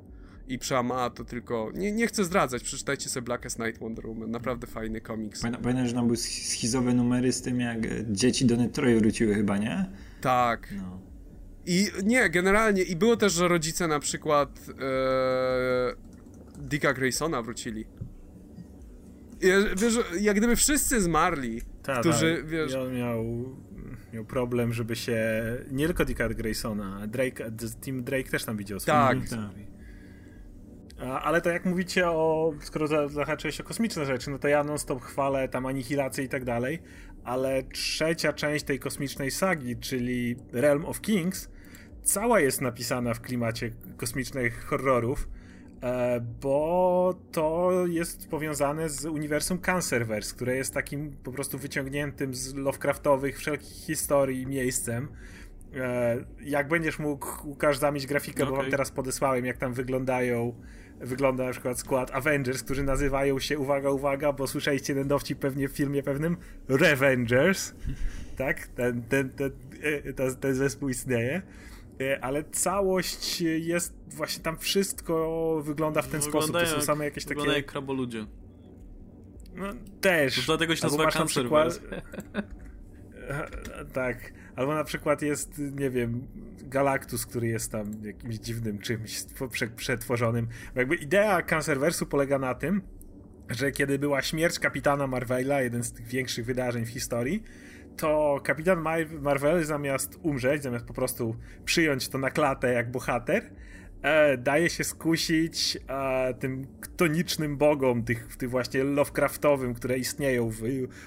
I przełamała to tylko. Nie, nie chcę zdradzać, przeczytajcie sobie Blackest Night Wonder Woman. Naprawdę fajny komiks. Pamiętam, że tam były schizowe numery z tym, jak dzieci do Troje wróciły chyba, nie? Tak. No. I nie, generalnie, i było też, że rodzice na przykład e, Dicka Graysona wrócili. I, wiesz, jak gdyby wszyscy zmarli, ta, którzy, ta, wiesz... On miał, miał problem, żeby się... Nie tylko Dicka Graysona, Drake, Team Drake też tam widział. Tak. tak. Ale to jak mówicie o, skoro zahaczyłeś o kosmiczne rzeczy, no to ja non-stop chwalę tam anihilację i tak dalej, ale trzecia część tej kosmicznej sagi, czyli Realm of Kings, cała jest napisana w klimacie kosmicznych horrorów, e, bo to jest powiązane z uniwersum Cancerverse, które jest takim po prostu wyciągniętym z Lovecraftowych wszelkich historii miejscem. E, jak będziesz mógł, Łukasz, zamieć grafikę, okay. bo wam teraz podesłałem, jak tam wyglądają wygląda na przykład skład Avengers, którzy nazywają się, uwaga, uwaga, bo słyszeliście ten dowcip pewnie w filmie pewnym, Revengers, *laughs* tak? Ten, ten, ten, e, ten, ten zespół istnieje. E, ale całość jest właśnie tam wszystko wygląda w ten wygląda sposób. To są same jakieś takie. Jak kraboludzie. No też. To dlatego się nazywa na przykład... *laughs* tak. Albo na przykład jest, nie wiem, Galactus, który jest tam jakimś dziwnym czymś przetworzonym. Bo jakby idea Cancerversu polega na tym, że kiedy była śmierć kapitana Marvela, jeden z tych większych wydarzeń w historii, to kapitan Marvel zamiast umrzeć, zamiast po prostu przyjąć to na klatę jak bohater, e, daje się skusić e, tym ktonicznym bogom, tych, tych właśnie Lovecraftowym, które istnieją w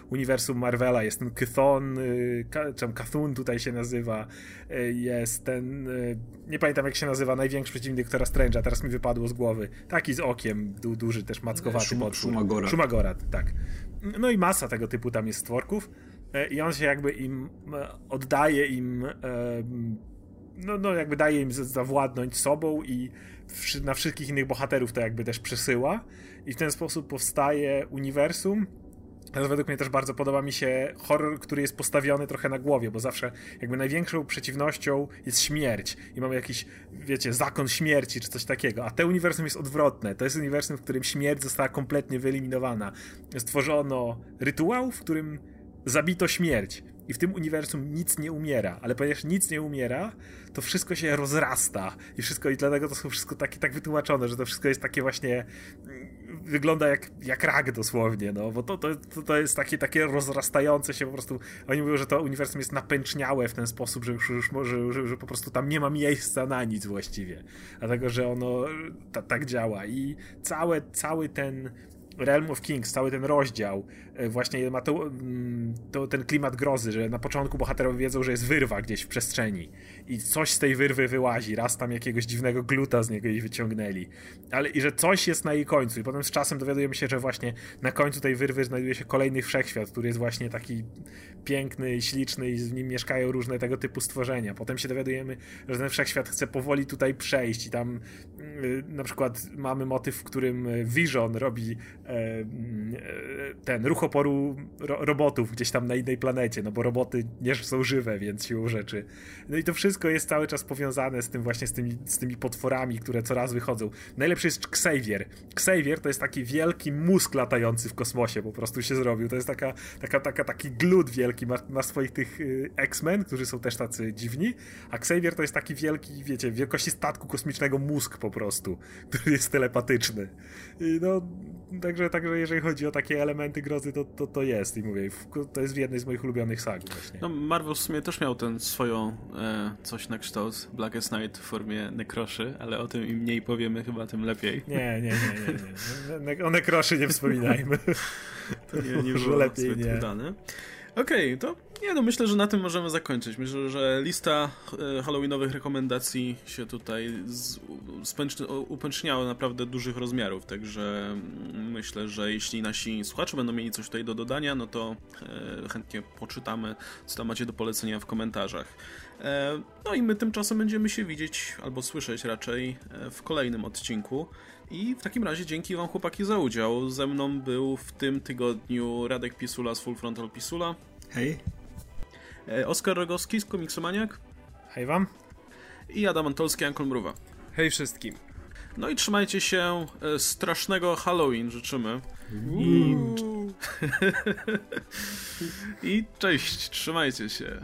uniwersum Marvela. Jest ten Chthon, y, czy Cthulhu tutaj się nazywa, y, jest ten, y, nie pamiętam jak się nazywa, największy przeciwnik doktora Strange'a, teraz mi wypadło z głowy. Taki z okiem, du, duży też mackowaty Szum, potwór. Shumagorat, tak. No i masa tego typu tam jest stworków. E, i on się jakby im e, oddaje im no, no jakby daje im zawładnąć sobą i na wszystkich innych bohaterów to jakby też przesyła i w ten sposób powstaje uniwersum, według mnie też bardzo podoba mi się horror, który jest postawiony trochę na głowie, bo zawsze jakby największą przeciwnością jest śmierć i mamy jakiś, wiecie, zakon śmierci czy coś takiego, a te uniwersum jest odwrotne. To jest uniwersum, w którym śmierć została kompletnie wyeliminowana. Stworzono rytuał, w którym zabito śmierć. I w tym uniwersum nic nie umiera, ale ponieważ nic nie umiera, to wszystko się rozrasta. I wszystko, i dlatego to są wszystko takie tak wytłumaczone, że to wszystko jest takie właśnie wygląda jak, jak rak dosłownie, no, bo to, to, to jest takie, takie rozrastające się po prostu, oni mówią, że to uniwersum jest napęczniałe w ten sposób, że już, już że, że, że po prostu tam nie ma miejsca na nic właściwie, dlatego, że ono tak działa. I całe, cały ten Realm of Kings, cały ten rozdział właśnie ma to, mm, to, ten klimat grozy, że na początku bohaterowie wiedzą, że jest wyrwa gdzieś w przestrzeni i coś z tej wyrwy wyłazi, raz tam jakiegoś dziwnego gluta z niego i wyciągnęli, ale i że coś jest na jej końcu i potem z czasem dowiadujemy się, że właśnie na końcu tej wyrwy znajduje się kolejny wszechświat, który jest właśnie taki piękny śliczny i w nim mieszkają różne tego typu stworzenia. Potem się dowiadujemy, że ten wszechświat chce powoli tutaj przejść i tam y, na przykład mamy motyw, w którym Vision robi E, ten ruch oporu ro, robotów gdzieś tam na innej planecie, no bo roboty nie są żywe, więc siłą rzeczy. No i to wszystko jest cały czas powiązane z tym właśnie, z tymi, z tymi potworami, które coraz wychodzą. Najlepszy jest Xavier. Xavier to jest taki wielki mózg latający w kosmosie, po prostu się zrobił. To jest taka, taka, taka taki glut wielki, ma swoich tych y, X-Men, którzy są też tacy dziwni, a Xavier to jest taki wielki, wiecie, wielkości statku kosmicznego mózg po prostu, który jest telepatyczny. I no, także, także jeżeli chodzi o takie elementy grozy, to, to, to jest i mówię, to jest w jednej z moich ulubionych sag właśnie. No, Marvel w sumie też miał ten swoją e, coś na kształt Blackest Night w formie nekroszy, ale o tym im mniej powiemy chyba, tym lepiej. Nie, nie, nie, nie. nie. O nekroszy nie wspominajmy. *laughs* to nie, nie *laughs* było lepiej nie. udane. Okej, okay, to nie no, myślę, że na tym możemy zakończyć. Myślę, że lista e, halloweenowych rekomendacji się tutaj upęczniała naprawdę dużych rozmiarów, także mm, myślę, że jeśli nasi słuchacze będą mieli coś tutaj do dodania, no to e, chętnie poczytamy, co tam macie do polecenia w komentarzach. E, no i my tymczasem będziemy się widzieć, albo słyszeć raczej w kolejnym odcinku. I w takim razie dzięki wam chłopaki za udział. Ze mną był w tym tygodniu Radek Pisula z Full Frontal Pisula. Hej. E, Oskar Rogowski z Komiksomaniak. Hej wam. I Adam Antolski, Ankol Mruwa. Hej wszystkim. No i trzymajcie się e, strasznego Halloween życzymy. I... *laughs* I cześć, trzymajcie się.